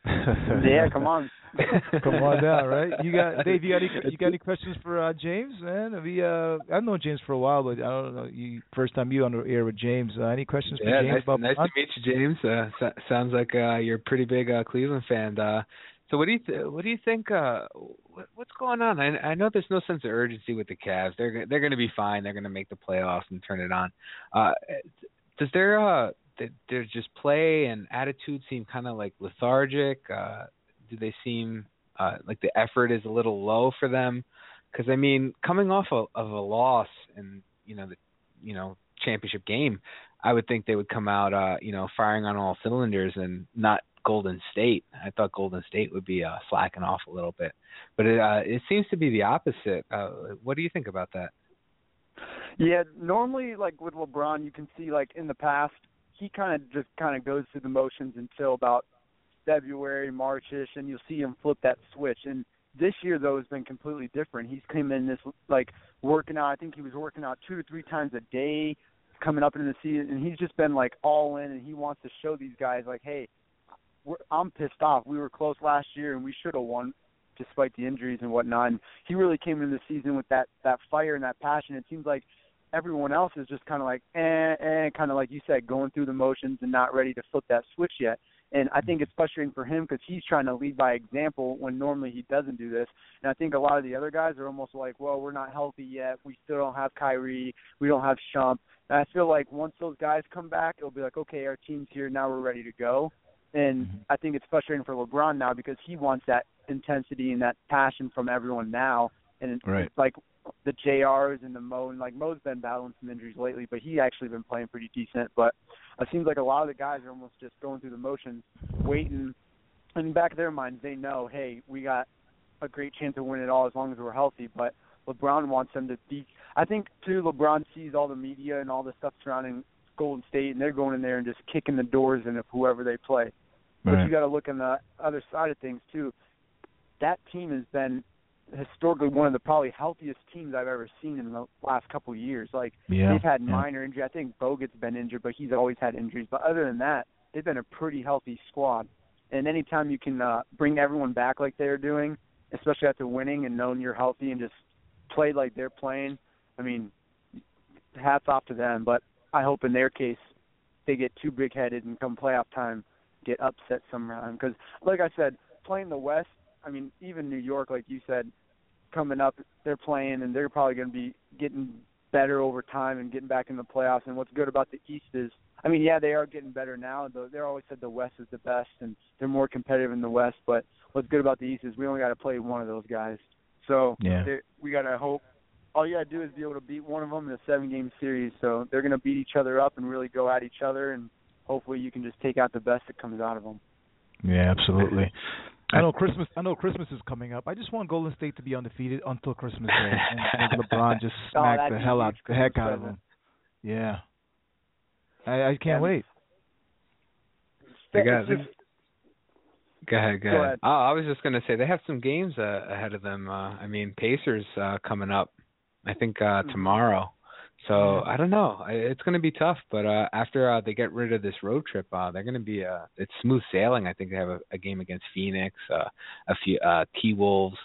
yeah, come on. Come on down, right? You got Dave. You got any you got any questions for uh, James? Man, we uh, I've known James for a while, but I don't know. You first time you on the air with James. Uh, any questions for Yeah, James nice, about nice to meet you, James. Uh, so, sounds like uh, you're a pretty big uh, Cleveland fan. Uh, so what do you th- what do you think? Uh, what, what's going on? I, I know there's no sense of urgency with the Cavs. They're go- they're going to be fine. They're going to make the playoffs and turn it on. Uh, does there uh th- their just play and attitude seem kind of like lethargic? Uh, do they seem uh, like the effort is a little low for them? Because I mean, coming off of, of a loss and you know the you know championship game, I would think they would come out uh, you know firing on all cylinders and not Golden State. I thought Golden State would be uh, slacking off a little bit, but it uh, it seems to be the opposite. Uh, what do you think about that? Yeah, normally like with LeBron, you can see like in the past, he kind of just kind of goes through the motions until about February, Marchish, and you'll see him flip that switch. And this year though has been completely different. He's come in this like working out. I think he was working out two or three times a day coming up into the season, and he's just been like all in, and he wants to show these guys like, hey, we're, I'm pissed off. We were close last year, and we should have won despite the injuries and whatnot. And he really came into the season with that that fire and that passion. It seems like everyone else is just kind of like, eh, eh, kind of like you said, going through the motions and not ready to flip that switch yet. And I think it's frustrating for him because he's trying to lead by example when normally he doesn't do this. And I think a lot of the other guys are almost like, well, we're not healthy yet. We still don't have Kyrie. We don't have Shump. And I feel like once those guys come back, it'll be like, okay, our team's here. Now we're ready to go. And I think it's frustrating for LeBron now because he wants that intensity and that passion from everyone now. And it's, Right. it's like the JRs and the Mo, and like Mo's been battling some injuries lately, but he actually been playing pretty decent. But it seems like a lot of the guys are almost just going through the motions, waiting. And back of their minds, they know, hey, we got a great chance to win it all as long as we're healthy. But LeBron wants them to be. I think too. LeBron sees all the media and all the stuff surrounding Golden State, and they're going in there and just kicking the doors in of whoever they play. But you got to look on the other side of things too. That team has been historically one of the probably healthiest teams I've ever seen in the last couple of years. Like Yeah, they've had yeah. minor injury. I think Bogut's been injured, but he's always had injuries. But other than that, they've been a pretty healthy squad. And anytime you can uh, bring everyone back like they're doing, especially after winning and knowing you're healthy and just play like they're playing, I mean, hats off to them. But I hope in their case they get too big headed and come playoff time get upset sometime. Because, like I said, playing the West, I mean, even New York, like you said, coming up, they're playing and they're probably going to be getting better over time and getting back in the playoffs. And what's good about the East is, I mean, yeah, they are getting better now. Though they're always said the West is the best and they're more competitive in the West. But what's good about the East is we only got to play one of those guys. So Yeah. they- we got to hope. All you got to do is be able to beat one of them in a seven-game series. So they're going to beat each other up and really go at each other, and hopefully you can just take out the best that comes out of them. Yeah, absolutely. I know Christmas. I know Christmas is coming up. I just want Golden State to be undefeated until Christmas Day, and and LeBron just Oh, smack that'd the hell out, huge the heck out of present. them. Yeah, I, I can't Yeah. wait. They It's got. just- Go ahead, go, Go ahead. ahead. Oh, I was just gonna say they have some games uh, ahead of them. Uh, I mean, Pacers uh, coming up. I think uh, Mhm. tomorrow. So. I don't know. It's gonna be tough, but uh, after uh, they get rid of this road trip, uh, they're gonna be uh, it's smooth sailing. I think they have a, a game against Phoenix, uh, a few uh, T Wolves.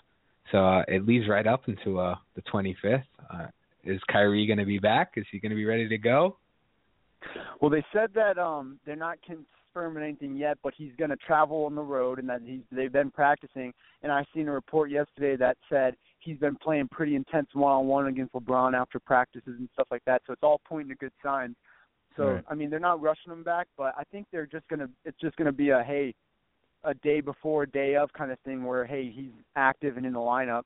So uh, it leads right up into uh, the 25th. Uh, is Kyrie gonna be back? Is he gonna be ready to go? Well, they said that um they're not confirming anything yet, but he's going to travel on the road and that he's they've been practicing. And I seen a report yesterday that said he's been playing pretty intense one-on-one against LeBron after practices and stuff like that. So it's all pointing to good signs. So Right. I mean, they're not rushing him back, but I think they're just gonna it's just gonna be a hey, a day before, day of kind of thing where hey he's active and in the lineup,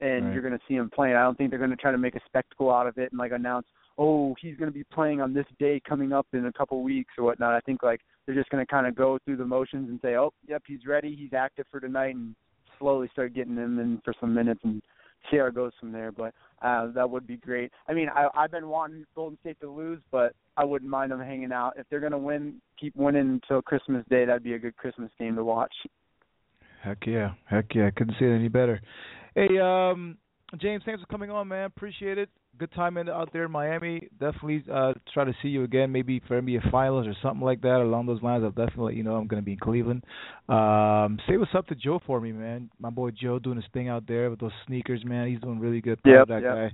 and Right. you're gonna see him playing. I don't think they're gonna try to make a spectacle out of it and like announce oh, he's going to be playing on this day coming up in a couple weeks or whatnot. I think like they're just going to kind of go through the motions and say, oh, yep, he's ready, he's active for tonight, and slowly start getting him in for some minutes and see how it goes from there. But uh, that would be great. I mean, I, I've been wanting Golden State to lose, but I wouldn't mind them hanging out. If they're going to win, keep winning until Christmas Day. That'd be a good Christmas game to watch. Heck yeah, heck yeah. I couldn't say it any better. Hey, um, James, thanks for coming on, man. Appreciate it. Good time in, out there in Miami. Definitely uh, try to see you again, maybe for NBA Finals or something like that along those lines. I'll definitely let you know I'm going to be in Cleveland. Um, say what's up to Joe for me, man. My boy Joe doing his thing out there with those sneakers, man. He's doing really good. Of that yep. guy.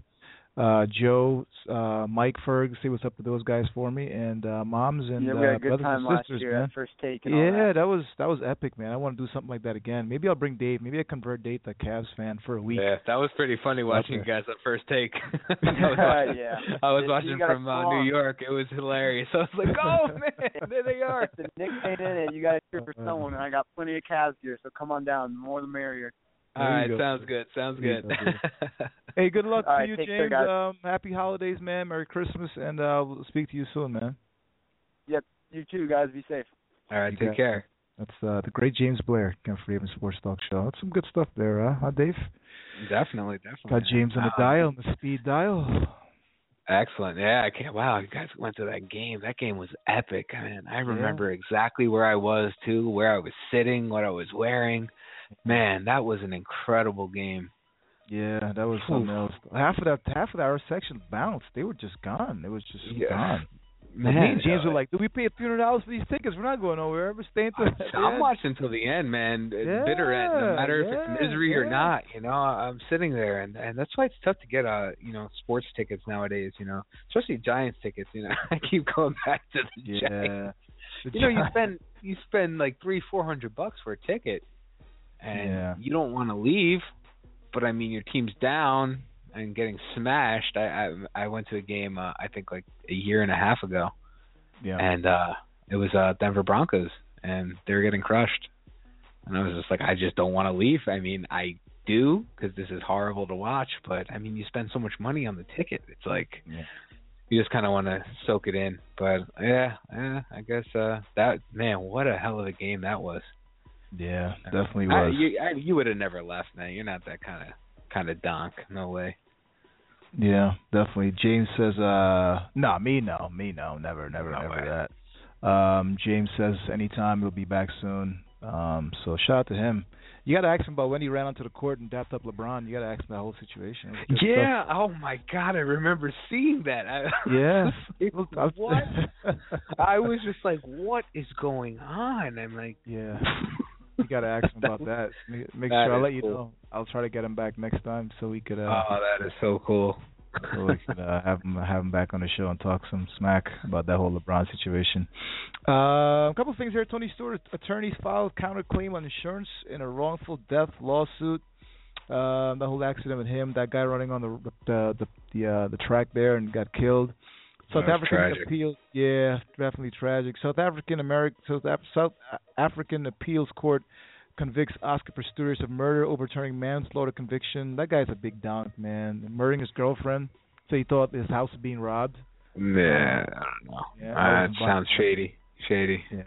Uh, Joe, uh, Mike Ferg, see what's up to those guys for me, and uh, moms and yeah, we had uh, a good brothers time and last sisters, year man. at first take. And all Yeah, that. that was that was epic, man. I want to do something like that again. Maybe I'll bring Dave. Maybe I convert Dave to Cavs fan for a week. Yeah, that was pretty funny watching you guys at first take. I was watching, Yeah. I was watching from uh, New. York. It was hilarious. I was like, "Oh man, there they are." If the Knicks ain't in it, you got to cheer for Uh, someone, and I got plenty of Cavs gear, so come on down. The more the merrier. All There right, you go. sounds good. Sounds There good. Hey, good luck All to right, you, take care, James. um, happy holidays, man. Merry Christmas, and uh, we'll speak to you soon, man. Yep. You too, guys. Be safe. All right, You take got- care. That's uh, the great James Blair, Kenford Abrams Sports Talk Show. That's some good stuff there, huh, huh Dave? Definitely, definitely. Got James on the Um, dial, on the speed dial. Excellent. Yeah, I can't. Wow, you guys went to that game. That game was epic. Man, I remember exactly where I was too, where I was sitting, what I was wearing. Man, that was an incredible game. Yeah, that was something else. Half of that, half of our section bounced. They were just gone. It was just Yeah. gone. Man, me and James uh, were like, "Do we pay three hundred dollars for these tickets? We're not going nowhere. We're staying to." the I'm watching until the end, man. It's bitter end, no Yeah, matter if it's misery or not. You know, I'm sitting there, and and that's why it's tough to get uh you know sports tickets nowadays. You know, especially Giants tickets. You know, I keep going back to the Giants. Yeah. You know, you spend you spend like three four hundred bucks for a ticket, and Yeah. you don't want to leave. But I mean, your team's down and getting smashed. I I, I went to a game uh, I think like a year and a half ago Yeah. and uh it was uh Denver Broncos and they were getting crushed. And I was just like I just don't want to leave. I mean, I do cuz this is horrible to watch, but I mean, you spend so much money on the ticket. It's like Yeah. you just kind of want to soak it in. But yeah, yeah, I guess uh that man, what a hell of a game that was. Yeah, definitely I, you I, you would have never left, man. You're not that kind of kind of donk. No way. Yeah, definitely. James says, uh, no, me no, me no, never, never, No never way. that. Um, James says anytime he'll be back soon. Um, so shout out to him. You got to ask him about when he ran onto the court and dapped up LeBron. You got to ask him that whole situation. Was Yeah. Oh my God, I remember seeing that. I, stuff. Yeah. It- was- what? I was just like, what is going on? I'm like, yeah. You got to ask him about that. Make, make That sure is let you know. I'll try to get him back next time so we could. Uh, oh, that is so cool. so we could uh, have him have him back on the show and talk some smack about that whole LeBron situation. Uh, a couple of things here. Tony Stewart attorneys filed counterclaim on insurance in a wrongful death lawsuit. Uh, the whole accident with him, that guy running on the the the the, uh, the track there and got killed. South African tragic. appeals, yeah, definitely tragic. South African American South, Af- South African appeals court convicts Oscar Pistorius of murder, overturning manslaughter conviction. That guy's a big donk, man. Murdering his girlfriend, so he thought his house was being robbed. Yeah, I don't know. Yeah, Uh, it sounds shady. Shady. Yeah.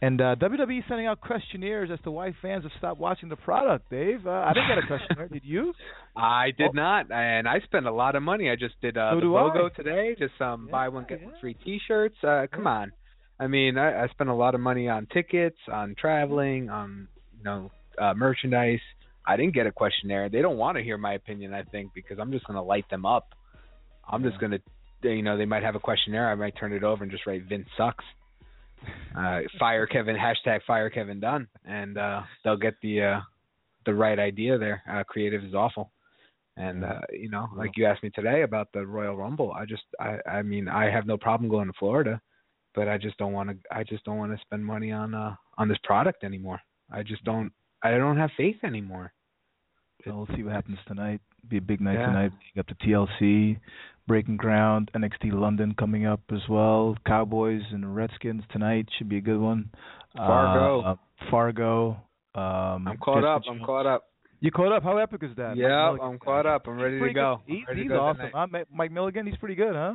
And uh, WWE sending out questionnaires as to why fans have stopped watching the product. Dave, uh, I didn't get a questionnaire. Did you? I did not, and I spent a lot of money. I just did uh, So the logo I. today. Just um, buy one get one free T-shirts. Uh, come on. I mean, I, I spent a lot of money on tickets, on traveling, on you know uh, merchandise. I didn't get a questionnaire. They don't want to hear my opinion. I think because I'm just going to light them up. I'm just going to, you know, they might have a questionnaire. I might turn it over and just write Vince sucks. Uh, fire Kevin hashtag fire Kevin Dunn, and uh, they'll get the uh, the right idea there. Uh, creative is awful. And uh, you know, like you asked me today about the Royal Rumble, I just I I mean, I have no problem going to Florida, but I just don't want to I just don't want to spend money on uh on this product anymore. I just don't I don't have faith anymore. So we'll see what happens tonight. Be a big night Yeah. tonight. You got the TLC, Breaking Ground, NXT London coming up as well. Cowboys and Redskins tonight should be a good one. Fargo. Uh, Fargo. Um, I'm caught up. I'm caught up. You caught up? How epic is that? Yeah, I'm caught up. I'm ready to go. He's, Ready to go awesome. Huh? Mike Milligan, he's pretty good, huh?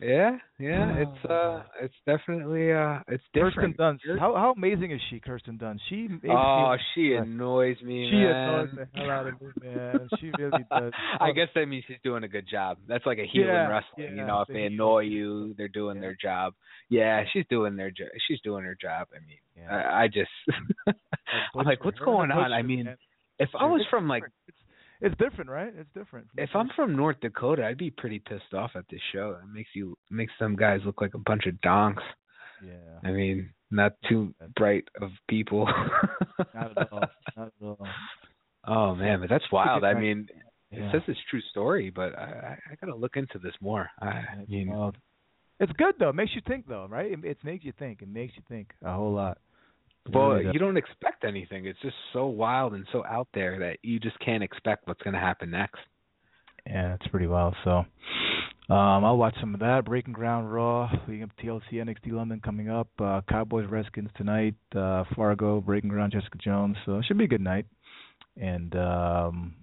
Yeah, yeah. It's uh it's definitely uh it's different. Kirsten Dunst. How how amazing is she, Kirsten Dunst? She Oh, she annoys me, She man. annoys the hell out of me, man. She really does. I guess that means she's doing a good job. That's like a heel Yeah, in wrestling. yeah, you know, if they annoy you, they're doing their job. Yeah, she's doing their jo- she's doing her job. I mean, I, I just I'm like, what's going on? I mean, if I was from like It's different, right? It's different. if I'm from North Dakota, I'd be pretty pissed off at this show. It makes you makes some guys look like a bunch of donks. Yeah. I mean, not too bright of people. Not at all. Not at all. Oh man, but that's wild. I mean, Yeah. it says it's true story, but I, I I gotta look into this more. I mean, Well, it's good though. It makes you think though, right? It, it makes you think. It makes you think a whole lot. Well, you don't expect anything. It's just so wild and so out there that you just can't expect what's gonna happen next. Yeah, it's pretty wild. So, um, I'll watch some of that. Breaking Ground Raw. We have TLC NXT London coming up. Uh, Cowboys Redskins tonight. Uh, Fargo Breaking Ground Jessica Jones. So it should be a good night. And um,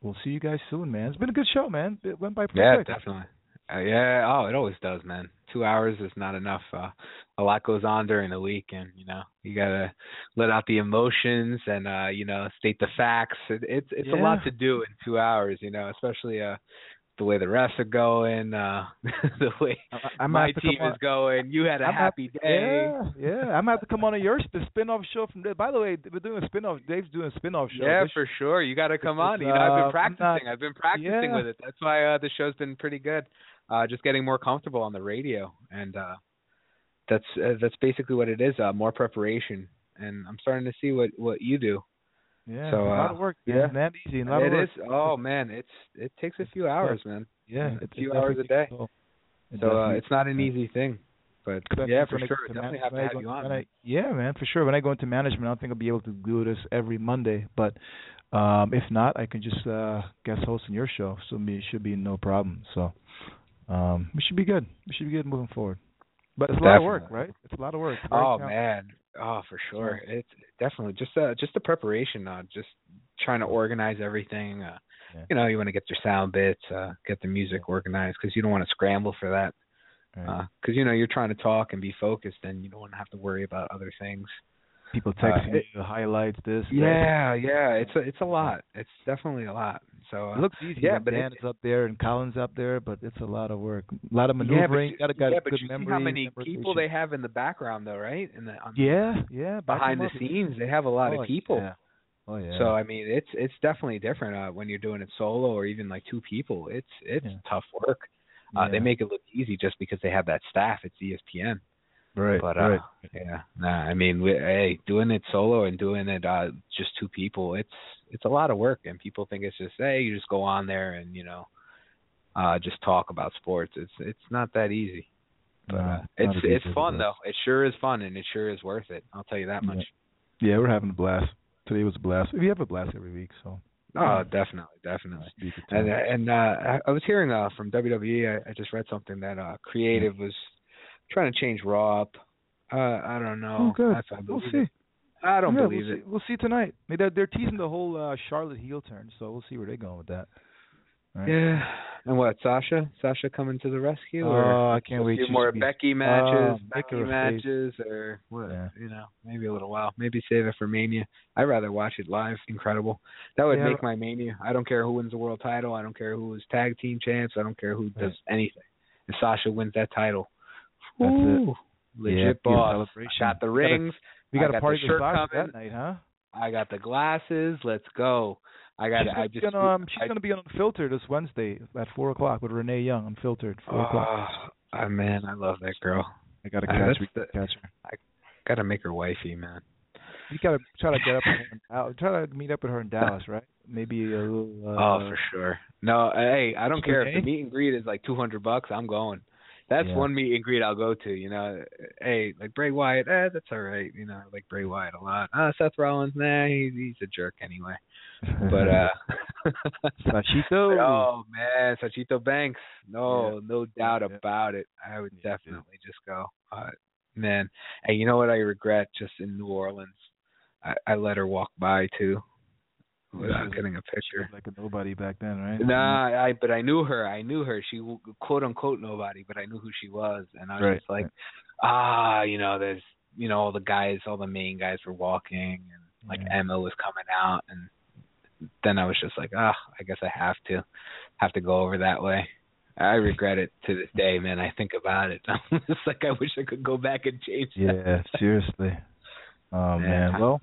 we'll see you guys soon, man. It's been a good show, man. It went by pretty Yeah, quick. definitely. Uh, yeah, oh, it always does, man. Two hours is not enough. Uh, a lot goes on during the week, and you know you gotta let out the emotions and uh, you know state the facts. It, it's it's a lot to do in two hours, you know, especially uh the way the refs are going, uh the way my gonna have to team is going. You had a I'm happy day. Yeah, yeah. I'm gonna have to come on a your the spin-off show from there. By the way, we're doing a spin-off. Dave's doing a spin-off show. Yeah, This- for sure. You got to come on. You know, I've uh, been practicing. not- I've been practicing yeah. with it. That's why uh, the show's been pretty good. Uh, just getting more comfortable on the radio, and uh, that's uh, that's basically what it is. Uh, more preparation, and I'm starting to see what what you do. Yeah, So, it's a lot uh, of work. yeah. man. not easy. A lot It of work. is. Oh man, it's it takes a few hours, man. Yeah, a few hours a day. definitely- It So uh, it's not an easy thing, but Especially yeah, for sure, definitely manage- have to have you on. when man. I- yeah, man, for sure. When I go into management, I don't think I'll be able to do this every Monday. But um if not, I can just uh guest host on your show. So it should be no problem. So um we should be good. We should be good moving forward. But it's a lot of work, right? It's a lot of work. Oh Right man, oh for sure. It's definitely just uh just the preparation, uh, just trying to organize everything. Uh, You know, you want to get your sound bits, uh, get the music organized because you don't want to scramble for that. Because you know you're trying to talk and be focused, and you don't want to have to worry about other things. People texting Uh, you highlights this. that. Yeah, yeah, it's a it's a lot. It's definitely a lot. So uh, It looks easy. Yeah, but Dan is up there and Collins up there, but it's a lot of work. A lot of yeah, but maneuvering. you, got to got yeah, but you memory. see how many people they have in the background, though, right? In the on, Yeah, yeah. behind the scenes, they have a lot Oh, of people. yeah. Oh yeah. So I mean, it's it's definitely different uh, when you're doing it solo or even like two people. It's it's Yeah. tough work. Uh, They make it look easy just because they have that staff. It's ESPN. Right, But uh, right. yeah, nah. I mean, we, hey, doing it solo and doing it uh, just two people, it's it's a lot of work, and people think it's just hey, you just go on there and you know, uh just talk about sports. It's it's not that easy. But uh, it's it's fun though. It sure is fun and it sure is worth it. I'll tell you that much. Yeah, we're having a blast. Today was a blast. We have a blast every week, so. Oh, definitely, definitely. Be a good time. And and uh I, I was hearing uh from WWE. I, I just read something that uh creative was trying to change Raw up. Uh I don't know. Oh, good. I We'll see. it. I don't Yeah, believe we'll it. See, we'll see tonight. They- They're, they're teasing the whole uh, Charlotte heel turn, so we'll see where they're going with that. Right. Yeah. And what, Sasha? Sasha coming to the rescue? or Oh, I can't a wait. few more be- Becky matches, Oh, Becky a face. matches, or what? You know, maybe a little while. Maybe save it for Mania. I'd rather watch it live. Incredible. That would Yeah. make my Mania. I don't care who wins the world title. I don't care who is tag team champs. I don't care who does anything. If Sasha wins that title, That's it. woo, legit Yeah, boss. got the We rings. we I got a party shirt coming. that night, huh? I got the glasses. Let's go. I got. she's I gonna, just. on, um, she's I, gonna be on Unfiltered this Wednesday at four o'clock with Renee Young. Unfiltered, four o'clock. Oh, man, I love that girl. I gotta Uh, catch, the- catch her. I gotta make her wifey, man. You gotta try to get up. With her in Try to meet up with her in Dallas, right? Maybe a little. Uh, oh, for sure. No, hey, I don't care if the meet and greet is like two hundred bucks. I'm going. That's Yeah. one meet and greet I'll go to. You know, hey, like Bray Wyatt, eh, that's all right. You know, I like Bray Wyatt a lot. Uh, Seth Rollins, nah, he's he's a jerk anyway. But uh, Sachito. oh man, Sachito Banks, no, Yeah. no doubt Yeah. about it. I would definitely just go. Uh, man, and you know what I regret? Just in New Orleans, I, I let her walk by too, without was- getting a picture. like a nobody back then, right? Nah, I but I knew her. I knew her. She quote unquote nobody, but I knew who she was, and I was Right, just like, ah, you know, there's, you know, all the guys, all the main guys were walking, and like Emma was coming out, and then I was just like, ah, I guess I have to, have to go over that way. I regret it to this day, man. I think about it. I'm like, I wish I could go back and change that. Yeah, seriously. Oh man. Yeah. Well,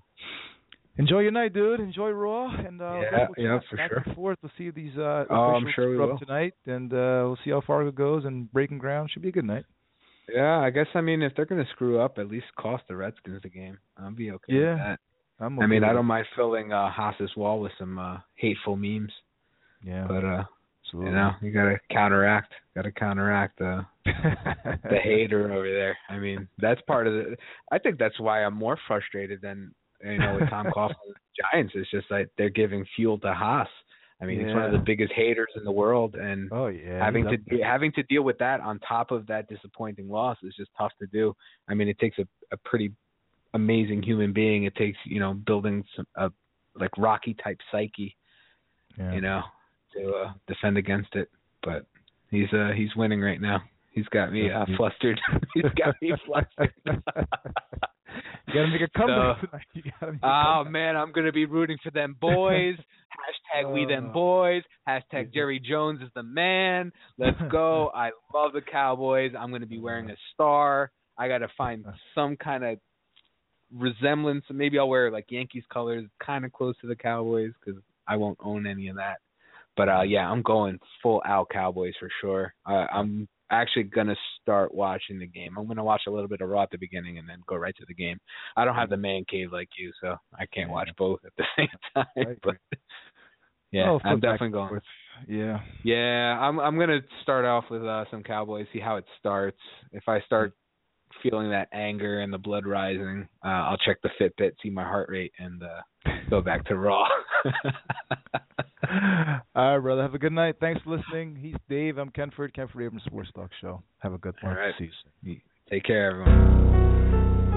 enjoy your night, dude. Enjoy Raw, and uh, Yeah, we'll yeah, for back sure. and forth. We'll see these uh, Oh, I'm sure we will. tonight, and uh, we'll see how far it goes. And breaking ground should be a good night. Yeah, I guess I mean if they're gonna screw up, at least cost the Redskins the game. I'll be okay Yeah, with that. I'm I mean, okay I don't mind filling uh Haas's wall with some uh hateful memes, Yeah, but uh absolutely. you know, you gotta counteract gotta counteract uh the hater over there. I mean, that's part of the I think that's why I'm more frustrated than you know with Tom Coughlin the Giants. It's just like they're giving fuel to Haas. I mean, he's one of the biggest haters in the world, and Oh yeah. having to de- having to deal with that on top of that disappointing loss is just tough to do. I mean, it takes a, a pretty amazing human being. It takes you know building some a like Rocky type psyche, Yeah. you know, to uh, defend against it. But he's uh he's winning right now. He's got me uh, flustered. he's got me flustered. You gotta make a comeback tonight. You gotta make a Oh man, I'm gonna be rooting for them boys. Hashtag we them Uh, boys. Hashtag Jerry Jones is the man. Let's go. I love the Cowboys. I'm gonna be wearing a star. I gotta find some kind of resemblance. Maybe I'll wear like Yankees colors, kind of close to the Cowboys, because I won't own any of that. But uh yeah, I'm going full out Cowboys for sure. Uh, I'm actually gonna start watching the game. I'm gonna watch a little bit of Raw at the beginning and then go right to the game. I don't have the man cave like you, so I can't watch both at the same time. But yeah, I'm definitely going. Yeah. Yeah, I'm I'm gonna start off with uh, some Cowboys, see how it starts. If I start feeling that anger and the blood rising, uh, I'll check the Fitbit, see my heart rate, and uh, go back to Raw. All right, brother. Have a good night. Thanks for listening. He's Dave. I'm Kenford. Kenford Abrams Sports Talk Show. Have a good one. All right. See you soon. Take care, everyone.